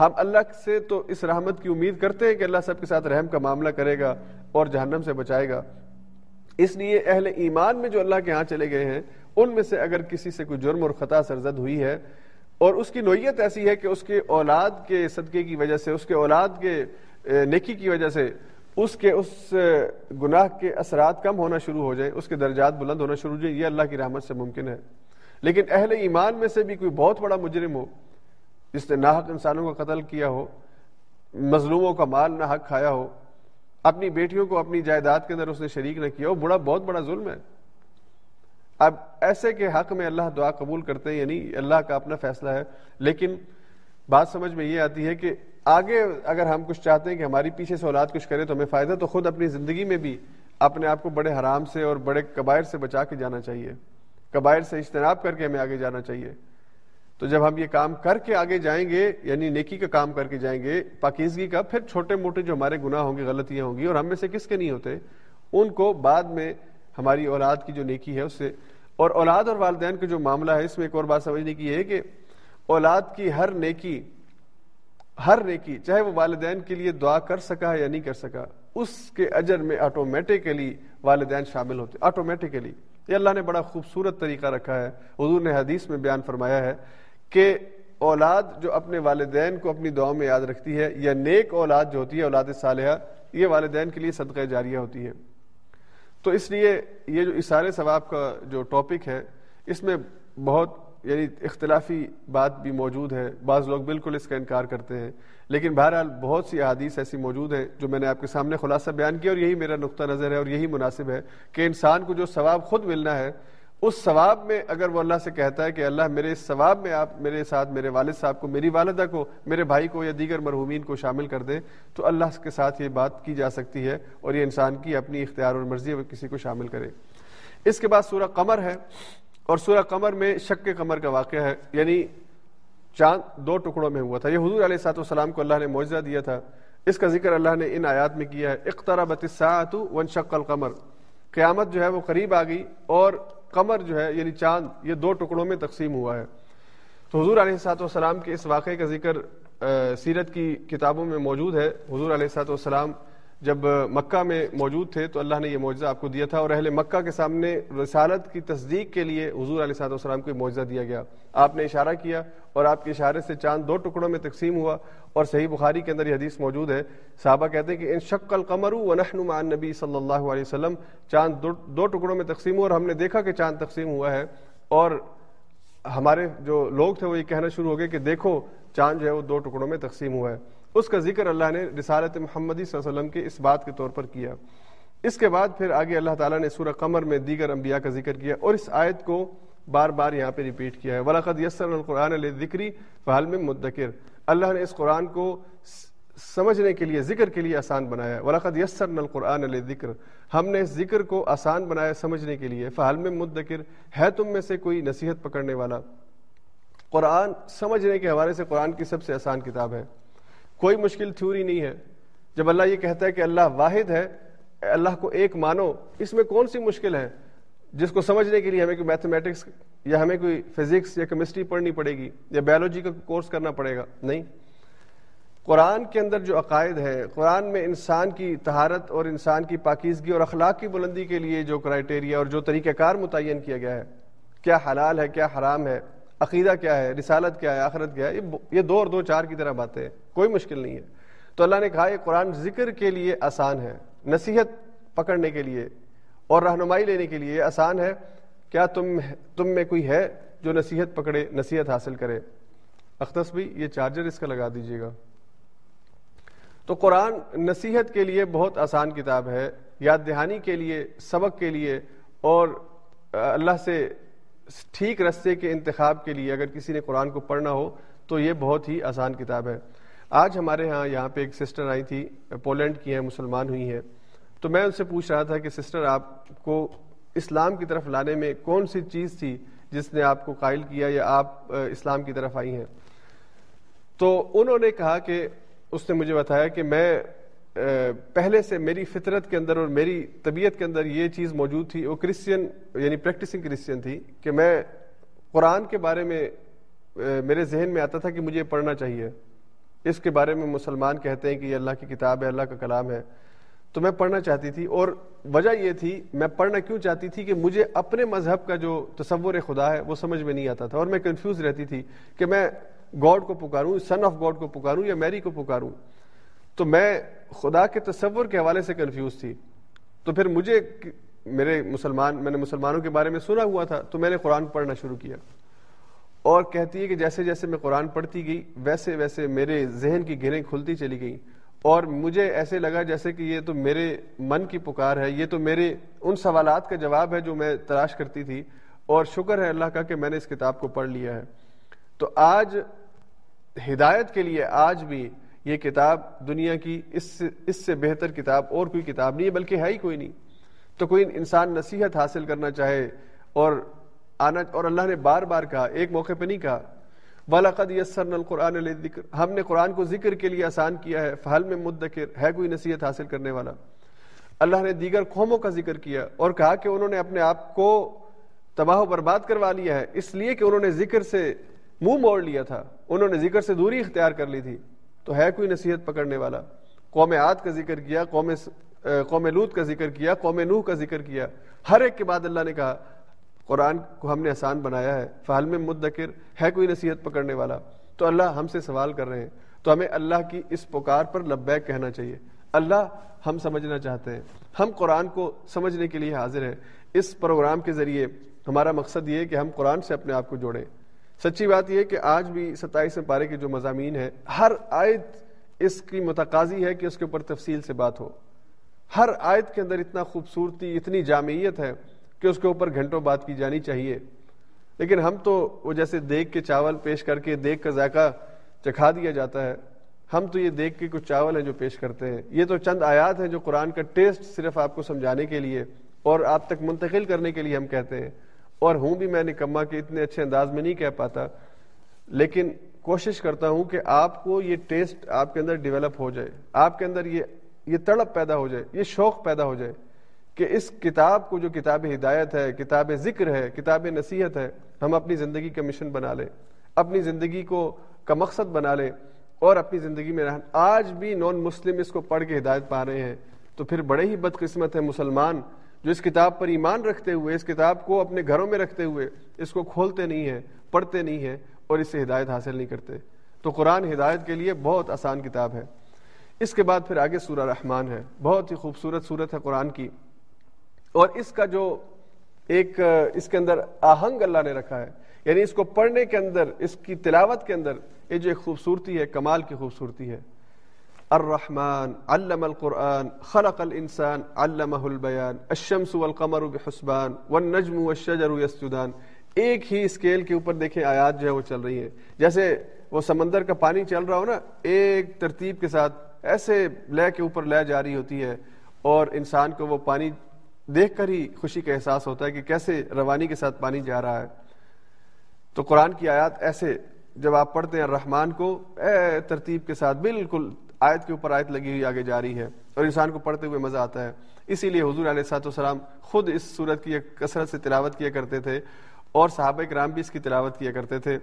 ہم اللہ سے تو اس رحمت کی امید کرتے ہیں کہ اللہ سب کے ساتھ رحم کا معاملہ کرے گا اور جہنم سے بچائے گا۔ اس لیے اہل ایمان میں جو اللہ کے ہاں چلے گئے ہیں، ان میں سے اگر کسی سے کوئی جرم اور خطا سرزد ہوئی ہے اور اس کی نوعیت ایسی ہے کہ اس کے اولاد کے صدقے کی وجہ سے، اس کے اولاد کے نیکی کی وجہ سے اس کے، اس گناہ کے اثرات کم ہونا شروع ہو جائیں اس کے درجات بلند ہونا شروع ہو جائیں یہ اللہ کی رحمت سے ممکن ہے۔ لیکن اہل ایمان میں سے بھی کوئی بہت بڑا مجرم ہو جس نے ناحق انسانوں کا قتل کیا ہو، مظلوموں کا مال نہ حق کھایا ہو، اپنی بیٹیوں کو اپنی جائیداد کے اندر اس نے شریک نہ کیا ہو، بڑا، بہت بڑا ظلم ہے۔ اب ایسے کے حق میں اللہ دعا قبول کرتے ہیں یعنی اللہ کا اپنا فیصلہ ہے، لیکن بات سمجھ میں یہ آتی ہے کہ آگے اگر ہم کچھ چاہتے ہیں کہ ہماری پیچھے سے اولاد کچھ کرے تو ہمیں فائدہ تو خود اپنی زندگی میں بھی اپنے آپ کو بڑے حرام سے اور بڑے قبائر سے بچا کے جانا چاہیے۔ قبائر سے اجتناب کر کے ہمیں آگے جانا چاہیے۔ تو جب ہم یہ کام کر کے آگے جائیں گے یعنی نیکی کا کام کر کے جائیں گے، پاکیزگی کا، پھر چھوٹے موٹے جو ہمارے گناہ ہوں گے، غلطیاں ہوں گی، اور ہم میں سے کس کے نہیں ہوتے، ان کو بعد میں ہماری اولاد کی جو نیکی ہے، اس سے، اور اولاد اور والدین کا جو معاملہ ہے، اس میں ایک اور بات سمجھنے کی ہے کہ اولاد کی ہر نیکی ہر نیکی، چاہے وہ والدین کے لیے دعا کر سکا ہے یا نہیں کر سکا، اس کے اجر میں آٹومیٹکلی والدین شامل ہوتے آٹومیٹکلی یہ اللہ نے بڑا خوبصورت طریقہ رکھا ہے، حضور نے حدیث میں بیان فرمایا ہے کہ اولاد جو اپنے والدین کو اپنی دعا میں یاد رکھتی ہے یا نیک اولاد جو ہوتی ہے، اولاد صالحہ، یہ والدین کے لیے صدقہ جاریہ ہوتی ہے۔ تو اس لیے یہ جو اشارے ثواب کا جو ٹاپک ہے، اس میں بہت یعنی اختلافی بات بھی موجود ہے۔ بعض لوگ بالکل اس کا انکار کرتے ہیں۔ لیکن بہرحال بہت سی احادیث ایسی موجود ہیں جو میں نے آپ کے سامنے خلاصہ بیان کیا اور یہی میرا نقطہ نظر ہے اور یہی مناسب ہے کہ انسان کو جو ثواب خود ملنا ہے اس ثواب میں اگر وہ اللہ سے کہتا ہے کہ اللہ میرے اس ثواب میں آپ میرے ساتھ میرے والد صاحب کو میری والدہ کو میرے بھائی کو یا دیگر مرحومین کو شامل کر دیں تو اللہ کے ساتھ یہ بات کی جا سکتی ہے اور یہ انسان کی اپنی اختیار اور مرضی ہے کسی کو شامل کرے۔ اس کے بعد سورہ قمر ہے اور سورہ قمر میں شک کے قمر کا واقعہ ہے یعنی چاند دو ٹکڑوں میں ہوا تھا۔ یہ حضور علیہ سات والسلام کو اللہ نے معجزہ دیا تھا۔ اس کا ذکر اللہ نے ان آیات میں کیا ہے۔ اقتربت الساعت وانشق القمر۔ قیامت جو ہے وہ قریب آ گئی اور قمر جو ہے یعنی چاند، یہ دو ٹکڑوں میں تقسیم ہوا ہے۔ تو حضور علیہ سات والسلام کے اس واقعے کا ذکر سیرت کی کتابوں میں موجود ہے۔ حضور علیہ سات والسلام جب مکہ میں موجود تھے تو اللہ نے یہ معجزہ آپ کو دیا تھا اور اہل مکہ کے سامنے رسالت کی تصدیق کے لیے حضور علیہ صاحب والسلام کو معجزہ دیا گیا۔ آپ نے اشارہ کیا اور آپ کے اشارے سے چاند دو ٹکڑوں میں تقسیم ہوا اور صحیح بخاری کے اندر یہ حدیث موجود ہے۔ صحابہ کہتے ہیں کہ ان شک القمر و مع نبی صلی اللہ علیہ وسلم چاند دو ٹکڑوں میں تقسیم ہوا اور ہم نے دیکھا کہ چاند تقسیم ہوا ہے اور ہمارے جو لوگ تھے وہ یہ کہنا شروع ہو گئے کہ دیکھو چاند جو ہے وہ دو ٹکڑوں میں تقسیم ہوا ہے۔ اس کا ذکر اللہ نے رسالت محمدی صلی اللہ علیہ وسلم کے اس بات کے طور پر کیا۔ اس کے بعد پھر آگے اللہ تعالیٰ نے سورہ قمر میں دیگر انبیاء کا ذکر کیا اور اس آیت کو بار بار یہاں پہ ریپیٹ کیا ہے۔ ولاقد یسر القرآن علیہ ذکری فحال میں مدکر اللہ نے اس قرآن کو سمجھنے کے لیے، ذکر کے لیے آسان بنایا ولاقد یسر القرآن علیہ ذکر ہم نے اس ذکر کو آسان بنایا سمجھنے کے لیے۔ فحال میں مدکر ہے تم میں سے کوئی نصیحت پکڑنے والا۔ قرآن، سمجھنے کے حوالے سے قرآن کی سب سے آسان کتاب ہے۔ کوئی مشکل تھیوری نہیں ہے۔ جب اللہ یہ کہتا ہے کہ اللہ واحد ہے، اللہ کو ایک مانو، اس میں کون سی مشکل ہے؟ جس کو سمجھنے کے لیے ہمیں کوئی میتھمیٹکس یا ہمیں کوئی فزکس یا کیمسٹری پڑھنی پڑے گی، یا بایولوجی کا کورس کرنا پڑے گا۔ نہیں۔ قرآن کے اندر جو عقائد ہے قرآن میں انسان کی تہارت اور انسان کی پاکیزگی اور اخلاق کی بلندی کے لیے جو کرائٹیریا اور جو طریقہ کار متعین کیا گیا ہے، کیا حلال ہے، کیا حرام ہے عقیدہ کیا ہے، رسالت کیا ہے، آخرت کیا ہے، یہ دو اور دو چار کی طرح باتیں ہیں، کوئی مشکل نہیں ہے۔ تو اللہ نے کہا، یہ قرآن ذکر کے لیے آسان ہے، نصیحت پکڑنے کے لیے اور رہنمائی لینے کے لیے آسان ہے۔ کیا تم تم میں کوئی ہے جو نصیحت پکڑے، نصیحت حاصل کرے؟ اختص بھی یہ چارجر اس کا لگا دیجیے گا۔ تو قرآن نصیحت کے لیے بہت آسان کتاب ہے، یاد دہانی کے لیے، سبق کے لیے اور اللہ سے ٹھیک رستے کے انتخاب کے لیے اگر کسی نے قرآن کو پڑھنا ہو تو یہ بہت ہی آسان کتاب ہے۔ آج ہمارے ہاں یہاں پہ ایک سسٹر آئی تھی، پولینڈ کی ہیں، مسلمان ہوئی ہیں۔ تو میں ان سے پوچھ رہا تھا کہ سسٹر، آپ کو اسلام کی طرف لانے میں کون سی چیز تھی جس نے آپ کو قائل کیا یا آپ اسلام کی طرف آئی ہیں؟ تو انہوں نے کہا کہ، اس نے مجھے بتایا کہ میں پہلے سے میری فطرت کے اندر اور میری طبیعت کے اندر یہ چیز موجود تھی، وہ کرسچین یعنی پریکٹسنگ کرسچین تھی، کہ میں قرآن کے بارے میں میرے ذہن میں آتا تھا کہ مجھے پڑھنا چاہیے۔ اس کے بارے میں مسلمان کہتے ہیں کہ یہ اللہ کی کتاب ہے، اللہ کا کلام ہے۔ تو میں پڑھنا چاہتی تھی اور وجہ یہ تھی، میں پڑھنا کیوں چاہتی تھی کہ مجھے اپنے مذہب کا جو تصور خدا ہے، وہ سمجھ میں نہیں آتا تھا۔ اور میں کنفیوز رہتی تھی کہ میں گاڈ کو پکاروں سن آف گاڈ کو پکاروں یا میری کو پکاروں۔ تو میں خدا کے تصور کے حوالے سے کنفیوز تھی۔ تو پھر مجھے میرے مسلمان، میں نے مسلمانوں کے بارے میں سنا ہوا تھا، تو میں نے قرآن پڑھنا شروع کیا۔ اور کہتی ہے کہ جیسے جیسے میں قرآن پڑھتی گئی، ویسے ویسے میرے ذہن کی گریں کھلتی چلی گئی اور مجھے ایسے لگا جیسے کہ یہ تو میرے من کی پکار ہے، یہ تو میرے ان سوالات کا جواب ہے جو میں تلاش کرتی تھی۔ اور شکر ہے اللہ کا کہ میں نے اس کتاب کو پڑھ لیا ہے۔ تو آج ہدایت کے لیے آج بھی یہ کتاب دنیا کی اس سے اس سے بہتر کتاب اور کوئی کتاب نہیں ہے، بلکہ ہے ہی کوئی نہیں۔ تو کوئی انسان نصیحت حاصل کرنا چاہے اور آنا، اور اللہ نے بار بار کہا، ایک موقع پہ نہیں کہا ولاقد یسر القرآن ذکر ہم نے قرآن کو ذکر کے لیے آسان کیا ہے فہل میں مدکر ہے کوئی نصیحت حاصل کرنے والا۔ اللہ نے دیگر قوموں کا ذکر کیا اور کہا کہ انہوں نے اپنے آپ کو تباہ و برباد کروا لیا ہے، اس لیے کہ انہوں نے ذکر سے منہ مو موڑ لیا تھا۔ انہوں نے ذکر سے دوری اختیار کر لی تھی۔ تو ہے کوئی نصیحت پکڑنے والا؟ قوم عاد کا ذکر کیا، قوم قوم لوت کا ذکر کیا، قوم نوح کا ذکر کیا۔ ہر ایک کے بعد اللہ نے کہا، قرآن کو ہم نے آسان بنایا ہے، فہل میں مدکر، ہے کوئی نصیحت پکڑنے والا؟ تو اللہ ہم سے سوال کر رہے ہیں۔ تو ہمیں اللہ کی اس پکار پر لبیک کہنا چاہیے۔ اللہ ہم سمجھنا چاہتے ہیں۔ ہم قرآن کو سمجھنے کے لیے حاضر ہیں۔ اس پروگرام کے ذریعے ہمارا مقصد یہ ہے کہ ہم قرآن سے اپنے آپ کو جوڑیں۔ سچی بات یہ کہ آج بھی ستائیس پارے کے جو مضامین ہیں، ہر آیت اس کی متقاضی ہے کہ اس کے اوپر تفصیل سے بات ہو۔ ہر آیت کے اندر اتنا خوبصورتی، اتنی جامعیت ہے کہ اس کے اوپر گھنٹوں بات کی جانی چاہیے۔ لیکن ہم تو وہ جیسے دیکھ کے چاول پیش کر کے دیکھ کا ذائقہ چکھا دیا جاتا ہے۔ ہم تو یہ دیکھ کے کچھ چاول ہیں جو پیش کرتے ہیں۔ یہ تو چند آیات ہیں جو قرآن کا ٹیسٹ صرف آپ کو سمجھانے کے لیے اور آپ تک منتقل کرنے کے لیے ہم کہتے ہیں۔ اور ہوں بھی میں نکما کہ اتنے اچھے انداز میں نہیں کہہ پاتا، لیکن کوشش کرتا ہوں کہ آپ کو یہ ٹیسٹ آپ کے اندر ڈیولپ ہو جائے، آپ کے اندر یہ یہ تڑپ پیدا ہو جائے، یہ شوق پیدا ہو جائے کہ اس کتاب کو جو کتاب ہدایت ہے، کتاب ذکر ہے، کتاب نصیحت ہے، ہم اپنی زندگی کا مشن بنا لیں، اپنی زندگی کو کا مقصد بنا لیں اور اپنی زندگی میں رہن۔ آج بھی نان مسلم اس کو پڑھ کے ہدایت پا رہے ہیں، تو پھر بڑے ہی بدقسمت ہے مسلمان۔ جو اس کتاب پر ایمان رکھتے ہوئے، اس کتاب کو اپنے گھروں میں رکھتے ہوئے اس کو کھولتے نہیں ہیں، پڑھتے نہیں ہیں اور اس سے ہدایت حاصل نہیں کرتے۔ تو قرآن ہدایت کے لیے بہت آسان کتاب ہے۔ اس کے بعد پھر آگے سورہ رحمان ہے۔ بہت ہی خوبصورت صورت ہے قرآن کی۔ اور اس کا جو ایک، اس کے اندر آہنگ اللہ نے رکھا ہے۔ یعنی اس کو پڑھنے کے اندر، اس کی تلاوت کے اندر، یہ جو ایک خوبصورتی ہے، کمال کی خوبصورتی ہے۔ الرحمن علم القرآن، خلق الانسان علمہ البیان الشمس والقمر بحسبان، والنجم والشجر يسجدان۔ ایک ہی اسکیل کے اوپر دیکھیں آیات جو ہے وہ چل رہی ہیں۔ جیسے وہ سمندر کا پانی چل رہا ہو نا، ایک ترتیب کے ساتھ ایسے لے کے اوپر لے جاری ہوتی ہے اور انسان کو وہ پانی دیکھ کر ہی خوشی کا احساس ہوتا ہے کہ کیسے روانی کے ساتھ پانی جا رہا ہے۔ تو قرآن کی آیات ایسے جب آپ پڑھتے ہیں رحمان کو، اے ترتیب کے ساتھ بالکل آیت کے اوپر آیت لگی ہوئی آگے جاری ہے اور انسان کو پڑھتے ہوئے مزہ آتا ہے۔ اسی لیے حضور علیہ سات وسلام خود اس صورت کی ایک کثرت سے تلاوت کیا کرتے تھے اور صحابہ کرام بھی اس کی تلاوت کیا کرتے تھے۔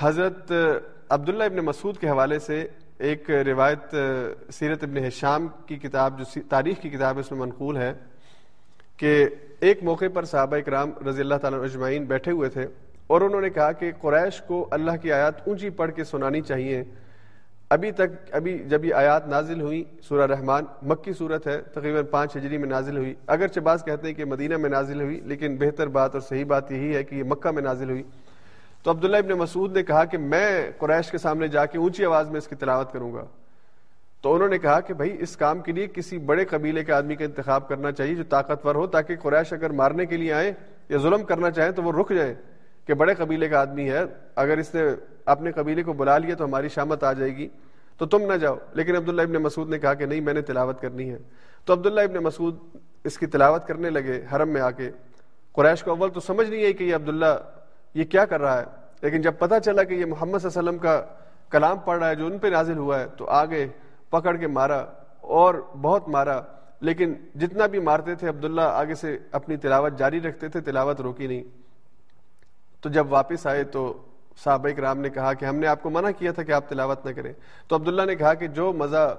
حضرت عبداللہ ابن مسعود کے حوالے سے ایک روایت، سیرت ابن حشام کی کتاب، جو تاریخ کی کتاب اس میں منقول ہے کہ ایک موقع پر صحابہ کرام رضی اللہ تعالیٰ اجمعین بیٹھے ہوئے تھے اور انہوں نے کہا کہ قریش کو اللہ کی آیات اونچی پڑھ کے سنانی چاہیے۔ ابھی تک، ابھی جب یہ آیات نازل ہوئی، سورہ رحمان، مکی صورت ہے، تقریباً پانچ ہجری میں نازل ہوئی۔ اگرچہ بعض کہتے ہیں کہ مدینہ میں نازل ہوئی، لیکن بہتر بات اور صحیح بات یہی ہے کہ یہ مکہ میں نازل ہوئی۔ تو عبداللہ ابن مسعود نے کہا کہ میں قریش کے سامنے جا کے اونچی آواز میں اس کی تلاوت کروں گا۔ تو انہوں نے کہا کہ بھائی، اس کام کے لیے کسی بڑے قبیلے کے آدمی کا انتخاب کرنا چاہیے جو طاقتور ہو، تاکہ قریش اگر مارنے کے لیے آئے یا ظلم کرنا چاہیں تو وہ رک جائیں۔ کہ بڑے قبیلے کا آدمی ہے، اگر اس نے اپنے قبیلے کو بلا لیا تو ہماری شامت آ جائے گی، تو تم نہ جاؤ۔ لیکن عبداللہ ابن مسعود نے کہا کہ نہیں، میں نے تلاوت کرنی ہے۔ تو عبداللہ ابن مسعود اس کی تلاوت کرنے لگے حرم میں آ کے۔ قریش کو اول تو سمجھ نہیں آئی کہ یہ عبداللہ یہ کیا کر رہا ہے۔ لیکن جب پتہ چلا کہ یہ محمد صلی اللہ علیہ وسلم کا کلام پڑھ رہا ہے، جو ان پہ نازل ہوا ہے، تو آگے پکڑ کے مارا اور بہت مارا۔ لیکن جتنا بھی مارتے تھے، عبداللہ آگے سے اپنی تلاوت جاری رکھتے تھے، تلاوت روکی نہیں۔ تو جب واپس آئے تو صحابہ کرام نے کہا کہ ہم نے آپ کو منع کیا تھا کہ آپ تلاوت نہ کریں۔ تو عبداللہ نے کہا کہ جو مزہ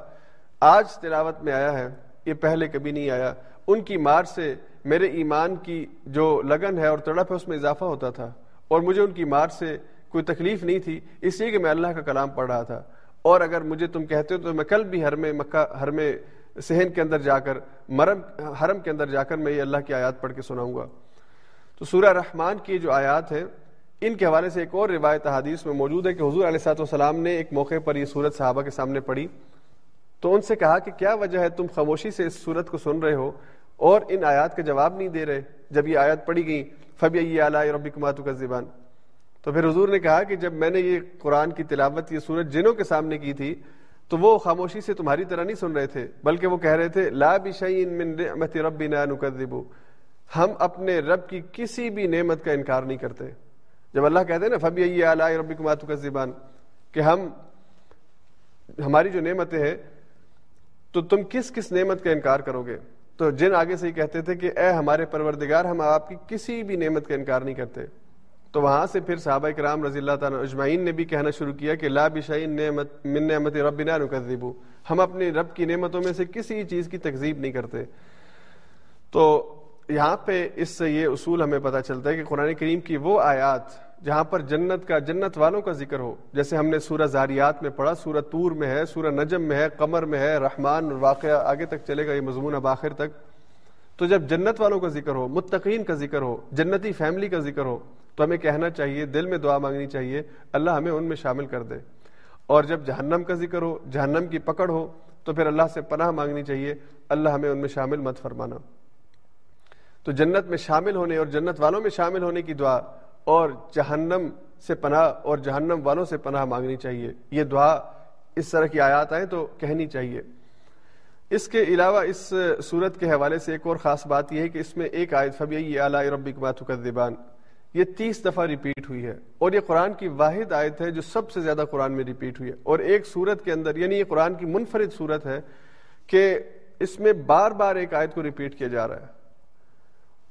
آج تلاوت میں آیا ہے، یہ پہلے کبھی نہیں آیا۔ ان کی مار سے میرے ایمان کی جو لگن ہے اور تڑپ ہے، اس میں اضافہ ہوتا تھا۔ اور مجھے ان کی مار سے کوئی تکلیف نہیں تھی، اس لیے کہ میں اللہ کا کلام پڑھ رہا تھا۔ اور اگر مجھے تم کہتے ہو تو میں کل بھی ہر میں مکہ ہر میں صحن کے اندر جا کر، مرم، حرم کے اندر جا کر میں یہ اللہ کی آیات پڑھ کے سناؤں گا۔ تو سورہ رحمان کی جو آیات ہیں، ان کے حوالے سے ایک اور روایت حدیث میں موجود ہے کہ حضور علیہ صاحب والسلام نے ایک موقع پر یہ صورت صحابہ کے سامنے پڑھی۔ تو ان سے کہا کہ کیا وجہ ہے تم خاموشی سے اس صورت کو سن رہے ہو اور ان آیات کا جواب نہیں دے رہے؟ جب یہ آیات پڑھی گئی فبی اعلیٰ ربی کماتو کا زبان تو پھر حضور نے کہا کہ جب میں نے یہ قرآن کی تلاوت، یہ صورت جنوں کے سامنے کی تھی، تو وہ خاموشی سے تمہاری طرح نہیں سن رہے تھے، بلکہ وہ کہہ رہے تھے، لا بشعین من نعمت ربنا نکذبو ہم اپنے رب کی کسی بھی نعمت کا انکار نہیں کرتے۔ جب اللہ کہتے ہیں نا فبی اعلیٰ ربی کماتو کا زبان کہ ہم، ہماری جو نعمتیں ہیں، تو تم کس کس نعمت کا انکار کرو گے؟ تو جن آگے سے ہی کہتے تھے کہ، اے ہمارے پروردگار، ہم آپ کی کسی بھی نعمت کا انکار نہیں کرتے۔ تو وہاں سے پھر صحابہ کرام رضی اللہ تعالیٰ اجمعین نے بھی کہنا شروع کیا کہ، لا بشعین نعمت، من نعمت ربنا نکذبو۔ ہم اپنے رب کی نعمتوں میں سے کسی چیز کی تکذیب نہیں کرتے۔ تو یہاں پہ اس سے یہ اصول ہمیں پتہ چلتا ہے کہ قرآن کریم کی وہ آیات جہاں پر جنت کا جنت والوں کا ذکر ہو، جیسے ہم نے سورہ زاریات میں پڑھا، سورہ تور میں ہے، سورہ نجم میں ہے، قمر میں ہے، رحمان واقعہ آگے تک چلے گا، یہ مضمون اب آخر تک۔ تو جب جنت والوں کا ذکر ہو، متقین کا ذکر ہو، جنتی فیملی کا ذکر ہو، تو ہمیں کہنا چاہیے، دل میں دعا مانگنی چاہیے، اللہ ہمیں ان میں شامل کر دے۔ اور جب جہنم کا ذکر ہو، جہنم کی پکڑ ہو، تو پھر اللہ سے پناہ مانگنی چاہیے، اللہ ہمیں ان میں شامل مت فرمانا۔ تو جنت میں شامل ہونے اور جنت والوں میں شامل ہونے کی دعا اور جہنم سے پناہ اور جہنم والوں سے پناہ مانگنی چاہیے۔ یہ دعا اس طرح کی آیات آئیں تو کہنی چاہیے۔ اس کے علاوہ اس صورت کے حوالے سے ایک اور خاص بات یہ ہے کہ اس میں ایک آیت فبی اعلیٰ ربک ماتکذبان یہ تیس دفعہ ریپیٹ ہوئی ہے اور یہ قرآن کی واحد آیت ہے جو سب سے زیادہ قرآن میں ریپیٹ ہوئی ہے۔ اور ایک صورت کے اندر یعنی یہ قرآن کی منفرد صورت ہے کہ اس میں بار بار ایک آیت کو ریپیٹ کیا جا رہا ہے۔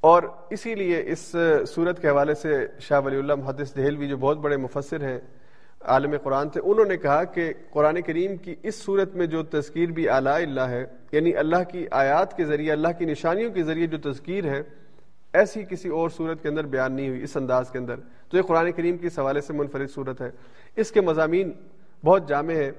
اور اسی لیے اس صورت کے حوالے سے شاہ ولی اللہ محدث دہلوی جو بہت بڑے مفسر ہیں، عالم قرآن تھے، انہوں نے کہا کہ قرآن کریم کی اس صورت میں جو تذکیر بھی اعلیٰ اللہ ہے یعنی اللہ کی آیات کے ذریعے، اللہ کی نشانیوں کے ذریعے جو تذکیر ہے ایسی کسی اور صورت کے اندر بیان نہیں ہوئی، اس انداز کے اندر۔ تو یہ قرآن کریم کی اس حوالے سے منفرد صورت ہے۔ اس کے مضامین بہت جامع ہیں۔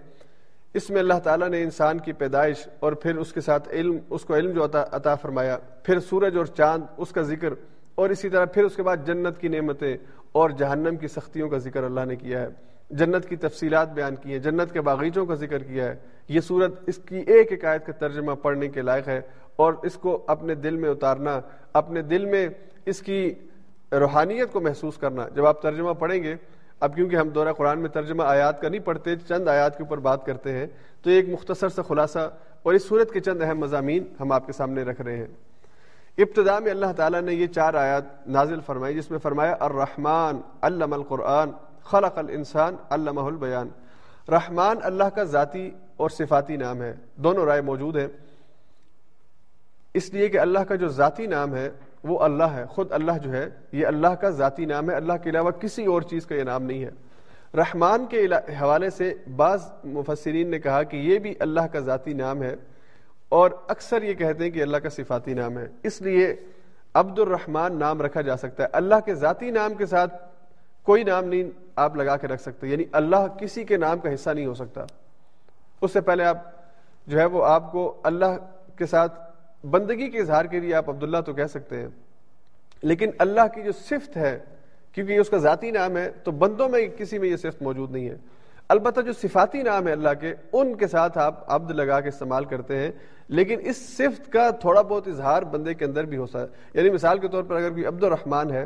اس میں اللہ تعالیٰ نے انسان کی پیدائش اور پھر اس کے ساتھ علم، اس کو علم جو عطا عطا فرمایا۔ پھر سورج اور چاند، اس کا ذکر۔ اور اسی طرح پھر اس کے بعد جنت کی نعمتیں اور جہنم کی سختیوں کا ذکر اللہ نے کیا ہے۔ جنت کی تفصیلات بیان کی ہیں، جنت کے باغیچوں کا ذکر کیا ہے۔ یہ صورت اس کی ایک ایک آیت کا ترجمہ پڑھنے کے لائق ہے اور اس کو اپنے دل میں اتارنا، اپنے دل میں اس کی روحانیت کو محسوس کرنا۔ جب آپ ترجمہ پڑھیں گے اب کیونکہ ہم دورہ قرآن میں ترجمہ آیات کا نہیں پڑھتے، چند آیات کے اوپر بات کرتے ہیں، تو ایک مختصر سا خلاصہ اور اس صورت کے چند اہم مضامین ہم آپ کے سامنے رکھ رہے ہیں۔ ابتدا میں اللہ تعالیٰ نے یہ چار آیات نازل فرمائی، جس میں فرمایا، الرحمن علم القرآن، خلق الانسان، علمہ البیان۔ رحمان اللہ کا ذاتی اور صفاتی نام ہے، دونوں رائے موجود ہیں۔ اس لیے کہ اللہ کا جو ذاتی نام ہے وہ اللہ ہے، خود اللہ جو ہے، یہ اللہ کا ذاتی نام ہے، اللہ کے علاوہ کسی اور چیز کا یہ نام نہیں ہے۔ رحمان کے حوالے سے بعض مفسرین نے کہا کہ یہ بھی اللہ کا ذاتی نام ہے اور اکثر یہ کہتے ہیں کہ اللہ کا صفاتی نام ہے۔ اس لیے عبد الرحمان نام رکھا جا سکتا ہے۔ اللہ کے ذاتی نام کے ساتھ کوئی نام نہیں آپ لگا کے رکھ سکتے یعنی اللہ کسی کے نام کا حصہ نہیں ہو سکتا۔ اس سے پہلے آپ جو ہے وہ آپ کو اللہ کے ساتھ بندگی کے اظہار کے لیے آپ عبداللہ تو کہہ سکتے ہیں، لیکن اللہ کی جو صفت ہے، کیونکہ یہ اس کا ذاتی نام ہے، تو بندوں میں کسی میں یہ صفت موجود نہیں ہے۔ البتہ جو صفاتی نام ہے اللہ کے، ان کے ساتھ آپ عبد لگا کے استعمال کرتے ہیں، لیکن اس صفت کا تھوڑا بہت اظہار بندے کے اندر بھی ہو سکتا ہے۔ یعنی مثال کے طور پر اگر کوئی عبد الرحمان ہے،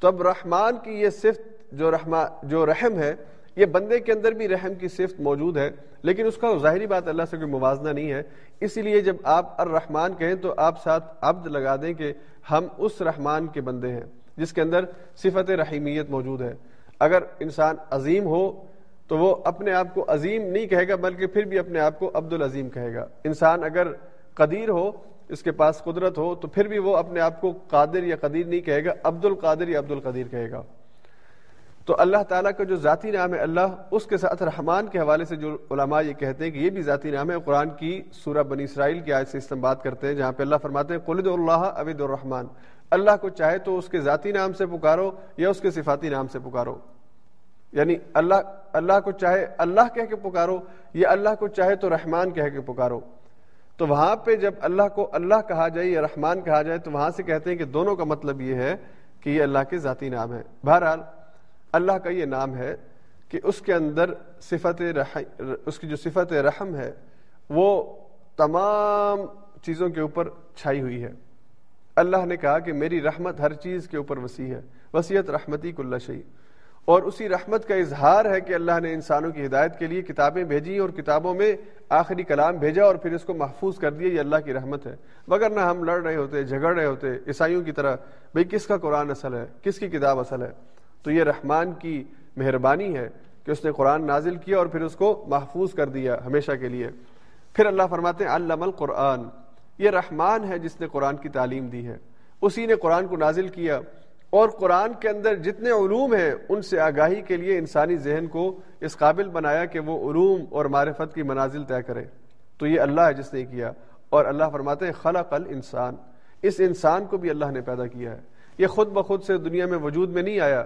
تو اب رحمان کی یہ صفت جو رحمان جو رحم ہے، یہ بندے کے اندر بھی رحم کی صفت موجود ہے۔ لیکن اس کا ظاہری بات اللہ سے کوئی موازنہ نہیں ہے۔ اسی لیے جب آپ الرحمان کہیں تو آپ ساتھ عبد لگا دیں کہ ہم اس رحمان کے بندے ہیں، جس کے اندر صفت رحیمیت موجود ہے۔ اگر انسان عظیم ہو تو وہ اپنے آپ کو عظیم نہیں کہے گا، بلکہ پھر بھی اپنے آپ کو عبد العظیم کہے گا۔ انسان اگر قدیر ہو، اس کے پاس قدرت ہو، تو پھر بھی وہ اپنے آپ کو قادر یا قدیر نہیں کہے گا، عبد القادر یا عبد القدیر کہے گا۔ تو اللہ تعالیٰ کا جو ذاتی نام ہے اللہ، اس کے ساتھ رحمان کے حوالے سے جو علماء یہ کہتے ہیں کہ یہ بھی ذاتی نام ہے، قرآن کی سورہ بنی اسرائیل کی آیت سے استعمال کرتے ہیں، جہاں پہ اللہ فرماتے ہیں قلد اللہ عبید الرحمان اللہ کو چاہے تو اس کے ذاتی نام سے پکارو یا اس کے صفاتی نام سے پکارو۔ یعنی اللہ اللہ کو چاہے اللہ کہہ کے پکارو یا اللہ کو چاہے تو رحمان کہہ کے پکارو۔ تو وہاں پہ جب اللہ کو اللہ کہا جائے یا رحمان کہا جائے تو وہاں سے کہتے ہیں کہ دونوں کا مطلب یہ ہے کہ یہ اللہ کے ذاتی نام ہے بہرحال اللہ کا یہ نام ہے کہ اس کے اندر صفت اس کی جو صفت رحم ہے، وہ تمام چیزوں کے اوپر چھائی ہوئی ہے۔ اللہ نے کہا کہ میری رحمت ہر چیز کے اوپر وسیع ہے، وسیعت رحمتی کل شہی اور اسی رحمت کا اظہار ہے کہ اللہ نے انسانوں کی ہدایت کے لیے کتابیں بھیجی اور کتابوں میں آخری کلام بھیجا اور پھر اس کو محفوظ کر دیا، یہ اللہ کی رحمت ہے۔ مگر نہ ہم لڑ رہے ہوتے، جھگڑ رہے ہوتے، عیسائیوں کی طرح، بھئی کس کا قرآن اصل ہے؟ کس کی کتاب اصل ہے؟ تو یہ رحمان کی مہربانی ہے کہ اس نے قرآن نازل کیا اور پھر اس کو محفوظ کر دیا ہمیشہ کے لیے۔ پھر اللہ فرماتے ہیں، علم القرآن۔ یہ رحمان ہے جس نے قرآن کی تعلیم دی ہے۔ اسی نے قرآن کو نازل کیا۔ اور قرآن کے اندر جتنے علوم ہیں، ان سے آگاہی کے لیے انسانی ذہن کو اس قابل بنایا کہ وہ علوم اور معرفت کی منازل طے کرے۔ تو یہ اللہ ہے جس نے کیا۔ اور اللہ فرماتے ہیں، خلق الانسان۔ اس انسان کو بھی اللہ نے پیدا کیا ہے۔ یہ خود بخود سے دنیا میں وجود میں نہیں آیا۔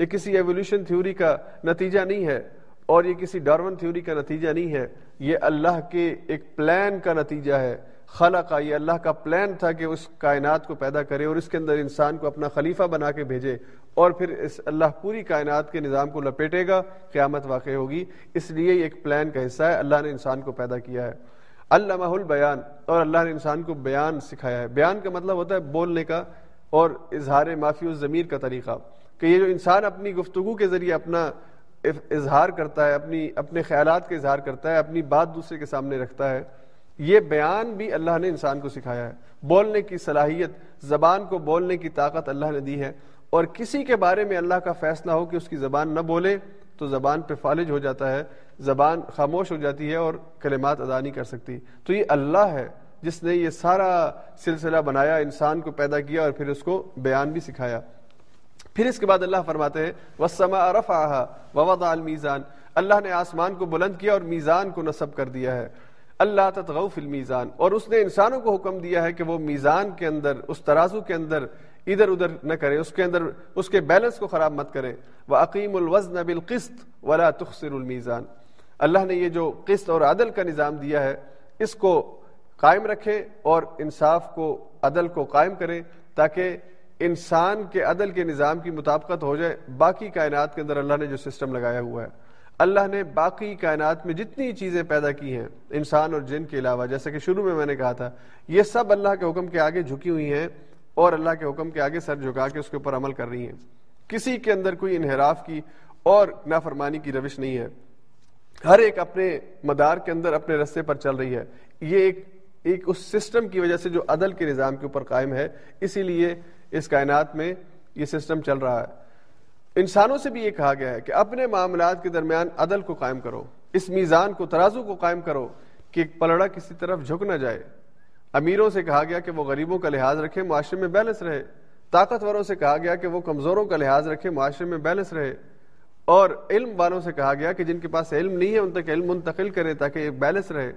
یہ کسی ایولیوشن تھیوری کا نتیجہ نہیں ہے اور یہ کسی ڈارون تھیوری کا نتیجہ نہیں ہے، یہ اللہ کے ایک پلان کا نتیجہ ہے۔ خلا کا یہ اللہ کا پلان تھا کہ اس کائنات کو پیدا کرے اور اس کے اندر انسان کو اپنا خلیفہ بنا کے بھیجے اور پھر اس اللہ پوری کائنات کے نظام کو لپیٹے گا، قیامت واقع ہوگی۔ اس لیے یہ ایک پلان کا حصہ ہے، اللہ نے انسان کو پیدا کیا ہے۔ اللہ البیان، اور اللہ نے انسان کو بیان سکھایا ہے۔ بیان کا مطلب ہوتا ہے بولنے کا اور اظہار معافی و ضمیر کا طریقہ۔ کہ یہ جو انسان اپنی گفتگو کے ذریعے اپنا اظہار کرتا ہے، اپنی اپنے خیالات کا اظہار کرتا ہے، اپنی بات دوسرے کے سامنے رکھتا ہے، یہ بیان بھی اللہ نے انسان کو سکھایا ہے۔ بولنے کی صلاحیت، زبان کو بولنے کی طاقت اللہ نے دی ہے۔ اور کسی کے بارے میں اللہ کا فیصلہ ہو کہ اس کی زبان نہ بولے، تو زبان پہ فالج ہو جاتا ہے، زبان خاموش ہو جاتی ہے اور کلمات ادا نہیں کر سکتی۔ تو یہ اللہ ہے، جس نے یہ سارا سلسلہ بنایا، انسان کو پیدا کیا اور پھر اس کو بیان بھی سکھایا۔ پھر اس کے بعد اللہ فرماتے ہیں وسما رفا ووضع المیزان اللہ نے آسمان کو بلند کیا اور میزان کو نصب کر دیا ہے۔ اللہ تتغو فی المیزان اور اس نے انسانوں کو حکم دیا ہے کہ وہ میزان کے اندر، اس ترازو کے اندر ادھر ادھر نہ کرے اس کے اندر، اس کے بیلنس کو خراب مت کرے وہ عقیم الوزن بالقسط ولا تخسر المیزان اللہ نے یہ جو قسط اور عدل کا نظام دیا ہے، اس کو قائم رکھے اور انصاف کو، عدل کو قائم کرے تاکہ انسان کے عدل کے نظام کی مطابقت ہو جائے، باقی کائنات کے اندر اللہ نے جو سسٹم لگایا ہوا ہے۔ اللہ نے باقی کائنات میں جتنی چیزیں پیدا کی ہیں، انسان اور جن کے علاوہ جیسے کہ شروع میں میں نے کہا تھا، یہ سب اللہ کے حکم کے آگے جھکی ہوئی ہیں اور اللہ کے حکم کے آگے سر جھکا کے اس کے اوپر عمل کر رہی ہیں۔ کسی کے اندر کوئی انحراف کی اور نافرمانی کی روش نہیں ہے۔ ہر ایک اپنے مدار کے اندر، اپنے رستے پر چل رہی ہے۔ یہ ایک ایک اس سسٹم کی وجہ سے جو عدل کے نظام کے اوپر قائم ہے، اسی لیے اس کائنات میں یہ سسٹم چل رہا ہے۔ انسانوں سے بھی یہ کہا گیا ہے کہ اپنے معاملات کے درمیان عدل کو قائم کرو، اس میزان کو، ترازو کو قائم کرو کہ پلڑا کسی طرف جھک نہ جائے۔ امیروں سے کہا گیا کہ وہ غریبوں کا لحاظ رکھے، معاشرے میں بیلنس رہے۔ طاقتوروں سے کہا گیا کہ وہ کمزوروں کا لحاظ رکھے، معاشرے میں بیلنس رہے۔ اور علم والوں سے کہا گیا کہ جن کے پاس علم نہیں ہے، ان تک علم منتقل کرے تاکہ ایک بیلنس رہے۔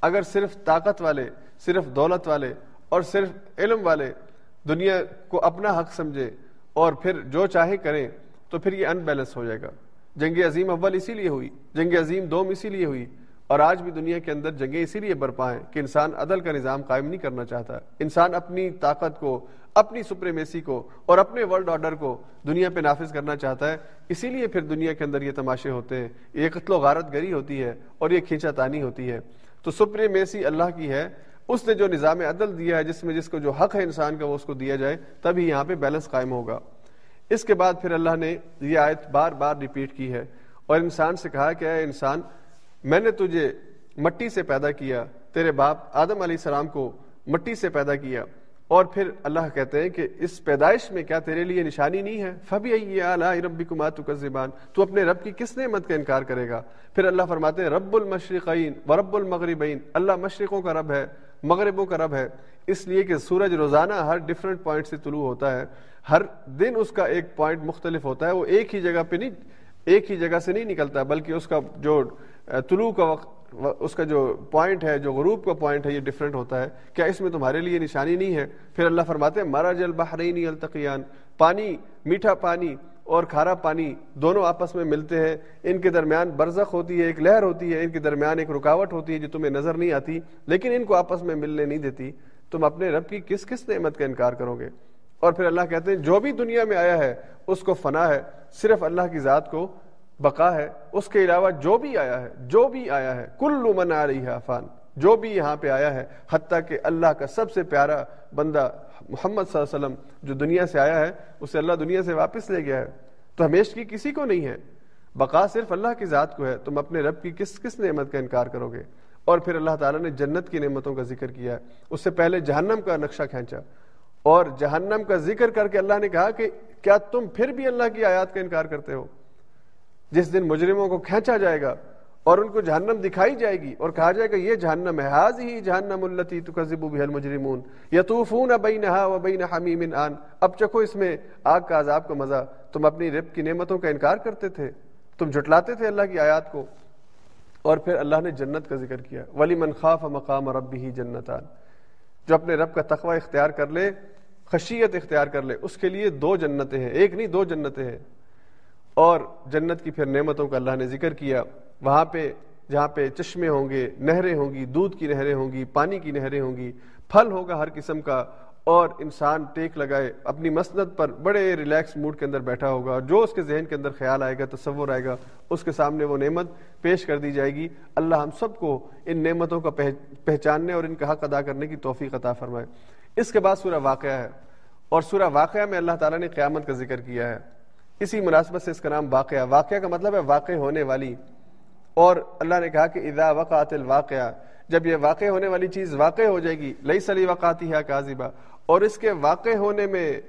اگر صرف طاقت والے، صرف دولت والے اور صرف علم والے دنیا کو اپنا حق سمجھے اور پھر جو چاہے کریں تو پھر یہ ان بیلنس ہو جائے گا۔ جنگ عظیم اول اسی لیے ہوئی، جنگ عظیم دوم اسی لیے ہوئی اور آج بھی دنیا کے اندر جنگیں اسی لیے برپا ہیں کہ انسان عدل کا نظام قائم نہیں کرنا چاہتا۔ انسان اپنی طاقت کو، اپنی سپریمیسی کو اور اپنے ورلڈ آرڈر کو دنیا پہ نافذ کرنا چاہتا ہے۔ اسی لیے پھر دنیا کے اندر یہ تماشے ہوتے ہیں۔ یہ قتل و غارت گری ہوتی ہے اور یہ کھینچا تانی ہوتی ہے۔ تو سپریمیسی اللہ کی ہے۔ اس نے جو نظام عدل دیا ہے، جس میں جس کو جو حق ہے انسان کا، وہ اس کو دیا جائے، تبھی یہاں پہ بیلنس قائم ہوگا۔ اس کے بعد پھر اللہ نے یہ آیت بار بار ریپیٹ کی ہے اور انسان سے کہا کہ اے انسان، میں نے تجھے مٹی سے پیدا کیا، تیرے باپ آدم علیہ السلام کو مٹی سے پیدا کیا۔ اور پھر اللہ کہتے ہیں کہ اس پیدائش میں کیا تیرے لیے نشانی نہیں ہے؟ فبی اعلیٰ ربی کمات کا زبان تو اپنے رب کی کس نعمت کا انکار کرے گا؟ پھر اللہ فرماتے ہیں، رب المشرقین و رب المغربین اللہ مشرقوں کا رب ہے مغربوں کا رب ہے۔ اس لیے کہ سورج روزانہ ہر ڈفرینٹ پوائنٹ سے طلوع ہوتا ہے۔ ہر دن اس کا ایک پوائنٹ مختلف ہوتا ہے۔ وہ ایک ہی جگہ پہ نہیں، ایک ہی جگہ سے نہیں نکلتا، بلکہ اس کا جو طلوع کا وقت اس کا جو پوائنٹ ہے، جو غروب کا پوائنٹ ہے، یہ ڈفرینٹ ہوتا ہے۔ کیا اس میں تمہارے لیے نشانی نہیں ہے؟ پھر اللہ فرماتے ہیں مارا جل بحرین التقیان پانی، میٹھا پانی اور کھارا پانی دونوں آپس میں ملتے ہیں۔ ان کے درمیان برزخ ہوتی ہے، ایک لہر ہوتی ہے، ان کے درمیان ایک رکاوٹ ہوتی ہے جو تمہیں نظر نہیں آتی، لیکن ان کو آپس میں ملنے نہیں دیتی۔ تم اپنے رب کی کس کس نعمت کا انکار کرو گے؟ اور پھر اللہ کہتے ہیں، جو بھی دنیا میں آیا ہے، اس کو فنا ہے۔ صرف اللہ کی ذات کو بقا ہے۔ اس کے علاوہ جو بھی آیا ہے، جو بھی آیا ہے کل من آ رہی ہے افان جو بھی یہاں پہ آیا ہے، حتیٰ کہ اللہ کا سب سے پیارا بندہ محمد صلی اللہ علیہ وسلم جو دنیا سے آیا ہے، اسے اللہ دنیا سے واپس لے گیا ہے۔ تو ہمیش کی کسی کو نہیں ہے۔ بقا صرف اللہ کی ذات کو ہے۔ تم اپنے رب کی کس کس نعمت کا انکار کرو گے؟ اور پھر اللہ تعالیٰ نے جنت کی نعمتوں کا ذکر کیا۔ ہے اس سے پہلے جہنم کا نقشہ کھینچا۔ اور جہنم کا ذکر کر کے اللہ نے کہا کہ کیا تم پھر بھی اللہ کی آیات کا انکار کرتے ہو؟ جس دن مجرموں کو کھینچا جائے گا اور ان کو جہنم دکھائی جائے گی اور کہا جائے گا یہ جہنم ہے حاض ہی جہنم التی تکذبو بها المجرمون، یطوفون بینها و بین حمیم آن۔ اب چکو اس میں آگ کا عذاب کا مزہ۔ تم اپنی رب کی نعمتوں کا انکار کرتے تھے، تم جھٹلاتے تھے اللہ کی آیات کو۔ اور پھر اللہ نے جنت کا ذکر کیا۔ ولی من خاف مقام ربه جنتان۔ جو اپنے رب کا تقوی اختیار کر لے، خشیت اختیار کر لے، اس کے لیے دو جنتیں ہیں۔ ایک نہیں، دو جنتیں ہیں۔ اور جنت کی پھر نعمتوں کا اللہ نے ذکر کیا۔ وہاں پہ جہاں پہ چشمے ہوں گے، نہریں ہوں گی، دودھ کی نہریں ہوں گی، پانی کی نہریں ہوں گی، پھل ہوگا ہر قسم کا، اور انسان ٹیک لگائے، اپنی مسند پر بڑے ریلیکس موڈ کے اندر بیٹھا ہوگا جو اس کے ذہن کے اندر خیال آئے گا، تصور آئے گا، اس کے سامنے وہ نعمت پیش کر دی جائے گی۔ اللہ ہم سب کو ان نعمتوں کا پہچاننے اور ان کا حق ادا کرنے کی توفیق عطا فرمائے۔ اس کے بعد سورہ واقعہ ہے، اور سورہ واقعہ میں اللہ تعالیٰ نے قیامت کا ذکر کیا ہے۔ اسی مناسبت سے اس کا نام واقعہ واقعہ کا مطلب ہے واقع ہونے والی۔ اور اللہ نے کہا کہ اذا وقعت الواقعہ، جب یہ واقع ہونے والی چیز واقع ہو جائے گی لئی سلی وقاتی ہے کاذبہ اور اس کے واقع ہونے میں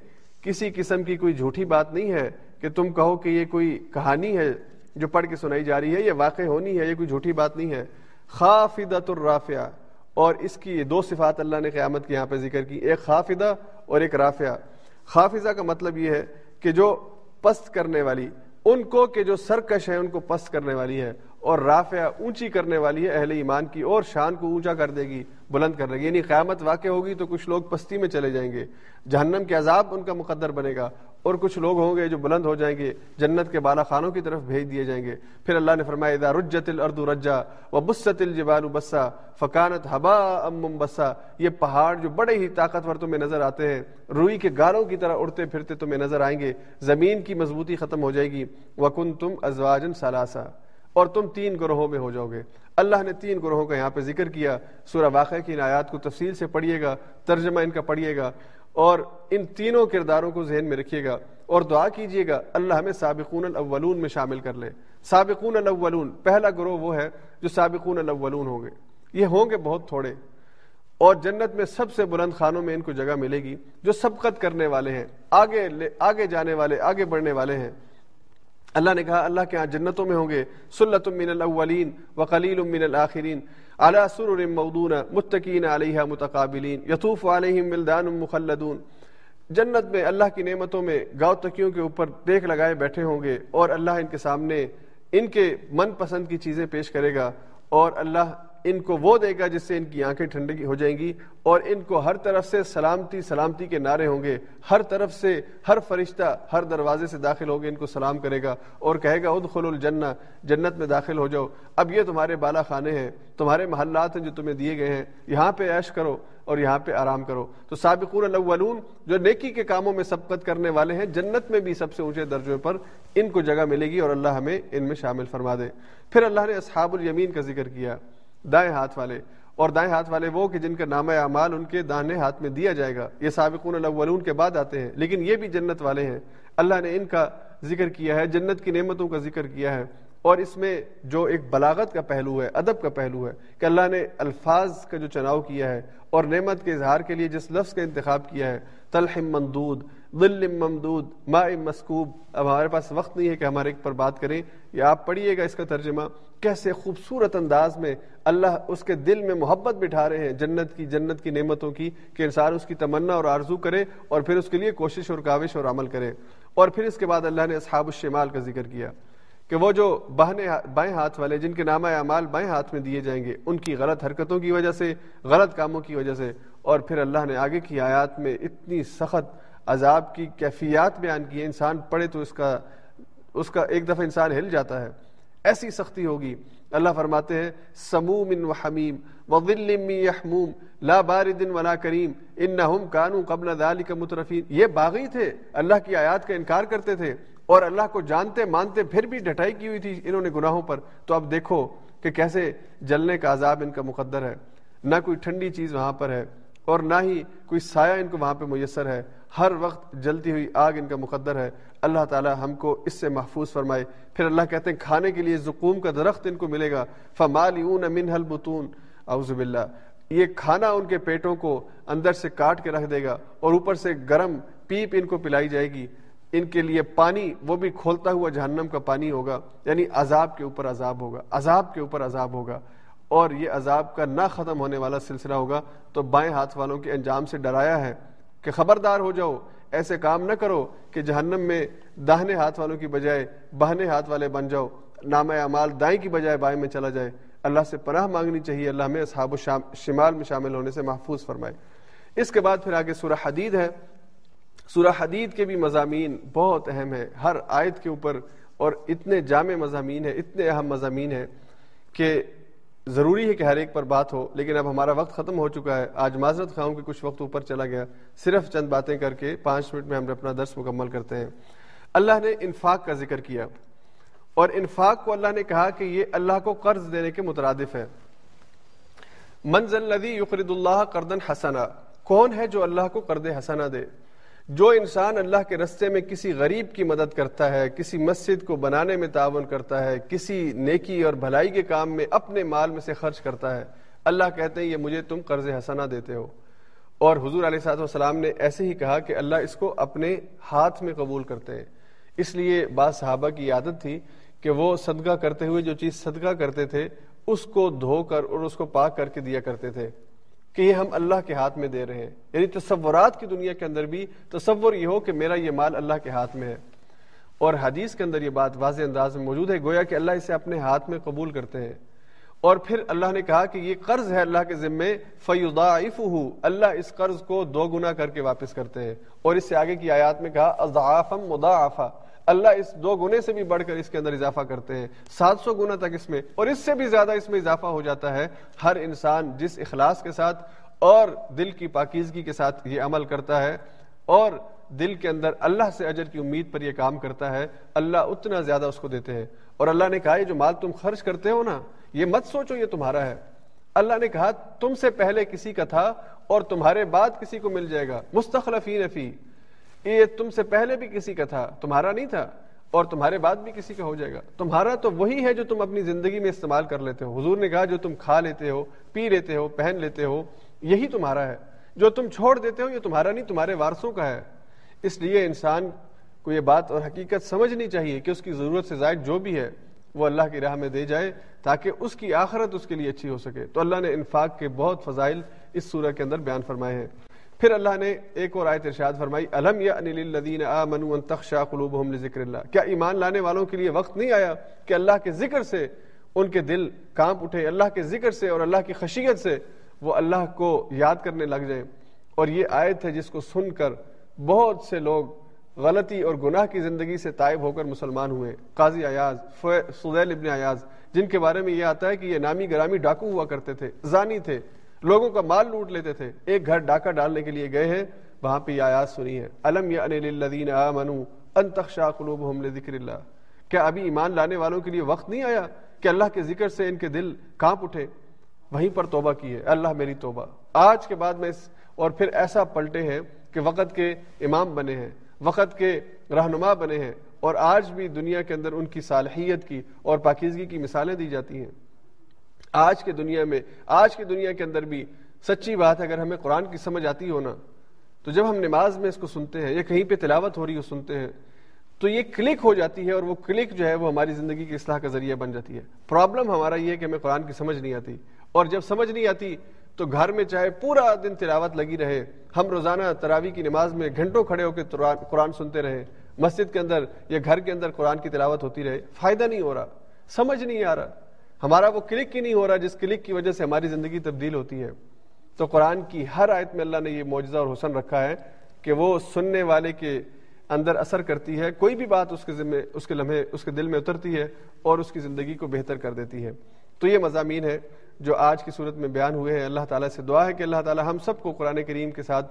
کسی قسم کی کوئی جھوٹی بات نہیں ہے کہ تم کہو کہ یہ کوئی کہانی ہے جو پڑھ کے سنائی جا رہی ہے، یہ واقع ہونی ہے، یہ کوئی جھوٹی بات نہیں ہے۔ خافدت الرافعہ، اور اس کی دو صفات اللہ نے قیامت کے یہاں پہ ذکر کی، ایک خافدہ اور ایک رافعہ۔ خافضہ کا مطلب یہ ہے کہ جو پست کرنے والی، ان کو کہ جو سرکش ہے، ان کو پست کرنے والی ہے۔ اور رافع اونچی کرنے والی ہے، اہل ایمان کی، اور شان کو اونچا کر دے گی، بلند کر دے گی۔ یعنی قیامت واقع ہوگی تو کچھ لوگ پستی میں چلے جائیں گے۔ جہنم کے عذاب ان کا مقدر بنے گا۔ اور کچھ لوگ ہوں گے جو بلند ہو جائیں گے، جنت کے بالا خانوں کی طرف بھیج دیے جائیں گے۔ پھر اللہ نے فرمایا، اذا رجت الارض رجا و بست الجبال بسا فکانت ہبا ام بسا یہ پہاڑ جو بڑے ہی طاقتور تمہیں نظر آتے ہیں، روئی کے گالوں کی طرح اڑتے پھرتے تمہیں نظر آئیں گے۔ زمین کی مضبوطی ختم ہو جائے گی۔ وکن تم ازواجن سلاسا اور تم تین گروہوں میں ہو جاؤ گے۔ اللہ نے تین گروہوں کا یہاں پہ ذکر کیا۔ سورہ واقعہ کی ان آیات کو تفصیل سے پڑھیے گا، ترجمہ ان کا پڑھیے گا۔ اور ان تینوں کرداروں کو ذہن میں رکھیے گا اور دعا کیجیے گا، اللہ ہمیں سابقون الاولون میں شامل کر لے۔ سابقون الاولون، پہلا گروہ وہ ہے جو سابقون الاولون ہوں گے۔ یہ ہوں گے بہت تھوڑے۔ اور جنت میں سب سے بلند خانوں میں ان کو جگہ ملے گی جو سبقت کرنے والے ہیں، آگے آگے جانے والے، آگے بڑھنے والے ہیں۔ اللہ نے کہا، اللہ کے ہاں جنتوں میں ہوں گے۔ سلت من الاولین وقلیل من الاخرین۔ علی سرر مودون متقین علیہ متقابلین۔ یطوف علیہم ولدان مخلدون۔ جنت میں اللہ کی نعمتوں میں گاؤ تکیوں کے اوپر دیکھ لگائے بیٹھے ہوں گے اور اللہ ان کے سامنے ان کے من پسند کی چیزیں پیش کرے گا اور اللہ ان کو وہ دے گا جس سے ان کی آنکھیں ٹھنڈی ہو جائیں گی اور ان کو ہر طرف سے سلامتی سلامتی کے نعرے ہوں گے۔ ہر طرف سے ہر فرشتہ ہر دروازے سے داخل ہوگے، ان کو سلام کرے گا اور کہے گا ادخل الجنہ، جنت میں داخل ہو جاؤ۔ اب یہ تمہارے بالا خانے ہیں، تمہارے محلات ہیں جو تمہیں دیے گئے ہیں۔ یہاں پہ عیش کرو اور یہاں پہ آرام کرو۔ تو سابقون الاولون جو نیکی کے کاموں میں سبقت کرنے والے ہیں، جنت میں بھی سب سے اونچے درجے پر ان کو جگہ ملے گی اور اللہ ہمیں ان میں شامل فرما دے۔ پھر اللہ نے اصحاب الیمین کا ذکر کیا۔ دائیں ہاتھ والے اور دائیں ہاتھ والے وہ کہ جن کا نام اعمال ان کے دانے ہاتھ میں دیا جائے گا۔ یہ سابقون الاولون کے بعد آتے ہیں، لیکن یہ بھی جنت والے ہیں۔ اللہ نے ان کا ذکر کیا ہے، جنت کی نعمتوں کا ذکر کیا ہے۔ اور اس میں جو ایک بلاغت کا پہلو ہے، ادب کا پہلو ہے کہ اللہ نے الفاظ کا جو چناؤ کیا ہے اور نعمت کے اظہار کے لیے جس لفظ کا انتخاب کیا ہے تلحم ممدود ظل ممدود، ماء مسکوب۔ اب ہمارے پاس وقت نہیں ہے کہ ہمارے پر بات کریں۔ یا آپ پڑھیے گا اس کا ترجمہ۔ کیسے خوبصورت انداز میں اللہ اس کے دل میں محبت بٹھا رہے ہیں، جنت کی جنت کی نعمتوں کی، کہ انسان اس کی تمنا اور آرزو کرے اور پھر اس کے لیے کوشش اور کاوش اور عمل کرے۔ اور پھر اس کے بعد اللہ نے اصحاب الشمال کا ذکر کیا کہ وہ جو بہنے بائیں ہاتھ والے، جن کے نامہ اعمال بائیں ہاتھ میں دیے جائیں گے، ان کی غلط حرکتوں کی وجہ سے، غلط کاموں کی وجہ سے۔ اور پھر اللہ نے آگے کی آیات میں اتنی سخت عذاب کی کیفیات بیان کی ہے انسان پڑھے تو اس کا اس کا ایک دفعہ انسان ہل جاتا ہے۔ ایسی سختی ہوگی۔ اللہ فرماتے ہیں، سموم و حمیم وظل یحموم لا بارد ولا کریم انہم کانوا قبل ذلك مترفین۔ یہ باغی تھے۔ اللہ کی آیات کا انکار کرتے تھے۔ اور اللہ کو جانتے مانتے پھر بھی ڈٹائی کی ہوئی تھی انہوں نے گناہوں پر۔ تو اب دیکھو کہ کیسے جلنے کا عذاب ان کا مقدر ہے۔ نہ کوئی ٹھنڈی چیز وہاں پر ہے اور نہ ہی کوئی سایہ ان کو وہاں پہ میسر ہے۔ ہر وقت جلتی ہوئی آگ ان کا مقدر ہے۔ اللہ تعالی ہم کو اس سے محفوظ فرمائے۔ پھر اللہ کہتے ہیں، کھانے کے لیے زقوم کا درخت ان کو ملے گا۔ فمالیون من البتون اعوذ باللہ۔ یہ کھانا ان کے پیٹوں کو اندر سے کاٹ کے رکھ دے گا اور اوپر سے گرم پیپ ان کو پلائی جائے گی۔ ان کے لیے پانی، وہ بھی کھولتا ہوا جہنم کا پانی ہوگا۔ یعنی عذاب کے اوپر عذاب ہوگا۔ عذاب کے اوپر عذاب ہوگا۔ اور یہ عذاب کا نہ ختم ہونے والا سلسلہ ہوگا۔ تو بائیں ہاتھ والوں کے انجام سے ڈرایا ہے۔ کہ خبردار ہو جاؤ، ایسے کام نہ کرو کہ جہنم میں داہنے ہاتھ والوں کی بجائے بہنے ہاتھ والے بن جاؤ، نام اعمال دائیں کی بجائے بائیں میں چلا جائے۔ اللہ سے پناہ مانگنی چاہیے، اللہ میں اصحاب و شمال میں شامل ہونے سے محفوظ فرمائے۔ اس کے بعد پھر آگے سورہ حدید ہے۔ سورہ حدید کے بھی مضامین بہت اہم ہے ہر آیت کے اوپر اور اتنے جامع مضامین ہیں، اتنے اہم مضامین ہیں کہ ضروری ہے کہ ہر ایک پر بات ہو، لیکن اب ہمارا وقت ختم ہو چکا ہے۔ آج معذرت خواہوں کہ کچھ وقت اوپر چلا گیا۔ صرف چند باتیں کر کے پانچ منٹ میں ہم اپنا درس مکمل کرتے ہیں۔ اللہ نے انفاق کا ذکر کیا۔ اور انفاق کو اللہ نے کہا کہ یہ اللہ کو قرض دینے کے مترادف ہے۔ منزل لدی یقرد اللہ کردن حسنا۔ کون ہے جو اللہ کو قرض حسنا دے؟ جو انسان اللہ کے رستے میں کسی غریب کی مدد کرتا ہے، کسی مسجد کو بنانے میں تعاون کرتا ہے، کسی نیکی اور بھلائی کے کام میں اپنے مال میں سے خرچ کرتا ہے، اللہ کہتے ہیں، یہ مجھے تم قرض حسنا دیتے ہو۔ اور حضور علیہ صاحب والسلام نے ایسے ہی کہا کہ اللہ اس کو اپنے ہاتھ میں قبول کرتے ہیں۔ اس لیے بعض صحابہ کی عادت تھی کہ وہ صدقہ کرتے ہوئے جو چیز صدقہ کرتے تھے، اس کو دھو کر اور اس کو پاک کر کے دیا کرتے تھے۔ کہ یہ ہم اللہ کے ہاتھ میں دے رہے ہیں۔ یعنی تصورات کی دنیا کے اندر بھی تصور یہ ہو کہ میرا یہ مال اللہ کے ہاتھ میں ہے۔ اور حدیث کے اندر یہ بات واضح انداز میں موجود ہے، گویا کہ اللہ اسے اپنے ہاتھ میں قبول کرتے ہیں۔ اور پھر اللہ نے کہا کہ یہ قرض ہے اللہ کے ذمے فیودا اللہ اس قرض کو دو گنا کر کے واپس کرتے ہیں۔ اور اس سے آگے کی آیات میں کہا اضعافم مضاعفا اللہ اس دو گنے سے بھی بڑھ کر اس کے اندر اضافہ کرتے ہیں، سات سو گنا تک اس میں، اور اس سے بھی زیادہ اس میں اضافہ ہو جاتا ہے ہر انسان جس اخلاص کے ساتھ اور دل کی پاکیزگی کے ساتھ یہ عمل کرتا ہے، اور دل کے اندر اللہ سے اجر کی امید پر یہ کام کرتا ہے، اللہ اتنا زیادہ اس کو دیتے ہیں۔ اور اللہ نے کہا، یہ جو مال تم خرچ کرتے ہو نا، یہ مت سوچو یہ تمہارا ہے۔ اللہ نے کہا، تم سے پہلے کسی کا تھا اور تمہارے بعد کسی کو مل جائے گا۔ مستخلفین فی یہ تم سے پہلے بھی کسی کا تھا، تمہارا نہیں تھا، اور تمہارے بعد بھی کسی کا ہو جائے گا۔ تمہارا تو وہی ہے جو تم اپنی زندگی میں استعمال کر لیتے ہو۔ حضور نے کہا، جو تم کھا لیتے ہو، پی لیتے ہو، پہن لیتے ہو، یہی تمہارا ہے۔ جو تم چھوڑ دیتے ہو، یہ تمہارا نہیں، تمہارے وارثوں کا ہے۔ اس لیے انسان کو یہ بات اور حقیقت سمجھنی چاہیے کہ اس کی ضرورت سے زائد جو بھی ہے، وہ اللہ کی راہ میں دے جائے تاکہ اس کی آخرت اس کے لیے اچھی ہو سکے۔ تو اللہ نے انفاق کے بہت فضائل اس سورہ کے اندر بیان فرمائے ہیں۔ پھر اللہ نے ایک اور آیت ارشاد فرمائی، الم یا للذین آمنوا ان تخشع قلوبهم لذکر اللہ؟ کیا ایمان لانے والوں کے لیے وقت نہیں آیا کہ اللہ کے ذکر سے ان کے دل کانپ اٹھے، اللہ کے ذکر سے اور اللہ کی خشیت سے وہ اللہ کو یاد کرنے لگ جائیں؟ اور یہ آیت ہے جس کو سن کر بہت سے لوگ غلطی اور گناہ کی زندگی سے طائب ہو کر مسلمان ہوئے۔ قاضی ایاز سدیل ابن ایاز، جن کے بارے میں یہ آتا ہے کہ یہ نامی گرامی ڈاکو ہوا کرتے تھے، زانی تھے۔ لوگوں کا مال لوٹ لیتے تھے۔ ایک گھر ڈاکہ ڈالنے کے لیے گئے ہیں۔ وہاں پہ یہ آیات سنی ہے الم یا للذین آمنوا ان تخشع قلوبهم لذکر اللہ۔ کیا ابھی ایمان لانے والوں کے لیے وقت نہیں آیا کہ اللہ کے ذکر سے ان کے دل کانپ اٹھے؟ وہیں پر توبہ کی ہے۔ اللہ میری توبہ۔ آج کے بعد میں اس اور پھر ایسا پلٹے ہیں کہ وقت کے امام بنے ہیں، وقت کے رہنما بنے ہیں۔ اور آج بھی دنیا کے اندر ان کی صالحیت کی اور پاکیزگی کی مثالیں دی جاتی ہیں۔ آج کے دنیا میں، آج کی دنیا کے اندر بھی سچی بات ہے اگر ہمیں قرآن کی سمجھ آتی ہو نا، تو جب ہم نماز میں اس کو سنتے ہیں یا کہیں پہ تلاوت ہو رہی ہو سنتے ہیں، تو یہ کلک ہو جاتی ہے اور وہ کلک جو ہے وہ ہماری زندگی کی اصلاح کا ذریعہ بن جاتی ہے۔ پرابلم ہمارا یہ ہے کہ ہمیں قرآن کی سمجھ نہیں آتی۔ اور جب سمجھ نہیں آتی، تو گھر میں چاہے پورا دن تلاوت لگی رہے، ہم روزانہ تراوی کی نماز میں گھنٹوں کھڑے ہو کے قرآن سنتے رہے، مسجد کے اندر یا گھر کے اندر قرآن کی تلاوت ہوتی رہے، فائدہ نہیں ہو رہا، سمجھ نہیں آ رہا۔ ہمارا وہ کلک ہی نہیں ہو رہا جس کلک کی وجہ سے ہماری زندگی تبدیل ہوتی ہے۔ تو قرآن کی ہر آیت میں اللہ نے یہ معجزہ اور حسن رکھا ہے کہ وہ سننے والے کے اندر اثر کرتی ہے، کوئی بھی بات اس کے ذمے، اس کے لمحے، اس کے دل میں اترتی ہے اور اس کی زندگی کو بہتر کر دیتی ہے۔ تو یہ مضامین ہے جو آج کی صورت میں بیان ہوئے ہیں۔ اللہ تعالیٰ سے دعا ہے کہ اللہ تعالیٰ ہم سب کو قرآن کریم کے ساتھ